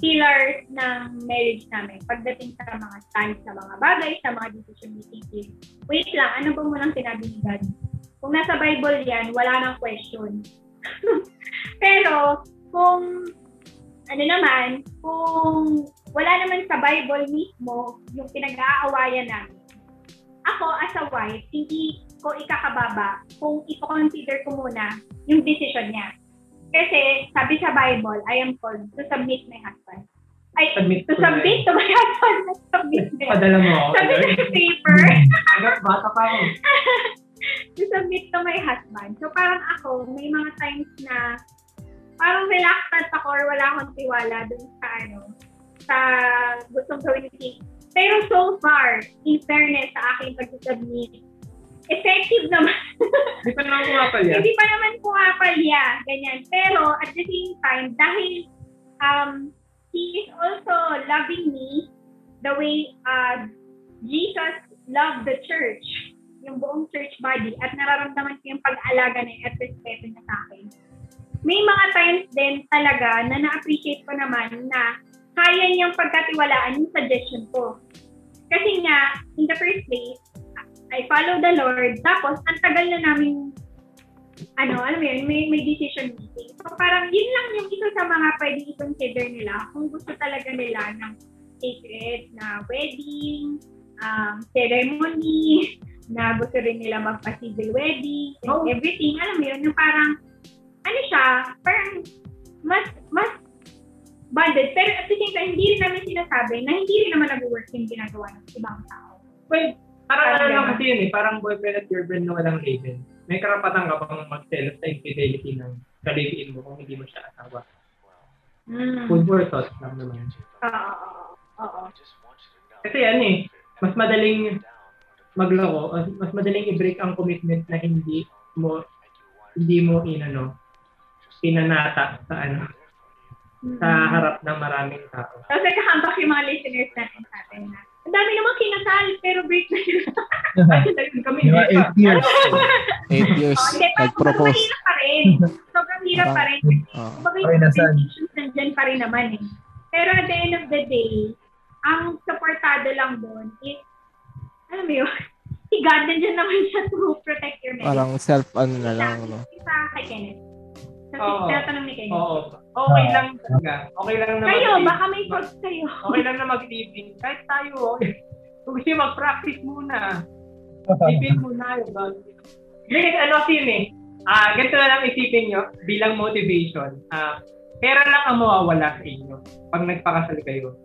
Speaker 3: pillars ng marriage namin pagdating sa mga stand sa mga bagay, sa mga decision making. Wait lang, ano ba munang sinabi ni God? Kung nasa Bible yan, wala nang question. Pero, kung ano naman, kung wala naman sa Bible mismo yung pinag-aawayan namin, ako as a wife, hindi ko ikakababa kung i-consider ko muna yung decision niya. Kasi sabi sa Bible, I am called to submit my husband. Ay,
Speaker 1: Submit
Speaker 3: to
Speaker 1: to
Speaker 3: submit to my husband. submit na.
Speaker 1: Padala mo ako.
Speaker 3: Submit sa paper.
Speaker 1: Agad, bata pa ako.
Speaker 3: to submit to my husband. So parang ako, may mga times na parang reluctant ako or wala akong tiwala dun sa ano, sa gustong gawin ni. Pero so far, in fairness sa aking pag-submit, effective naman.
Speaker 1: Hindi pa naman pumapalya.
Speaker 3: Hindi pa naman pumapalya, ganyan. Pero at the same time, dahil um, he is also loving me the way uh, Jesus loved the church, yung buong church body, at nararamdaman ko yung pag-alaga niya at respeto niya sa akin. May mga times din talaga na na-appreciate ko naman na kaya niyang pagkatiwalaan yung suggestion ko. Kasi nga, in the first place, I follow the Lord. Tapos, ang tagal na namin, ano, alam mo yun, may, may decision making. So, parang yun lang yung isa sa mga pwede i-consider nila kung gusto talaga nila ng sacred na wedding, um, ceremony, na gusto rin nila magpa-civil wedding, and
Speaker 1: Oh.
Speaker 3: everything. Alam mo yun, yung parang, ano siya, parang mas, mas bonded. Pero at the same time, hindi rin namin sinasabi na hindi rin naman nag-work yung ginagawa ng ibang tao.
Speaker 1: Well, parang ano lang kasi yun eh, parang boyfriend at girlfriend na walang label. May karapatan ka bang magselos sa infidelity ng kalibiin mo kung hindi mo siya asawa.
Speaker 3: Mm.
Speaker 1: Food for thought lang naman.
Speaker 3: Oo, oo, oo.
Speaker 1: Kasi ano eh, mas madaling magloko, mas- mas madaling i-break ang commitment na hindi mo hindi mo inano pinanata sa ano
Speaker 3: Mm.
Speaker 1: sa harap ng maraming tao.
Speaker 3: Tapos nakahambak yung mga listeners natin sa atin na ang dami namang kinasal, pero break na sila.
Speaker 1: Kasi tayo kami
Speaker 5: Di ba,
Speaker 1: hindi pa.
Speaker 5: eight years.
Speaker 4: Eight years,
Speaker 3: Oh, sobrang
Speaker 4: nag-propose.
Speaker 3: mahirap pa rin. Sobrang hirap pa rin.
Speaker 4: Oh.
Speaker 3: Kumbaga
Speaker 5: Okay,
Speaker 3: yung expectations nandyan pa rin naman eh. Pero at the end of the day, ang supportado lang doon is, alam mo yun, si God nandyan naman siya to protect your mental.
Speaker 4: Parang self ano na lang, no?
Speaker 3: Sa kay Kenneth. Sa
Speaker 1: Oo.
Speaker 3: tinatanong ni Kenneth.
Speaker 1: Oo. Okay lang talaga. Okay lang na
Speaker 3: Kayo,
Speaker 1: mag-
Speaker 3: baka may thoughts kayo.
Speaker 1: Okay lang na mag-living. Kahit tayo, okay. Kung gusto mag-practice muna. Isipin muna yung gagawin. Hindi, ano kasi yun eh. Ah, ganito na lang isipin nyo bilang motivation. Ah, pera lang ang mawawala sa inyo pag nagpakasal kayo.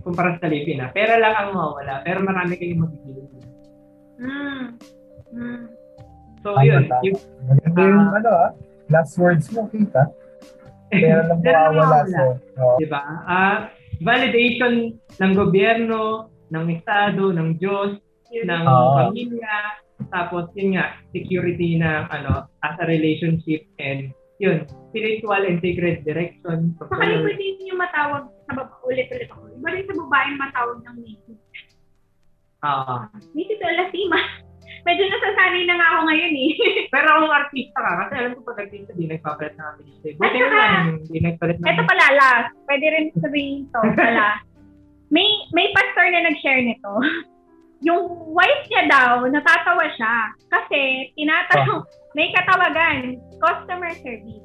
Speaker 1: Kumpara sa living ah. Pera lang ang mawawala. Pero marami kayong magiging.
Speaker 3: Mm. Mm.
Speaker 1: So, yun.
Speaker 5: Tama,
Speaker 1: Yung,
Speaker 5: Maganda yung
Speaker 1: Ah.
Speaker 5: ano ah, last words mo, kita.
Speaker 1: Pero
Speaker 5: mawawala
Speaker 1: mawawala.
Speaker 5: so. Oh.
Speaker 1: Di ba? Ah, validation ng gobyerno, ng Estado, ng Diyos, ng
Speaker 5: Oo.
Speaker 1: pamilya, tapos yun nga, security ng ano, as a relationship and yun, spiritual and sacred direction.
Speaker 3: Saka rin pwede niyo matawag sa baba, ulit-ulit ako. Iba rin sa babae matawag ng Mrs.
Speaker 1: Ah.
Speaker 3: Mrs. Olasima. Medyo nasasanay na nga ako ngayon eh.
Speaker 1: pero kung artista ka, kasi alam ko pag artista, di nagpapalit ng artista. Buti
Speaker 3: At
Speaker 1: na lang, di nagpalit ng
Speaker 3: Ito pala last. Pwede rin sabihin to pala. May may pastor na nag-share nito. Yung wife niya daw, natatawa siya. Kasi tinatanong, may katawagan, customer service.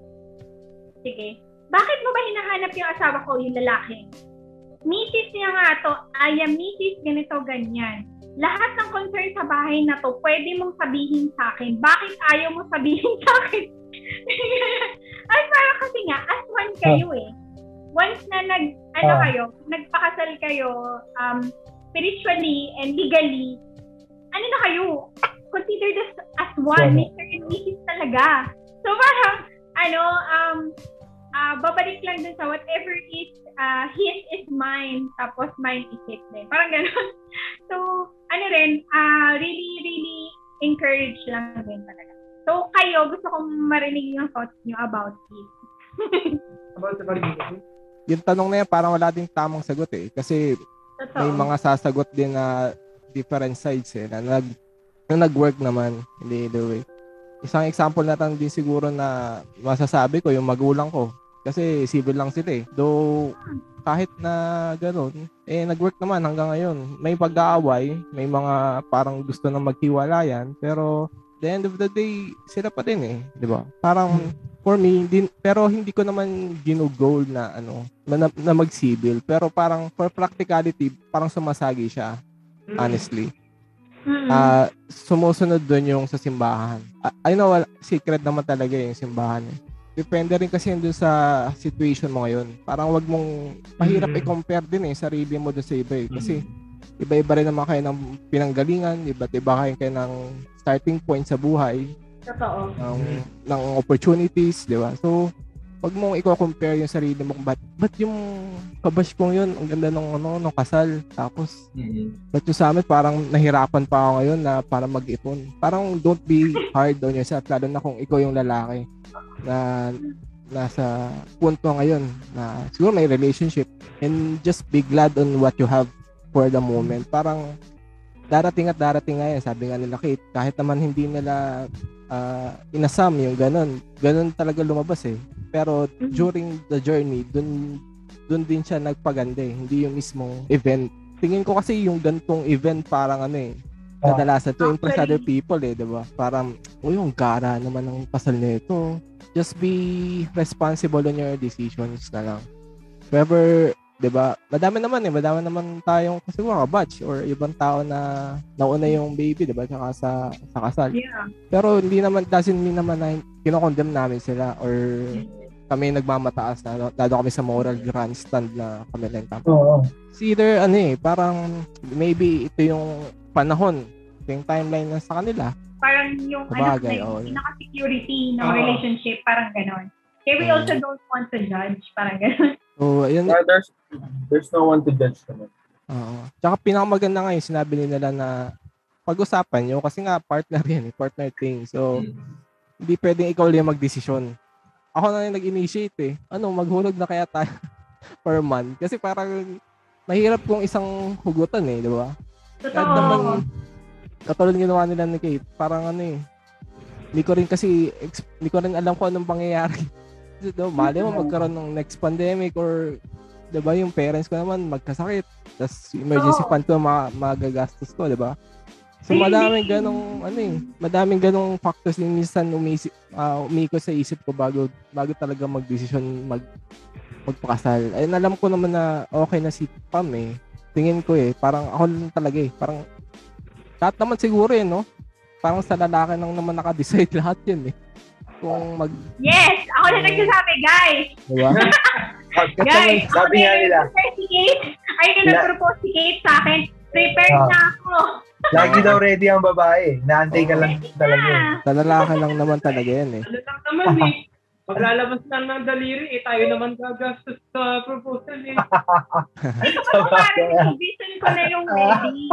Speaker 3: Sige. Bakit mo ba hinahanap yung asawa ko, yung lalaki? Misis niya nga to, ay am misis ganito ganyan. Lahat ng concern sa bahay na to, pwede mong sabihin sa akin. Bakit ayaw mo sabihin sa akin? ay, parang kasi nga, as one kayo eh. Once na nag, ano
Speaker 5: Ah.
Speaker 3: kayo, nagpakasal kayo, um, spiritually and legally, ano na kayo? Consider this as one. Mr. and Mrs. talaga. So parang, ano, um, ah babalik lang dun sa whatever is ah, his is mine, tapos mine is his din. Parang gano'n. So, ano rin, ah really, really encourage lang din talaga. So, kayo, gusto kong marinig yung thoughts niyo about this.
Speaker 1: about the validation.
Speaker 4: Yung tanong na yan, parang wala ding tamang sagot eh. Kasi
Speaker 3: Totoo.
Speaker 4: may mga sasagot din na different sides eh, na nag, na nag-work naman in the way. Isang example na lang din siguro na masasabi ko, yung magulang ko. Kasi civil lang sila eh. Though, kahit na gano'n, eh nag-work naman hanggang ngayon. May pag-aaway, may mga parang gusto na maghiwalayan, pero the end of the day, sila pa din eh, di ba? Parang for me, din, pero hindi ko naman ginugol na ano, na, na mag-civil, pero parang for practicality, parang sumasagi siya,
Speaker 1: Mm.
Speaker 3: Mm-mm.
Speaker 4: Ah, sumusunod doon yung sa simbahan. Ah, I know, secret naman talaga yung simbahan. Eh. Depende rin kasi yun doon sa situation mo ngayon. Parang wag mong, mahirap
Speaker 1: Mm.
Speaker 4: i-compare din eh, sarili mo doon sa iba eh. Kasi, iba-iba rin naman kayo ng pinanggalingan, iba't iba kayo kayo ng starting point sa buhay,
Speaker 3: Totoo.
Speaker 4: ng, ng opportunities, di ba? So, wag mong i-compare yung sarili mo kung ba't, ba't yung kabash kong yun, ang ganda nung, ano, nung kasal. Tapos,
Speaker 2: Mhm.
Speaker 4: But yung sa amin, parang nahirapan pa ako ngayon na para mag-ipon. Parang don't be hard on yourself, lalo na kung ikaw yung lalaki na nasa punto ngayon na siguro may relationship and just be glad on what you have for the moment. Parang darating at darating nga yan. Sabi nga nila Kate, kahit naman hindi nila ah, inasam yung ganun. Ganun talaga lumabas eh. Pero
Speaker 3: Mhm.
Speaker 4: during the journey, dun, dun din siya nagpaganda eh. Hindi yung mismong event tingin ko kasi yung gantong event parang ano eh,
Speaker 5: Ah.
Speaker 4: kadalasan to impress other people eh, di ba? Parang, oh yung gara naman ng pasal nito. Just be responsible on your decisions na lang. Whoever, di ba? Madami naman eh, madami naman tayong kasi mga batch or ibang tao na nauna yung baby, di ba? Tsaka sa, sa kasal.
Speaker 3: Yeah.
Speaker 4: Pero hindi naman, doesn't mean naman na kinokondemn namin sila or kami nagmamataas na, lalo kami sa moral grandstand na kami lang tama
Speaker 5: Oo.
Speaker 4: It's either ano eh, parang maybe ito yung panahon, yung timeline na sa kanila.
Speaker 3: Parang yung
Speaker 4: Sabagay,
Speaker 3: ano,
Speaker 4: oo.
Speaker 3: yung pinaka-security ng
Speaker 1: Oo.
Speaker 3: relationship, parang ganon. Okay, we
Speaker 4: Mm.
Speaker 3: also don't want to judge. Parang gano'n.
Speaker 4: So, ayun.
Speaker 5: Uh, there's, there's no one to judge naman.
Speaker 4: Oo. Tsaka pinakamaganda nga yung sinabi nila na pag-usapan nyo kasi nga partner yan eh, partner thing. So, hindi pwedeng ikaw lang magdesisyon. Ako na yung nag-initiate eh. Ano, maghulog na kaya tayo per month? Kasi parang mahirap kung isang hugutan eh, di ba? Kahit naman, katulad ng ginawa nila ni Kate, parang ano eh, hindi ko rin kasi, hindi ko rin alam kung anong pangyayari. Daw, mali mo magkaroon ng next pandemic or, di ba, yung parents ko naman magkasakit. Tapos, emergency
Speaker 3: Oo.
Speaker 4: fund ko, ma- magagastos ko, di ba? So, madaming ganong, ano eh, madaming ganong factors yung minsan umisip, uh, umiko sa isip ko bago, bago talaga magdesisyon mag, magpakasal. Ayun, alam ko naman na okay na si Pam eh. Tingin ko eh, parang ako lang talaga eh. Parang, lahat naman siguro eh, no? Parang sa lalaki lang naman naka-decide lahat yun eh. Kung mag,
Speaker 3: Yes! Ako na nagsasabi, guys!
Speaker 4: di ba?
Speaker 3: Guys, ako
Speaker 5: sabi
Speaker 3: na
Speaker 5: nila,
Speaker 3: nag-propose si Kate. Ay, na nag-propose si Kate sa akin. Prepared
Speaker 5: Ah.
Speaker 3: na ako.
Speaker 5: lagi daw ready ang babae. Naantay ka lang talaga. eh.
Speaker 3: Ah.
Speaker 4: Sa lalaki lang naman talaga yan eh.
Speaker 1: Ano lang naman eh. Paglalabas lang ng daliri, eh tayo naman gagastos sa proposal eh.
Speaker 3: Ito pa parang vision ko na yung wedding.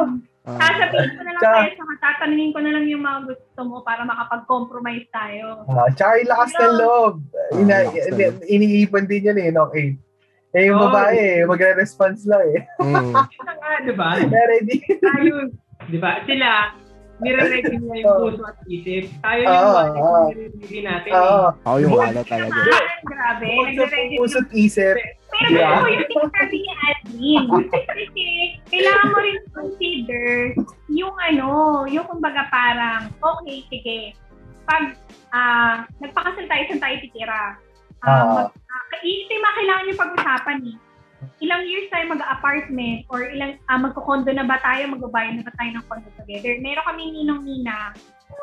Speaker 4: Ah,
Speaker 3: Sasabihin ko na lang
Speaker 5: Tsaka-
Speaker 3: tayo, saka tatanungin ko na lang yung mga gusto mo para makapag-compromise tayo.
Speaker 5: Ah, tsaka yung lakas ng loob. Ina,
Speaker 4: Ah, ng loob.
Speaker 5: iniipon din yun eh, no? Eh, eh yung
Speaker 1: Oo.
Speaker 5: babae eh, magre-response lang eh.
Speaker 4: mm,
Speaker 1: Ito nga, di ba?
Speaker 5: Ready.
Speaker 1: Tayo, di ba? Sila, nire-ready nila yung puso at isip. Tayo yung
Speaker 5: Oo,
Speaker 1: wallet yung nire-ready natin eh.
Speaker 5: Oo.
Speaker 4: ako yung wala talaga.
Speaker 3: Ah, grabe. Nagre-ready
Speaker 5: puso't isip.
Speaker 3: Pero
Speaker 5: Yeah.
Speaker 3: ko yung sinasabi ni Admin. Kasi kailangan mo rin consider yung ano, yung kumbaga parang, okay, sige, pag ah nagpakasal tayo, saan tayo titira?
Speaker 5: Ah.
Speaker 3: Uh, mag, uh, mga kailangan yung pag-usapan eh. Ilang years tayo mag-apartment or ilang ah, magko-condo na ba tayo, magbabayad na ba tayo ng condo together? Meron kami ninong nina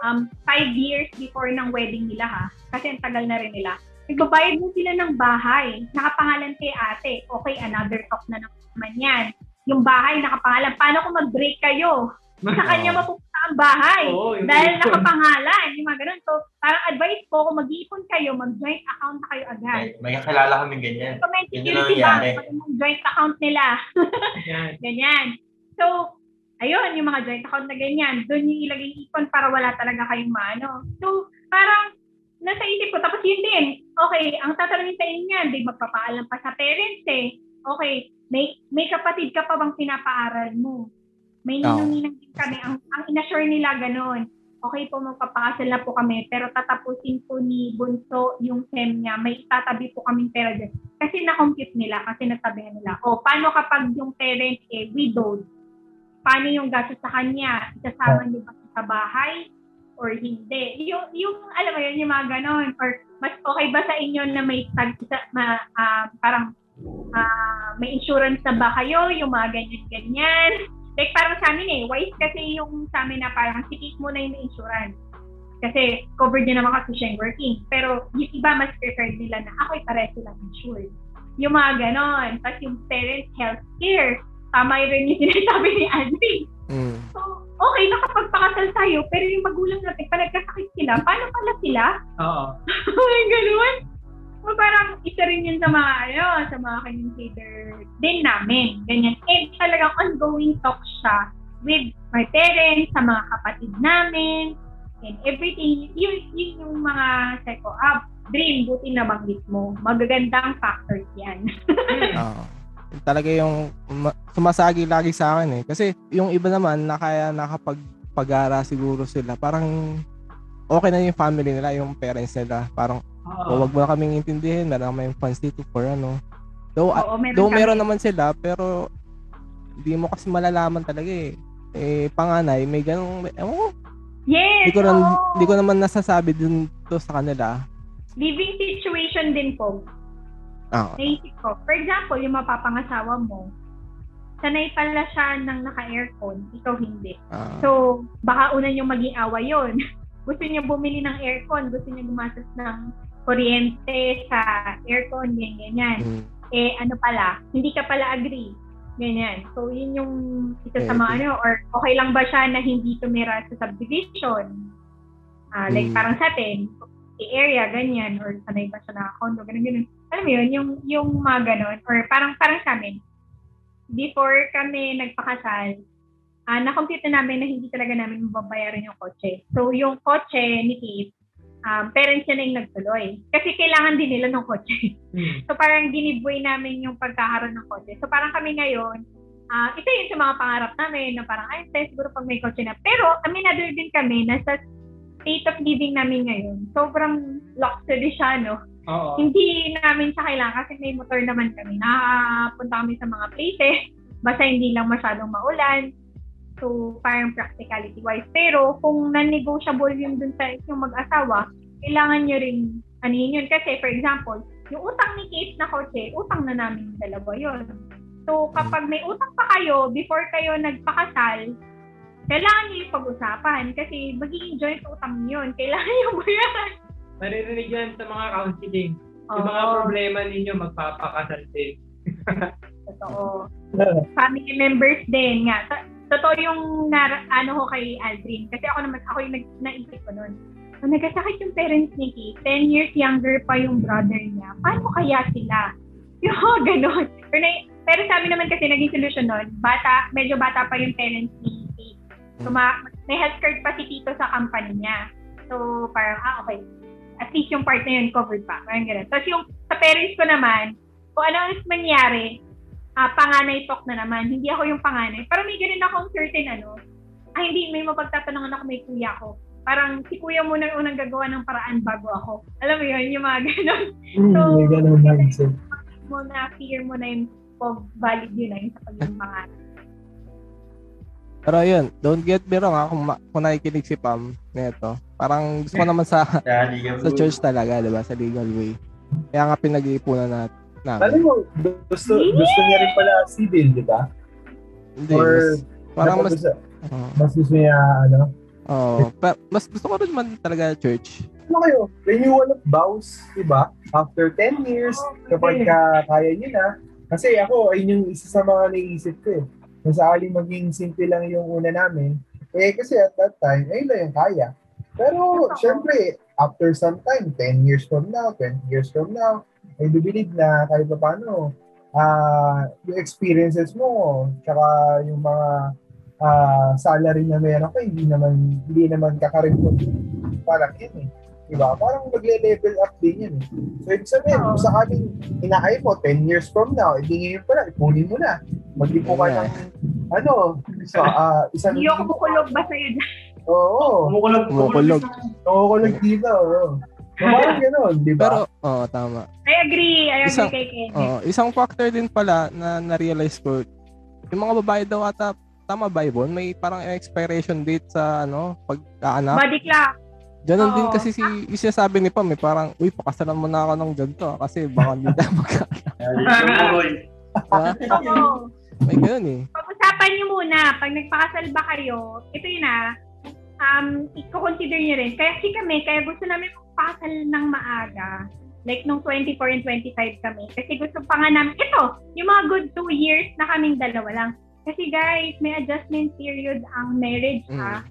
Speaker 3: um, five years before ng wedding nila ha, kasi ang tagal na rin nila. Nagbabayad mo sila ng bahay, nakapangalan kay ate. Okay, another talk na naman yan. Yung bahay, nakapangalan. Paano kung mag-break kayo? Sa kanya mapupunta ang bahay.
Speaker 1: Yung
Speaker 3: dahil
Speaker 1: ipon.
Speaker 3: nakapangalan. Yung mga ganun. So, parang advice ko, kung mag-iipon kayo, mag-joint account na kayo agad.
Speaker 2: May, may kakilala kami ganyan. Yun yung
Speaker 3: security bank, yung joint account nila.
Speaker 1: Yan.
Speaker 3: Ganyan. So, ayun, yung mga joint account na ganyan, doon yung ilagay yung ipon para wala talaga kayong maano. So, parang, nasa isip ko, tapos yun din, okay, ang tatanungin sa inyo yan, di magpapaalam pa sa parents eh. Okay, may may kapatid ka pa bang pinapaaral mo? May
Speaker 4: Oo.
Speaker 3: ninong-ninang din kami. Ang, ang inassure nila ganun. Okay po, magpapakasal na po kami, pero tatapusin po ni Bunso yung SEM niya. May tatabi po kaming pera dyan. Kasi na-compute nila, kasi natabihan nila. O, paano kapag yung parent eh, widowed? Paano yung gastos sa kanya? Isasama niyo ba sa bahay? Or hindi? Yung, yung alam mo yun, yung mga ganon. Or mas okay ba sa inyo na may tag, sa, ma, ah, parang ah, may insurance na ba kayo? Yung mga ganyan-ganyan. Like parang sa amin eh, wise kasi yung sa amin na parang sikik mo na yung insurance. Kasi covered niya naman kasi siya yung working. Pero yung iba mas preferred nila na ako pareho lang insured. Yung mga ganon. Tapos yung parent health care. Tama rin yung sinasabi ni Andy.
Speaker 4: Mm.
Speaker 3: So, okay, nakapagpakasal tayo, pero yung magulang natin, pag nagkasakit sila, paano pala sila?
Speaker 1: Oo.
Speaker 3: Ay, ganun. So, parang isa rin yun sa mga, ano, sa mga consider din namin. Ganyan. And talagang ongoing talk siya with my parents, sa mga kapatid namin, and everything. Yun, yun yung mga, sabi ko, ah, dream, buti na banggit mo. Magagandang factors yan.
Speaker 4: Oo. Yun talaga yung ma- sumasagi lagi sa akin eh. Kasi yung iba naman na kaya nakapagpagara siguro sila. Parang okay na yung family nila, yung parents nila. Parang
Speaker 1: Oo.
Speaker 4: oh, wag mo na kaming intindihin. Meron kaming funds dito for ano. Though,
Speaker 3: Oo, meron
Speaker 4: though
Speaker 3: kami.
Speaker 4: meron naman sila, pero hindi mo kasi malalaman talaga eh. Eh, panganay, may ganong, ewan ko,
Speaker 3: Yes!
Speaker 4: di ko, rin,
Speaker 3: oo.
Speaker 4: di ko naman nasasabi dun to sa kanila.
Speaker 3: Living situation din po.
Speaker 4: Ah,
Speaker 3: Naisip ko, for example, yung mapapangasawa mo, sanay pala siya ng naka-aircon, ikaw hindi.
Speaker 4: ah,
Speaker 3: So, baka una nyo maging away yun. gusto niya bumili ng aircon, gusto niya gumastos ng kuryente sa aircon, ganyan, ganyan.
Speaker 4: mm,
Speaker 3: Eh, ano pala, hindi ka pala agree. Ganyan. So, yun yung isa sa
Speaker 4: Eh,
Speaker 3: mga ano, or okay lang ba siya na hindi tumira sa subdivision? Ah, like
Speaker 4: Hmm.
Speaker 3: parang sa atin, area, ganyan, or sanay ba siya na condo, ganun, ganun. Alam mo yun, yung, yung mga ganun, or parang, parang sa amin, before kami nagpakasal, ah na-compute na namin na hindi talaga namin mababayaran yung kotse. So, yung kotse ni Kate, um, parents niya na yung nagtuloy. Kasi kailangan din nila ng kotse.
Speaker 1: Hmm.
Speaker 3: So, parang diniboy namin yung pagkakaroon ng kotse. So, parang kami ngayon, ah isa yun sa mga pangarap namin na parang, ay, tayo siguro pag may kotse na. Pero, aminado din kami na sa state of living namin ngayon, sobrang luxury siya, no?
Speaker 1: Oo.
Speaker 3: Hindi namin siya kailangan kasi may motor naman kami. Nakapunta kami sa mga places, basta hindi lang masyadong maulan. So, parang practicality-wise. Pero, kung non-negotiable yung dun sa yung mag-asawa, kailangan nyo rin anuhin yun. Kasi, for example, yung utang ni Kate na kotse, utang na namin yung dalawa yun. So, kapag may utang pa kayo, before kayo nagpakasal, kailangan nyo yung pag-usapan. Kasi, magiging joint utang yun. Kailangan yung bayaran.
Speaker 1: Maririnig yan sa mga counseling. Yung mga problema ninyo, magpapakasal din.
Speaker 3: Totoo. Family members din nga. To- Totoo yung nar- ano ko kay Aldrin. Kasi ako naman, ako yung nag- naisip ko nun. So, nagkasakit yung parents ni Kate. 10 years younger pa yung brother niya. Paano kaya sila? Yung mga ganon. Pero, na- pero sa amin naman kasi naging solusyon nun, bata, medyo bata pa yung parents ni Kate. So, ma- may health card pa si Tito sa company niya. So, parang, ah, okay. At least yung part na yun covered pa. Parang ganun. Tapos yung sa parents ko naman, kung ano ang mangyari, ah panganay talk na naman. Hindi ako yung panganay. Pero may ganun akong certain ano, ah hindi, may mapagtatanungan ako may kuya ko. Parang si kuya muna ang unang gagawa ng paraan bago ako. Alam mo yun, yung mga ganun.
Speaker 5: Hmm, may ganun mindset.
Speaker 3: Mo na, fear mo na yung pag valid yun na yung sa pagiging panganay.
Speaker 4: Pero yun, don't get me wrong ha, kung, ma- kung nakikinig si Pam neto. Parang gusto ko naman sa sa church talaga, 'di ba? Sa legal way. Kaya nga pinag-iipunan na
Speaker 5: Alam
Speaker 4: namin.
Speaker 5: mo, gusto, gusto niya rin pala civil, di ba?
Speaker 4: Hindi,
Speaker 5: Or,
Speaker 4: mas, parang mas
Speaker 5: gusto, mas gusto niya, ano,
Speaker 4: Oo. Pa- mas gusto ko rin man talaga church.
Speaker 5: ano kayo, renewal of vows, di ba? After 10 years, kapag ka, kaya niyo na, kasi ako, ayun yung isa sa mga naisip ko eh. Kung maging simple lang yung una namin, eh kasi at that time, ayun lang yung kaya. Pero, syempre, after some time, 10 years from now, 20 years from now, I do believe na kahit pa paano, ah yung experiences mo, tsaka yung mga ah salary na meron ka, hindi naman, hindi naman kakarimot parang yun eh. Diba? Parang magle-level up din yun eh. So, ibig sabihin, kung sakaling inaay mo, 10 years from now, edi ngayon pala, ipunin mo na. Mag-ipo ka
Speaker 4: Yeah.
Speaker 5: ng, ano, sa, ah, isang...
Speaker 3: Hindi ako kukulog ba sa'yo dyan?
Speaker 5: Oo.
Speaker 2: Kumukulog.
Speaker 4: Kumukulog.
Speaker 5: Nakukulag dito. Oo. Parang gano'n, di ba?
Speaker 4: Pero, oo, tama.
Speaker 3: I agree. I agree
Speaker 4: Isang-
Speaker 3: kay Ken.
Speaker 4: Oo, isang factor din pala na na-realize ko, yung mga babae daw ata, tama ba Yvonne? May parang expiration date sa ano, pagkaanak.
Speaker 3: Body clock.
Speaker 4: Ganon din kasi si, yung sinasabi ni Pam, eh, parang, uy, pakasalan mo na ako ng ganito ah, kasi baka hindi tayo magkaanak.
Speaker 3: Oo.
Speaker 4: May ganun eh.
Speaker 3: pag-usapan niyo muna, pag nagpakasal ba kayo, ito yun ah, um, i-consider niyo rin. Kaya si kami, kaya gusto namin magpakasal ng maaga. Like nung 24 and 25 kami. Kasi gusto pa nga namin, ito, yung mga good two years na kaming dalawa lang. Kasi guys, may adjustment period ang marriage ha.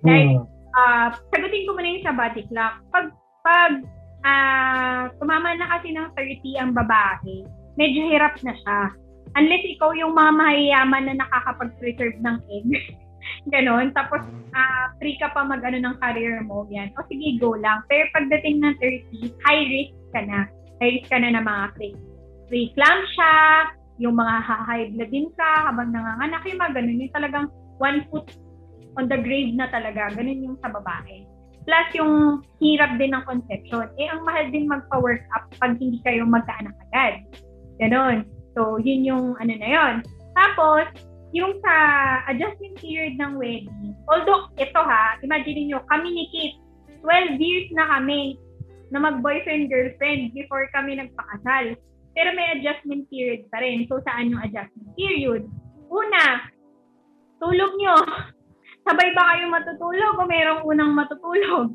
Speaker 5: Hmm.
Speaker 3: ah sagutin ko muna yung sa body clock. Pag, pag ah tumama na kasi ng 30 ang babae, medyo hirap na siya. Unless ikaw yung mga mahiyaman na nakakapag-preserve ng egg. Ganon. Tapos, ah free ka pa mag-ano ng career mo. Yan. O sige, go lang. Pero pagdating ng 30, high risk ka na. High risk ka na ng mga pre preeclampsia, yung mga high blood din ka habang nanganganak, yung mga ganun. Yung talagang one foot on the grave na talaga. Ganun yung sa babae. Plus yung hirap din ng conception. Eh, ang mahal din magpa-work up pag hindi kayo magkaanak agad. Ganon. So, yun yung ano na yun. Tapos, yung sa adjustment period ng wedding, although ito ha, imagine nyo, kami ni Kate, 12 years na kami na mag-boyfriend-girlfriend before kami nagpakasal. Pero may adjustment period pa rin. So, saan yung adjustment period? Una, tulog nyo. Sabay ba kayo matutulog o merong unang matutulog?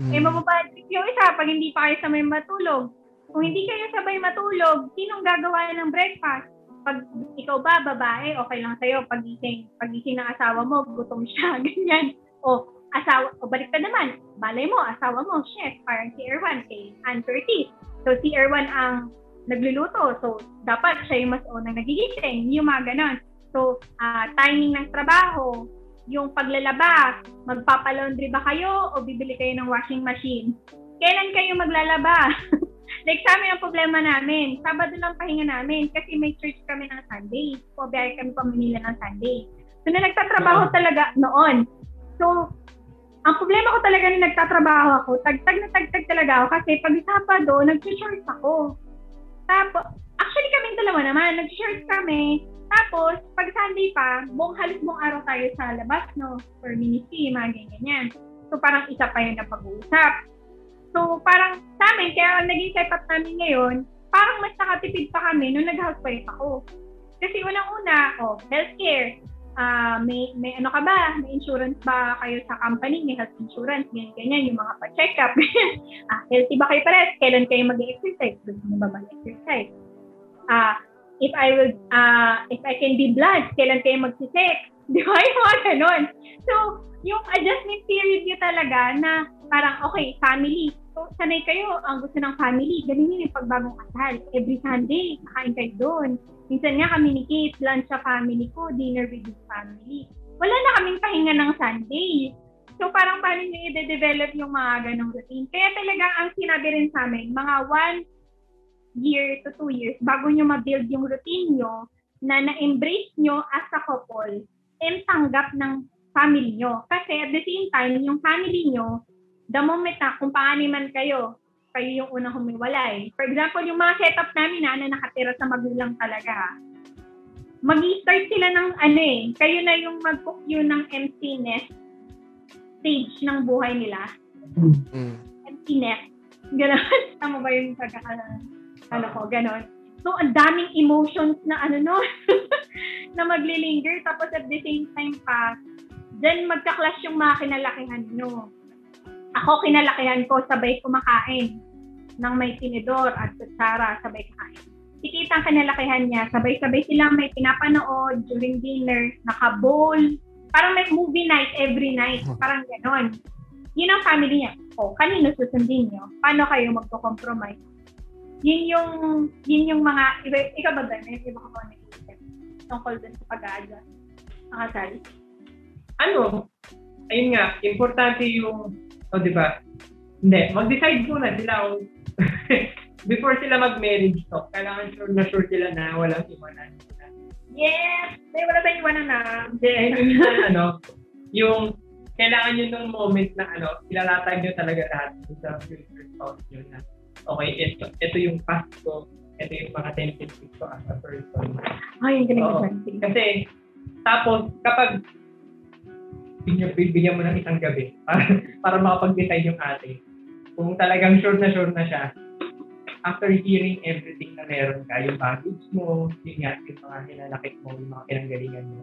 Speaker 4: Mm.
Speaker 3: Eh, mapapatrip yung isa pag hindi pa kayo sabay matulog. Kung hindi kayo sabay matulog, sinong gagawa ng breakfast? Pag ikaw ba, babae, okay lang sa'yo. Pagising, pagising ng asawa mo, gutom siya, ganyan. O, asawa, o balik ka naman, balay mo, asawa mo, chef, parang si Erwan, kay Ann Curtis. So, si Erwan ang nagluluto. So, dapat siya yung mas unang nagigising. Yung mga ganon. So, ah, timing ng trabaho, yung paglalaba, magpapalaundry ba kayo o bibili kayo ng washing machine? Kailan kayo maglalaba? like sa amin ang problema namin, Sabado lang pahinga namin kasi may church kami ng Sunday. O biyahe kami pa Manila ng Sunday. So na nagtatrabaho talaga noon. So, ang problema ko talaga nung nagtatrabaho ako, tagtag na tagtag talaga ako kasi pag Sabado, nag-short ako. Tapos, actually kami dalawa naman, nag-short kami. Tapos, pag Sunday pa, buong halos buong araw tayo sa labas, no? For ministry, mga ganyan. So, parang isa pa yun na pag-uusap. So, parang sa amin, kaya naging setup namin ngayon, parang mas nakatipid pa kami nung nag-housewife ako. Kasi unang-una, oh, healthcare. Ah, may may ano ka ba? May insurance ba kayo sa company? May health insurance, ganyan, ganyan, yung mga pa-check up. ah, healthy ba kayo pares? Kailan kayo mag-exercise? Gusto mo ba mag-exercise? Ah, if I will, ah, if I can be blood, kailan kayo magsisex? Di ba? Yung mga ganon. So, yung adjustment period nyo talaga na parang, okay, family. So, sanay kayo, ang gusto ng family, ganun yun yung pagbagong kasal. Every Sunday, kakain kayo doon. Minsan nga kami ni Kate, lunch sa family ko, dinner with his family. Wala na kaming pahinga ng Sunday. So parang paano nyo i-develop yung mga ganong routine. Kaya talaga ang sinabi rin sa amin, mga one year to two years, bago nyo ma-build yung routine nyo, na na-embrace nyo as a couple, and tanggap ng family nyo. Kasi at the same time, yung family nyo, the moment na kung paano man kayo, kayo yung unang humiwalay. For example, yung mga setup namin na, na nakatira sa magulang talaga, mag start sila ng ano eh, kayo na yung mag-cook yun ng emptiness stage ng buhay nila.
Speaker 4: Mm.
Speaker 3: Emptiness. Ganon. Tama ba yung pagkakala? Ano ko, ganon. So, ang daming emotions na ano no, na maglilinger. Tapos at the same time pa, then magka-clash yung mga kinalakihan nyo. Ako kinalakihan ko, sabay kumakain ng may tinidor at kutsara, sabay kain. Si Kate ang kinalakihan niya, sabay-sabay silang may pinapanood during dinner, naka-bowl, parang may movie night every night, parang ganon. Yun ang family niya. O, kanino susundin niyo? Paano kayo magko-compromise? Yun yung, yun yung mga, iba, ikaw ba ba? May iba ka ba nag-iisip tungkol dun sa pag-a-adjust?
Speaker 1: Ano, ayun nga, importante yung, o di ba, hindi, mag-decide muna sila kung before sila mag-marriage talk, kailangan sure na sure sila na walang iwanan sila.
Speaker 3: Yes! May wala tayong iwanan na.
Speaker 1: Then, minsan, ano, yung kailangan nyo nung moment na ano, ilalatag nyo talaga lahat sa future spouse nyo na okay, ito, ito yung past ko, ito yung mga tendencies ko as a person.
Speaker 3: Ay, yung
Speaker 1: Oo.
Speaker 3: ganun
Speaker 1: Kasi, tapos, kapag bigyan, mo ng isang gabi para, para makapag-decide yung ate, kung talagang sure na sure na siya, after hearing everything na meron ka, yung baggage mo, yun nga, yung mga hinanakit mo, yung mga pinanggalingan mo,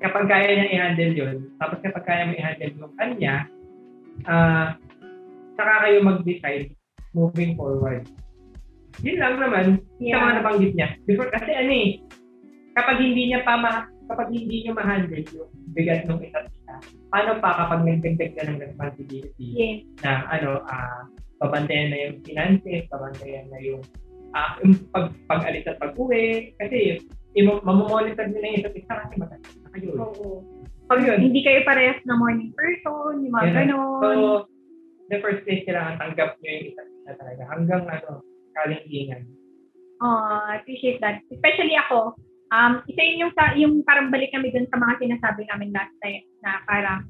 Speaker 1: kapag kaya niya i-handle yun, tapos kapag kaya mo i-handle yung kanya, ah, saka kayo mag-decide moving forward. Yun lang naman, sa mga nabanggit niya. Before, kasi ano eh, kapag hindi niya pa ma, kapag hindi niyo ma-handle yung bigat ng isa't isa, paano pa kapag nagdagdag ka ng responsibility
Speaker 3: Yes.
Speaker 1: na ano, ah, babantayan na yung finances, babantayan na yung ah, yung pag, pag-alis at pag-uwi. Kasi, imo, mamamonitor nila yung isa't isa kasi matagal na kayo.
Speaker 3: Oo.
Speaker 1: Pag yun,
Speaker 3: Hindi kayo parehas na morning person, yung mga
Speaker 1: na.
Speaker 3: ganon.
Speaker 1: So, the first place kailangan tanggap nyo yung isa't isa talaga. Hanggang ano, kalingingan.
Speaker 3: Oh, I appreciate that. Especially ako, um, isa yun yung, yung parang balik kami dun sa mga sinasabi namin last time na parang,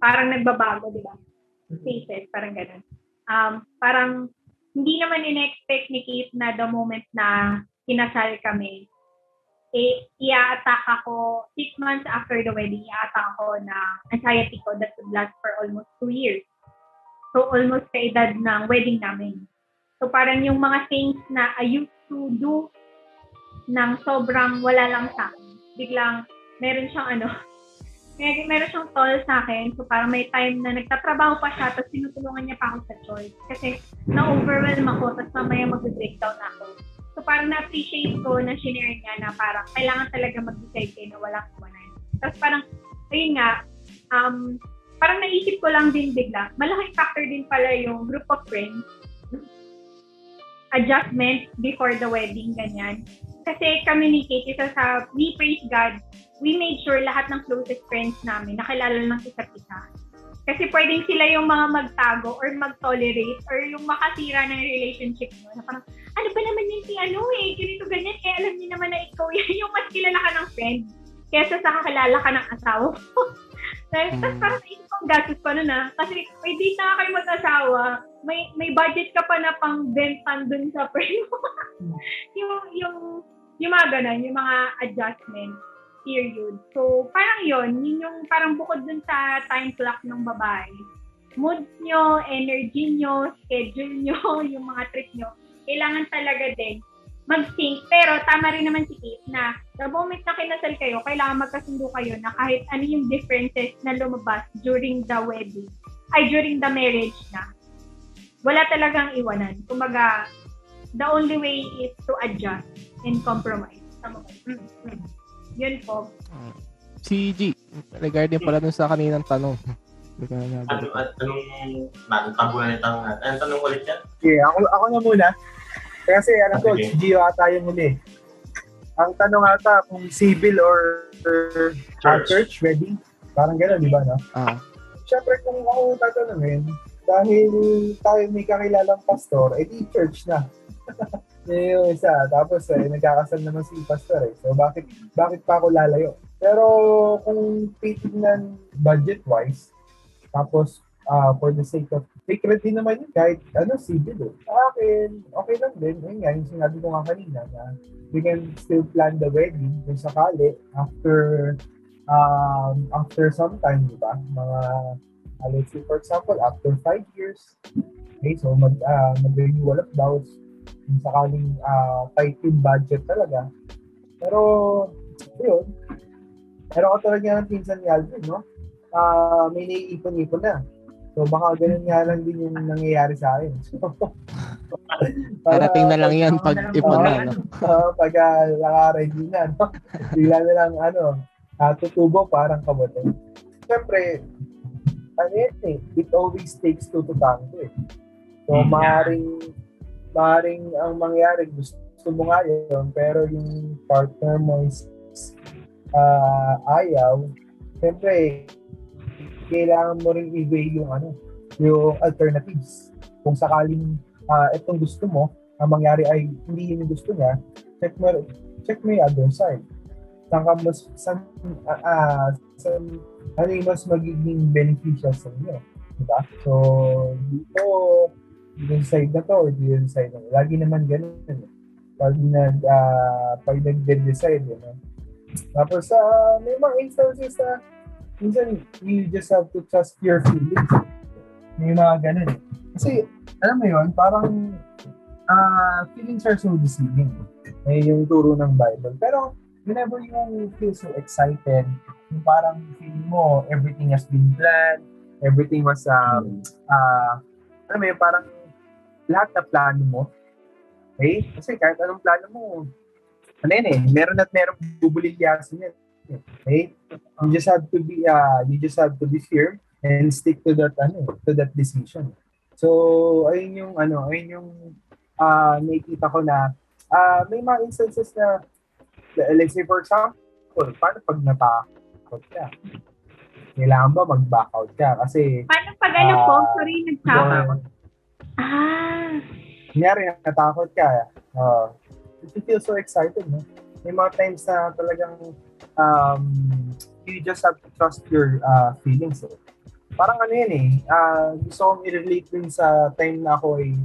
Speaker 3: parang nagbabago, di ba? Phases, parang ganun. Um, parang, hindi naman in-expect ni Kate na the moment na kinasal kami, eh, i-attack ako, six months after the wedding, i-attack ako na anxiety ko that would last for almost two years. So, almost sa edad ng wedding namin. So, parang yung mga things na I used to do ng sobrang wala lang sa akin. Biglang, meron siyang ano, meron siyang toll sa akin. So, parang may time na nagtatrabaho pa siya, tapos tinutulungan niya pa ako sa choice. Kasi, na-overwhelm ako, tapos mamaya mag-breakdown ako. So, parang na-appreciate ko na shinare niya na parang kailangan talaga mag-decide kayo na walang iwanan. Tapos parang, ayun nga, um, parang naisip ko lang din bigla, malaking factor din pala yung group of friends. Adjustment before the wedding, ganyan. Kasi communicate, isa sa, we praise God, we made sure lahat ng closest friends namin nakilala ng isa't isa. Kasi pwedeng sila yung mga magtago or mag-tolerate or yung makasira ng relationship mo. Na parang, ano ba naman yun si ano eh, ganito ganyan, eh alam niyo naman na ikaw yan, yung mas kilala ka ng friend kesa sa kakilala ka ng asawa mo. Tapos
Speaker 4: Mm.
Speaker 3: parang naisip ko, gastos pa nun ah. Kasi may date na kayo mag-asawa, may may budget ka pa na pang bentan dun sa friend mo. yung, yung, yung mga ganun, yung mga adjustment period. So, parang yon yun yung parang bukod dun sa time clock ng babae. Mood nyo, energy nyo, schedule nyo, yung mga trip nyo, kailangan talaga din mag-sync. Pero tama rin naman si Kate na the moment na kinasal kayo, kailangan magkasundo kayo na kahit ano yung differences na lumabas during the wedding, ay during the marriage na, wala talagang iwanan. Kumaga, the only way is to adjust and compromise. Tama ba? Mm, mm. Yun po.
Speaker 4: Si G, regarding pala dun sa kaninang tanong.
Speaker 2: Ano, an- anong, natin tabunan yung tanong natin. Anong tanong ulit yan?
Speaker 5: Okay, ako, ako na muna. Kasi alam ko,
Speaker 2: Okay.
Speaker 5: Gio ata yung huli. Ang tanong ata kung civil or, or uh,
Speaker 2: Church.
Speaker 5: church wedding. Parang gano'n, di ba? No?
Speaker 4: Ah,
Speaker 5: Siyempre, kung ako tatanungin, dahil tayo may kakilalang pastor, edi church na. Yun yung isa. Tapos, eh, nagkakasal naman si pastor eh. So, bakit, bakit pa ako lalayo? Pero, kung titignan budget-wise, tapos, ah, for the sake of sacred din naman yun, kahit ano, civil eh. Sa akin, okay lang din. Ayun nga, yung sinabi ko nga kanina na we can still plan the wedding kung sakali after um, after some time, di ba? Mga, uh, let's say for example, after five years, okay, so mag, uh, mag-renewal of vows, kung sakaling uh, tight yung budget talaga. Pero, yun, pero ako talaga ng pinsan ni Alvin, no? Ah, may naiipon-ipon na. So, baka ganun nga lang din yung nangyayari sa akin. So, para-
Speaker 4: Parating na lang yan pag ipon na, no?
Speaker 5: uh, pag uh, naka-ready na, no? Bigla na lang, ano, uh, tutubo parang kabote. Siyempre, ano yan eh, it always takes two to tango eh. So,
Speaker 2: Mm.
Speaker 5: maaaring, maaaring ang mangyari, gusto mo nga yun, pero yung partner mo is uh, ayaw, siyempre, kailangan mo rin i-weigh yung ano, yung alternatives. Kung sakaling ah, itong gusto mo, ang mangyari ay hindi yun yung gusto niya, check mo, check mo yung other side. Saan ka mas, saan, ah, ah, saan, ano yung mas magiging beneficial sa inyo. Diba? So, dito, sa side na to, or sa side na to. Lagi naman ganun. eh. Pag nag, ah, pag nag-decide, you know. Tapos, ah, may mga instances na, minsan, you just have to trust your feelings. May mga ganun eh. Kasi, alam mo yun, parang ah feelings are so deceiving. Eh, yung turo ng Bible. Pero, whenever you feel so excited, yung parang feeling mo, everything has been planned, everything was, um, ah alam mo yun, parang lahat na plano mo. Okay? Kasi kahit anong plano mo, ano yun eh, meron at meron bubulilyasin yan. Okay? You just have to be, uh, you just have to be firm and stick to that, ano, to that decision. So, ayun yung ano, ayun yung ah nakikita ko na ah may mga instances na let's say for example, paano pag natakot ka? Kailangan ba mag-back out ka? Kasi
Speaker 3: Paano pag ano po?
Speaker 5: Ah,
Speaker 3: Sorry,
Speaker 5: kung-
Speaker 3: Ah,
Speaker 5: kunyari natakot ka, uh, you feel so excited, no? May mga times na talagang um, you just have to trust your uh, feelings. Eh. Parang ano yan eh, ah, gusto kong i-relate din sa time na ako ay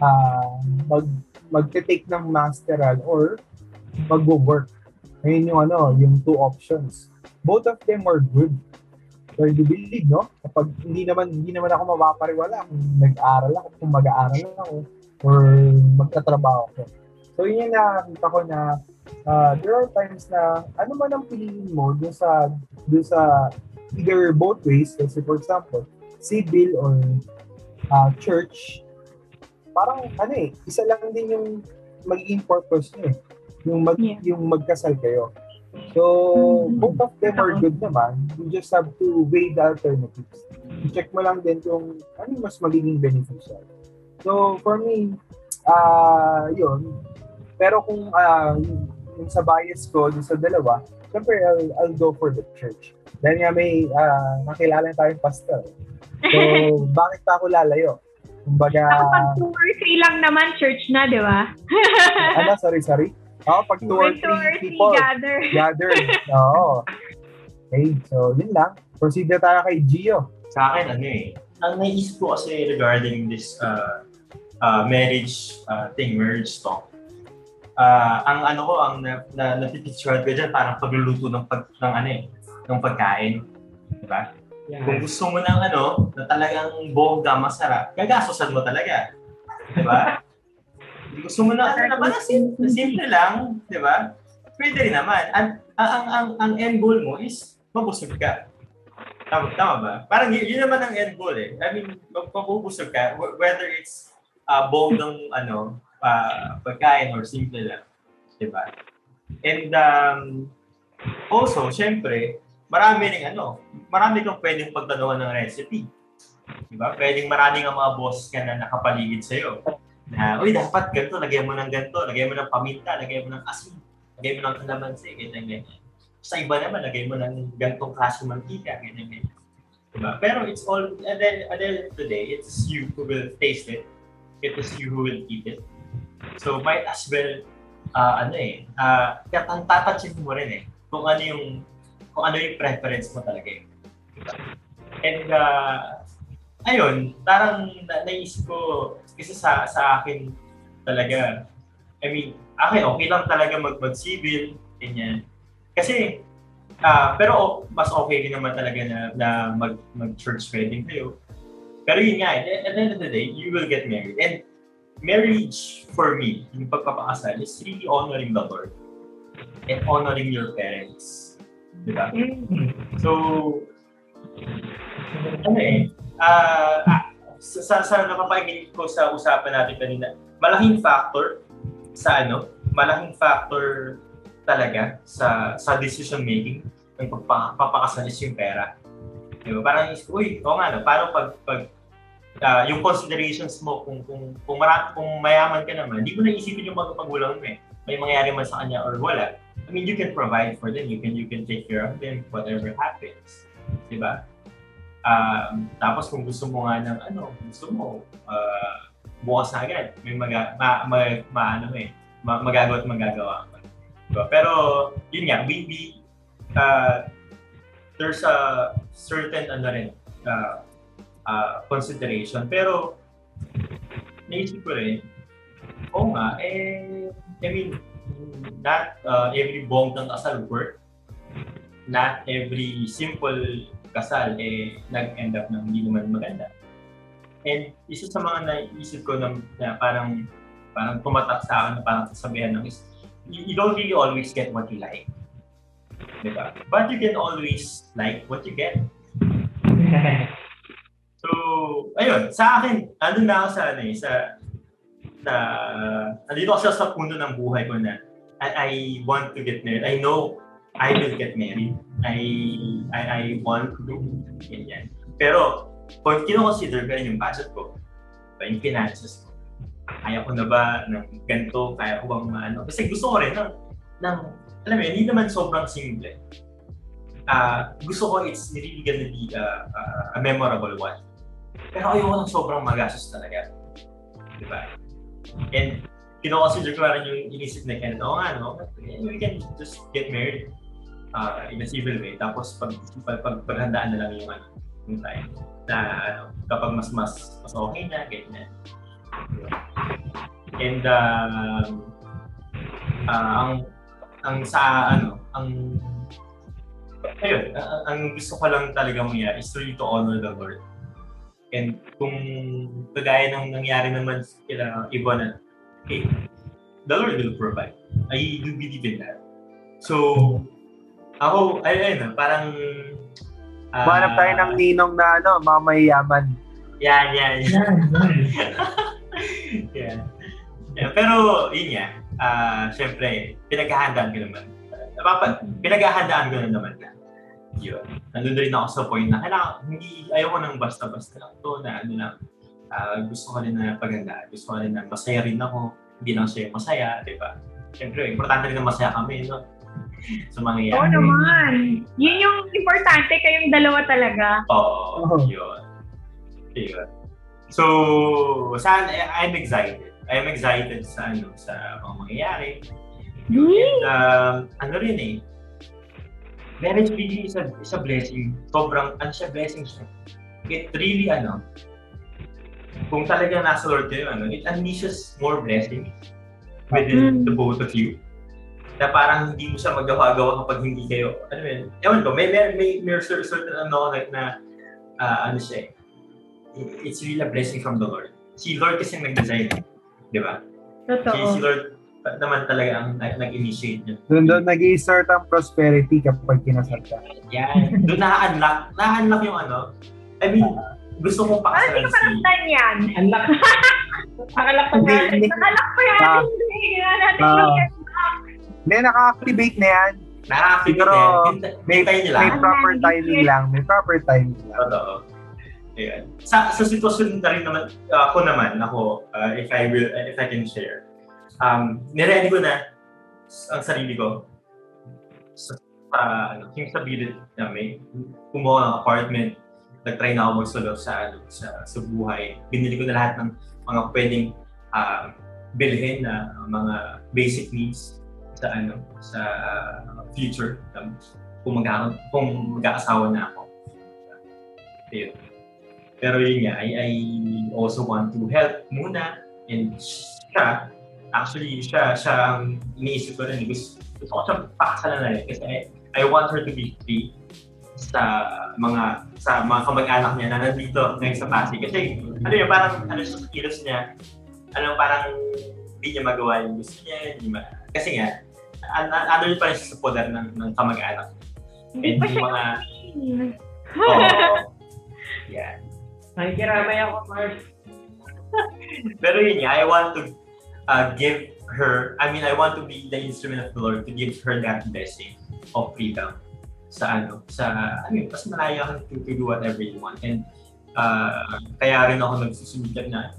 Speaker 5: ah, mag, magte-take ng masteral or mag-work. Ayun yung ano, yung two options. Both of them are good. I do believe, no? Kapag hindi naman hindi naman ako mapapariwala kung nag-aaral ako, kung mag-aaral ako, or magtatrabaho ako. So yun yung nakakita ko na ah, there are times na ano man ang piliin mo dun sa dun sa either both ways, kasi for example, civil or ah, church, parang ano eh, isa lang din yung magiging purpose niyo eh. Yung mag,
Speaker 3: Yeah.
Speaker 5: yung magkasal kayo. So, both of them are good naman. You just have to weigh the alternatives. I-check mo lang din kung ano yung mas magiging beneficial. So, for me, ah yun. Pero kung ah, yung, yung sa bias ko, dun sa dalawa, syempre, I'll, I'll go for the church. Dahil nga may uh, nakilala tayong pastor. So, bakit pa ako lalayo? Kumbaga,
Speaker 3: Kapag two or three lang naman, church na, di ba?
Speaker 5: ano, sorry, sorry. Oo, pag two or three people
Speaker 3: gather.
Speaker 5: gather. Oo. Okay, so yun lang. Proceed na tayo kay Gio.
Speaker 2: Sa akin, ano eh, ang naisip ko kasi regarding this uh, uh, marriage uh, thing, marriage talk, uh, ang ano ko, ang na, na, napipicturean ko dyan, parang pagluluto ng, pag, ng ano eh, ng pagkain. Diba? Kung gusto mo ng ano, na talagang bongga, masarap, gagastosan mo talaga. Di ba? Kung gusto mo na ano naman, na sim- na simple lang, di ba? Pwede rin naman. Ang, ang, ang, ang, end goal mo is mabusog ka. Tama, tama ba? Parang yun, yun naman ang end goal eh. I mean, mabubusog ka, wh- whether it's uh, bonggang ano, uh, pagkain or simple lang. Di ba? And um, also, syempre, marami ring ano, marami kang pwedeng pagtanungan ng recipe. Di ba? Pwedeng maraming ang mga boss ka na nakapaligid sa'yo. Na, uy, dapat ganito, lagyan mo ng ganito, lagyan mo ng paminta, lagyan mo ng asin, lagyan mo ng kalamansi, ganyan, ganyan. Sa iba naman, lagyan mo ng ganitong klase mantika, ganyan, ganyan. Diba? Pero it's all, at the end of the day, it's you who will taste it. It is you who will eat it. So, might as well, uh, ano eh, uh, tatatsin mo rin eh, kung ano yung kung ano yung preference mo talaga eh. Diba? And uh, ayun, parang na- naisip ko kasi sa sa akin talaga I mean, akin okay lang talaga mag mag-civil ganyan. Kasi ah pero mas okay din naman talaga na, na mag mag church wedding kayo. Pero yun nga, at the end of the day, you will get married. And marriage for me, yung pagpapakasal is really honoring the Lord and honoring your parents. Diba? So, ano eh, ah, ah, sa, sa, napapakinig ko sa usapan natin kanina, malaking factor sa ano, malaking factor talaga sa sa decision making ng pagpapakasal is yung pera. Diba? Parang, uy, oo nga, no, parang pag, pag ah, yung considerations mo kung kung kung, mara, kung mayaman ka naman, hindi mo na isipin yung mga mo eh. May mangyayari man sa kanya or wala. I mean, you can provide for them. You can you can take care of them whatever happens. 'Di ba? Um, tapos kung gusto mo nga ng ano, gusto mo uh, bukas na agad, may maga, ma, ma, ma, ano eh, ma, magagawa at magagawa. Diba? Pero yun nga, we, we uh, there's a certain ano rin, uh, uh, consideration. Pero naisip ko rin, oo nga, eh, I mean, not uh, every bonggang kasal work. Not every simple kasal eh nag-end up ng hindi naman maganda. And isa sa mga naisip ko na, na parang parang tumatak sa akin na parang sasabihan ng is, you, don't really always get what you like. Diba? But you can always like what you get. So, ayun, sa akin, ano na ako sa ano eh, sa sa nandito ako sa punto ng buhay ko na I, I want to get married. I know I will get married. I I, I want to ganyan. Pero kung kino-consider ko yung budget ko, yung finances ko, kaya ko na ba ng ganito, kaya ko bang maano? Kasi gusto ko rin ng, ng alam mo hindi naman sobrang simple. Ah, gusto ko it's really gonna be a, a, a memorable one. Pero ayoko ng sobrang magastos talaga. Di ba? And kino-consider ko rin yung inisip na Ken, oo nga, no? We can just get married uh, in a civil way. Tapos pag, pag, pag paghandaan na lang yung, ano, yung time na ano, kapag mas mas mas okay na, ganyan. And um, uh, ang ang sa ano, ang ayun, ang, ang gusto ko lang talaga mangyari is really to honor the Lord. And kung kagaya ng nangyari naman kila iba na, okay, the Lord will provide. I do believe in that. So, ako, ayun, ayun parang... ah,
Speaker 5: Manap tayo ng ninong na ano, mamayaman.
Speaker 2: Yan, yan, yan. yan. Yeah, pero, yun nga, ah syempre, pinaghahandaan ko naman. napapa, pinaghahandaan ko na naman na. Yun. Nandun rin ako sa point na kailangan, hindi, ayoko nang basta-basta lang to na ano lang, ah, gusto ko rin na paganda. Gusto ko rin na masaya rin ako. Hindi lang siya masaya, di ba? Siyempre, importante rin na masaya kami, no? Sa mga
Speaker 3: Oo naman. Yun yung importante kayong dalawa talaga.
Speaker 2: Oo,
Speaker 5: Oo.
Speaker 2: yun. Yun. So, saan, I'm excited. I'm excited sa ano, sa mga mangyayari. And, um, ano rin eh, marriage really is a, is a blessing. Sobrang, ano siya, blessing siya. It really, ano, kung talagang nasa Lord kayo, ano, it unleashes more blessing within
Speaker 3: Mm.
Speaker 2: the both of you. Na parang hindi mo siya magawa-gawa kapag hindi kayo, ano yun, ewan ko, may, may, may, may certain, ano, na, na ah, ano siya, eh, it's really a blessing from the Lord. Si Lord kasi ang nag-design, eh. di ba? Si, si
Speaker 3: Totoo.
Speaker 2: Lord naman talaga ang nag- nag-initiate niya.
Speaker 5: Doon doon nag-i-start ang prosperity kapag kinasal ka.
Speaker 2: Yan. Doon na-unlock, na-unlock yung ano. I mean, gusto kong
Speaker 3: Ano
Speaker 2: pakasalan si...
Speaker 3: karamdaman yan?
Speaker 1: Unlock. Nakalak pa
Speaker 5: Hindi,
Speaker 1: natin.
Speaker 5: hindi.
Speaker 3: Nakalak pa. Hindi. Natin
Speaker 5: Ah.
Speaker 3: yung
Speaker 5: Hindi, naka-activate na yan.
Speaker 2: Nakakapit
Speaker 5: Siguro,
Speaker 2: Hintay hintayin nila.
Speaker 5: May proper timing lang. May proper timing lang.
Speaker 2: Totoo. Ayan. Sa, sa sitwasyon na rin naman, ako naman, ako, uh, if I will, if I can share, um, niready ko na ang sarili ko sa, sa ano, yung stability namin. Kumuha ng apartment, nag-try na ako magsulot sa, ano, sa, sa buhay. Binili ko na lahat ng mga pwedeng uh, bilhin na mga basic needs sa ano sa uh, future um, kung magkakaroon kung mag-aasawa na ako. Ayun. Pero yun nga, I, I also want to help muna and siya, actually siya, siya ang iniisip ko rin. Gusto, gusto ko siya pakasalan na rin kasi I, I want her to be free sa mga sa mga kamag-anak niya na nandito ngayon sa Pasig. Kasi ano yun, parang ano siya kilos niya, ano parang hindi niya magawa yung gusto niya. Hindi ma- kasi nga, ano yun pa rin sa poder ng, ng kamag-anak.
Speaker 3: Hindi pa siya
Speaker 2: mga, oo, yeah.
Speaker 1: Nakikiramay ako, Mars.
Speaker 2: Pero yun nga, I want to uh, give her, I mean, I want to be the instrument of the Lord to give her that blessing of freedom sa ano, sa, ano yun, mas malaya ka to, to do whatever you want. And uh, kaya rin ako nagsusumikat na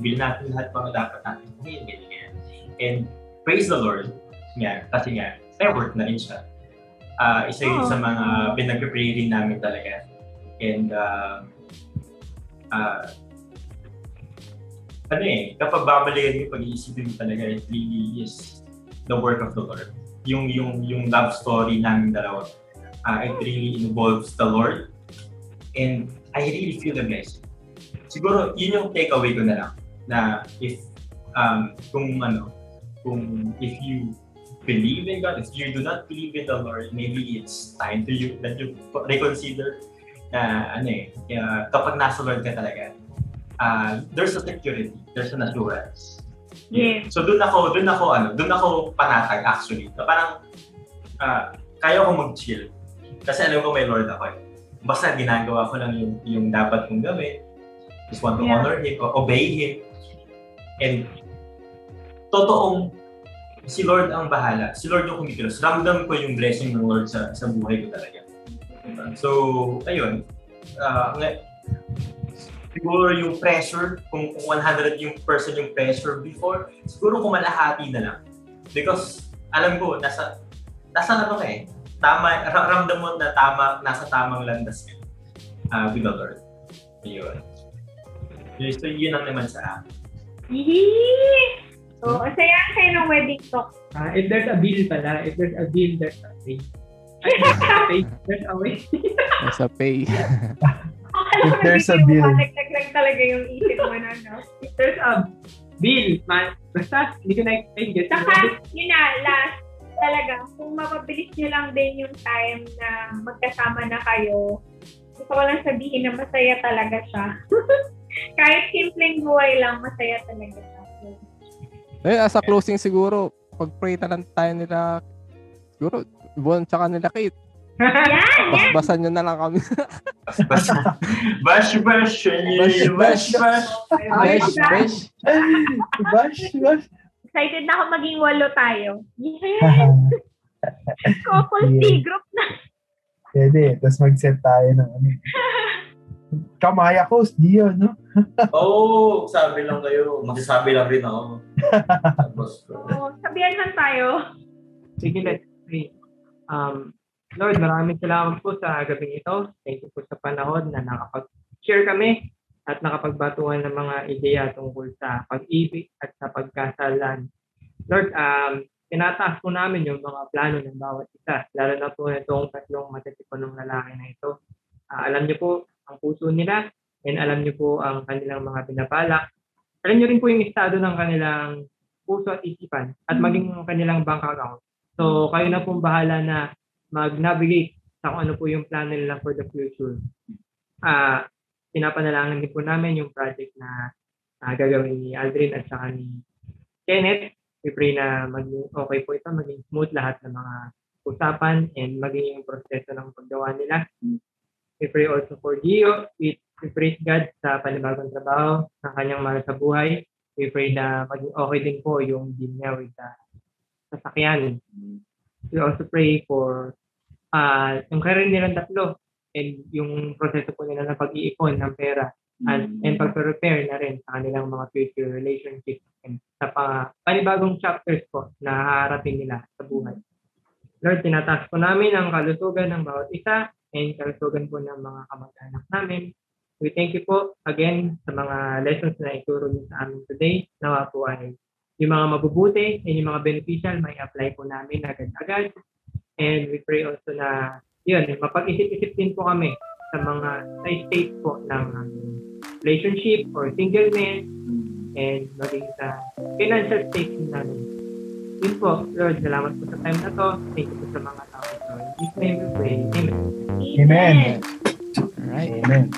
Speaker 2: bilhin natin lahat mga dapat natin. Ngayon, ganyan. And praise the Lord. Nga, kasi nga, may work na rin siya. Uh, isa yun
Speaker 3: Oh.
Speaker 2: sa mga pinag-pray rin namin talaga. And uh, uh, ano eh, kapag babalikan mo, pag-iisipin mo talaga, it really is the work of the Lord. Yung, yung, yung love story namin dalawa, uh, it really involves the Lord. And I really feel the blessing. Siguro, yun yung takeaway ko na lang, na if, um, kung ano, kung if you believe in God, if you do not believe in the Lord, maybe it's time to you that you reconsider na ano eh, uh, kapag nasa Lord ka talaga, uh, there's a security, there's an assurance.
Speaker 3: Yes.
Speaker 2: So doon ako, doon ako ano, doon ako panatag actually. So, parang uh, kaya ko mag-chill. Kasi alam ko may Lord ako eh. Basta ginagawa ko lang yung, yung dapat kong gawin. Just want to
Speaker 3: Yeah.
Speaker 2: honor Him, obey Him. And totoong si Lord ang bahala. Si Lord yung kumikilos. Ramdam ko yung blessing ng Lord sa sa buhay ko talaga. Diba? So, ayun. Uh, siguro yung pressure, kung kung 100 yung person yung pressure before, siguro kumalahati na lang. Because alam ko, nasa, nasa ano ka eh, tama, ra- ramdam mo na tama, nasa tamang landas ka uh, with the Lord. Ayun. So, yun ang naman sa akin.
Speaker 3: So, saya kayo ng wedding talk.
Speaker 1: Ah, if there's a bill pala, if there's a bill, there's a pay. Ay, there's a pay, there's a way.
Speaker 4: Sa pay.
Speaker 3: Akala ko
Speaker 5: there's a bill.
Speaker 3: yung Naglag talaga yung isip mo na, no?
Speaker 1: If there's a bill, man, basta, hindi ko na-explain.
Speaker 3: Saka, yun na, last, talaga, kung mapabilis nyo lang din yung time na magkasama na kayo, gusto ko lang sabihin na masaya talaga siya. Kahit simpleng buhay lang, masaya talaga siya.
Speaker 4: Eh, as a closing siguro, pag-pray na lang tayo nila, siguro, Bon tsaka nila Kate.
Speaker 3: yan, yan!
Speaker 4: Basbasan nyo na lang kami.
Speaker 2: Bash, bash, bash,
Speaker 4: Bash,
Speaker 2: bash, bash.
Speaker 5: Bash, bash.
Speaker 3: Excited na ako maging walo tayo. Yeah! Couple C group na.
Speaker 5: Pwede. Tapos mag-set tayo ng ano. Kamaya ko, Dio, no?
Speaker 6: Oo, oh, sabi lang kayo. Magsasabi lang rin ako. Tapos,
Speaker 3: Oo, sabihan lang tayo.
Speaker 1: Sige, let's pray. Um, Lord, maraming salamat po sa gabing ito. Thank you po sa panahon na nakapag-share kami at nakapagbatuhan ng mga ideya tungkol sa pag-ibig at sa pagkasalan. Lord, um, tinataas po namin yung mga plano ng bawat isa, lalo na po itong tatlong matitipunong lalaki na ito. Ah, alam niyo po ang puso nila and alam niyo po ang kanilang mga binabalak. Alam niyo rin po yung estado ng kanilang puso at isipan at maging ang kanilang bank account. So, kayo na pong bahala na mag-navigate sa kung ano po yung plano nila for the future. Ah, pinapanalangin din po namin yung project na ah, gagawin ni Aldrin at saka ni Kenneth. We pray na maging okay po ito, maging smooth lahat ng mga usapan and maging yung proseso ng paggawa nila. We pray also for Gio. We, we praise God sa panibagong trabaho ng kanyang mahal sa buhay. We pray na maging okay din po yung deal niya with the sasakyan. We also pray for uh, yung career nilang tatlo and yung proseso po nila ng pag-iipon ng pera at and pag-prepare na rin sa kanilang mga future relationships and sa pa, panibagong chapters po na haharapin nila sa buhay. Lord, tinataas po namin ang kalusugan ng bawat isa and kalusugan po ng mga kamag-anak namin. We thank you po again sa mga lessons na ituro niyo sa amin today. Nawa po ay yung mga mabubuti and yung mga beneficial may apply po namin agad-agad. And we pray also na yun, mapag-isip-isip din po kami sa mga sa state po ng relationship or singleness and maging sa financial state namin. Yun po, Lord, salamat po sa time na to. Thank you po sa mga tao ito. In His name we pray. Amen.
Speaker 5: Amen.
Speaker 4: All right.
Speaker 5: Amen.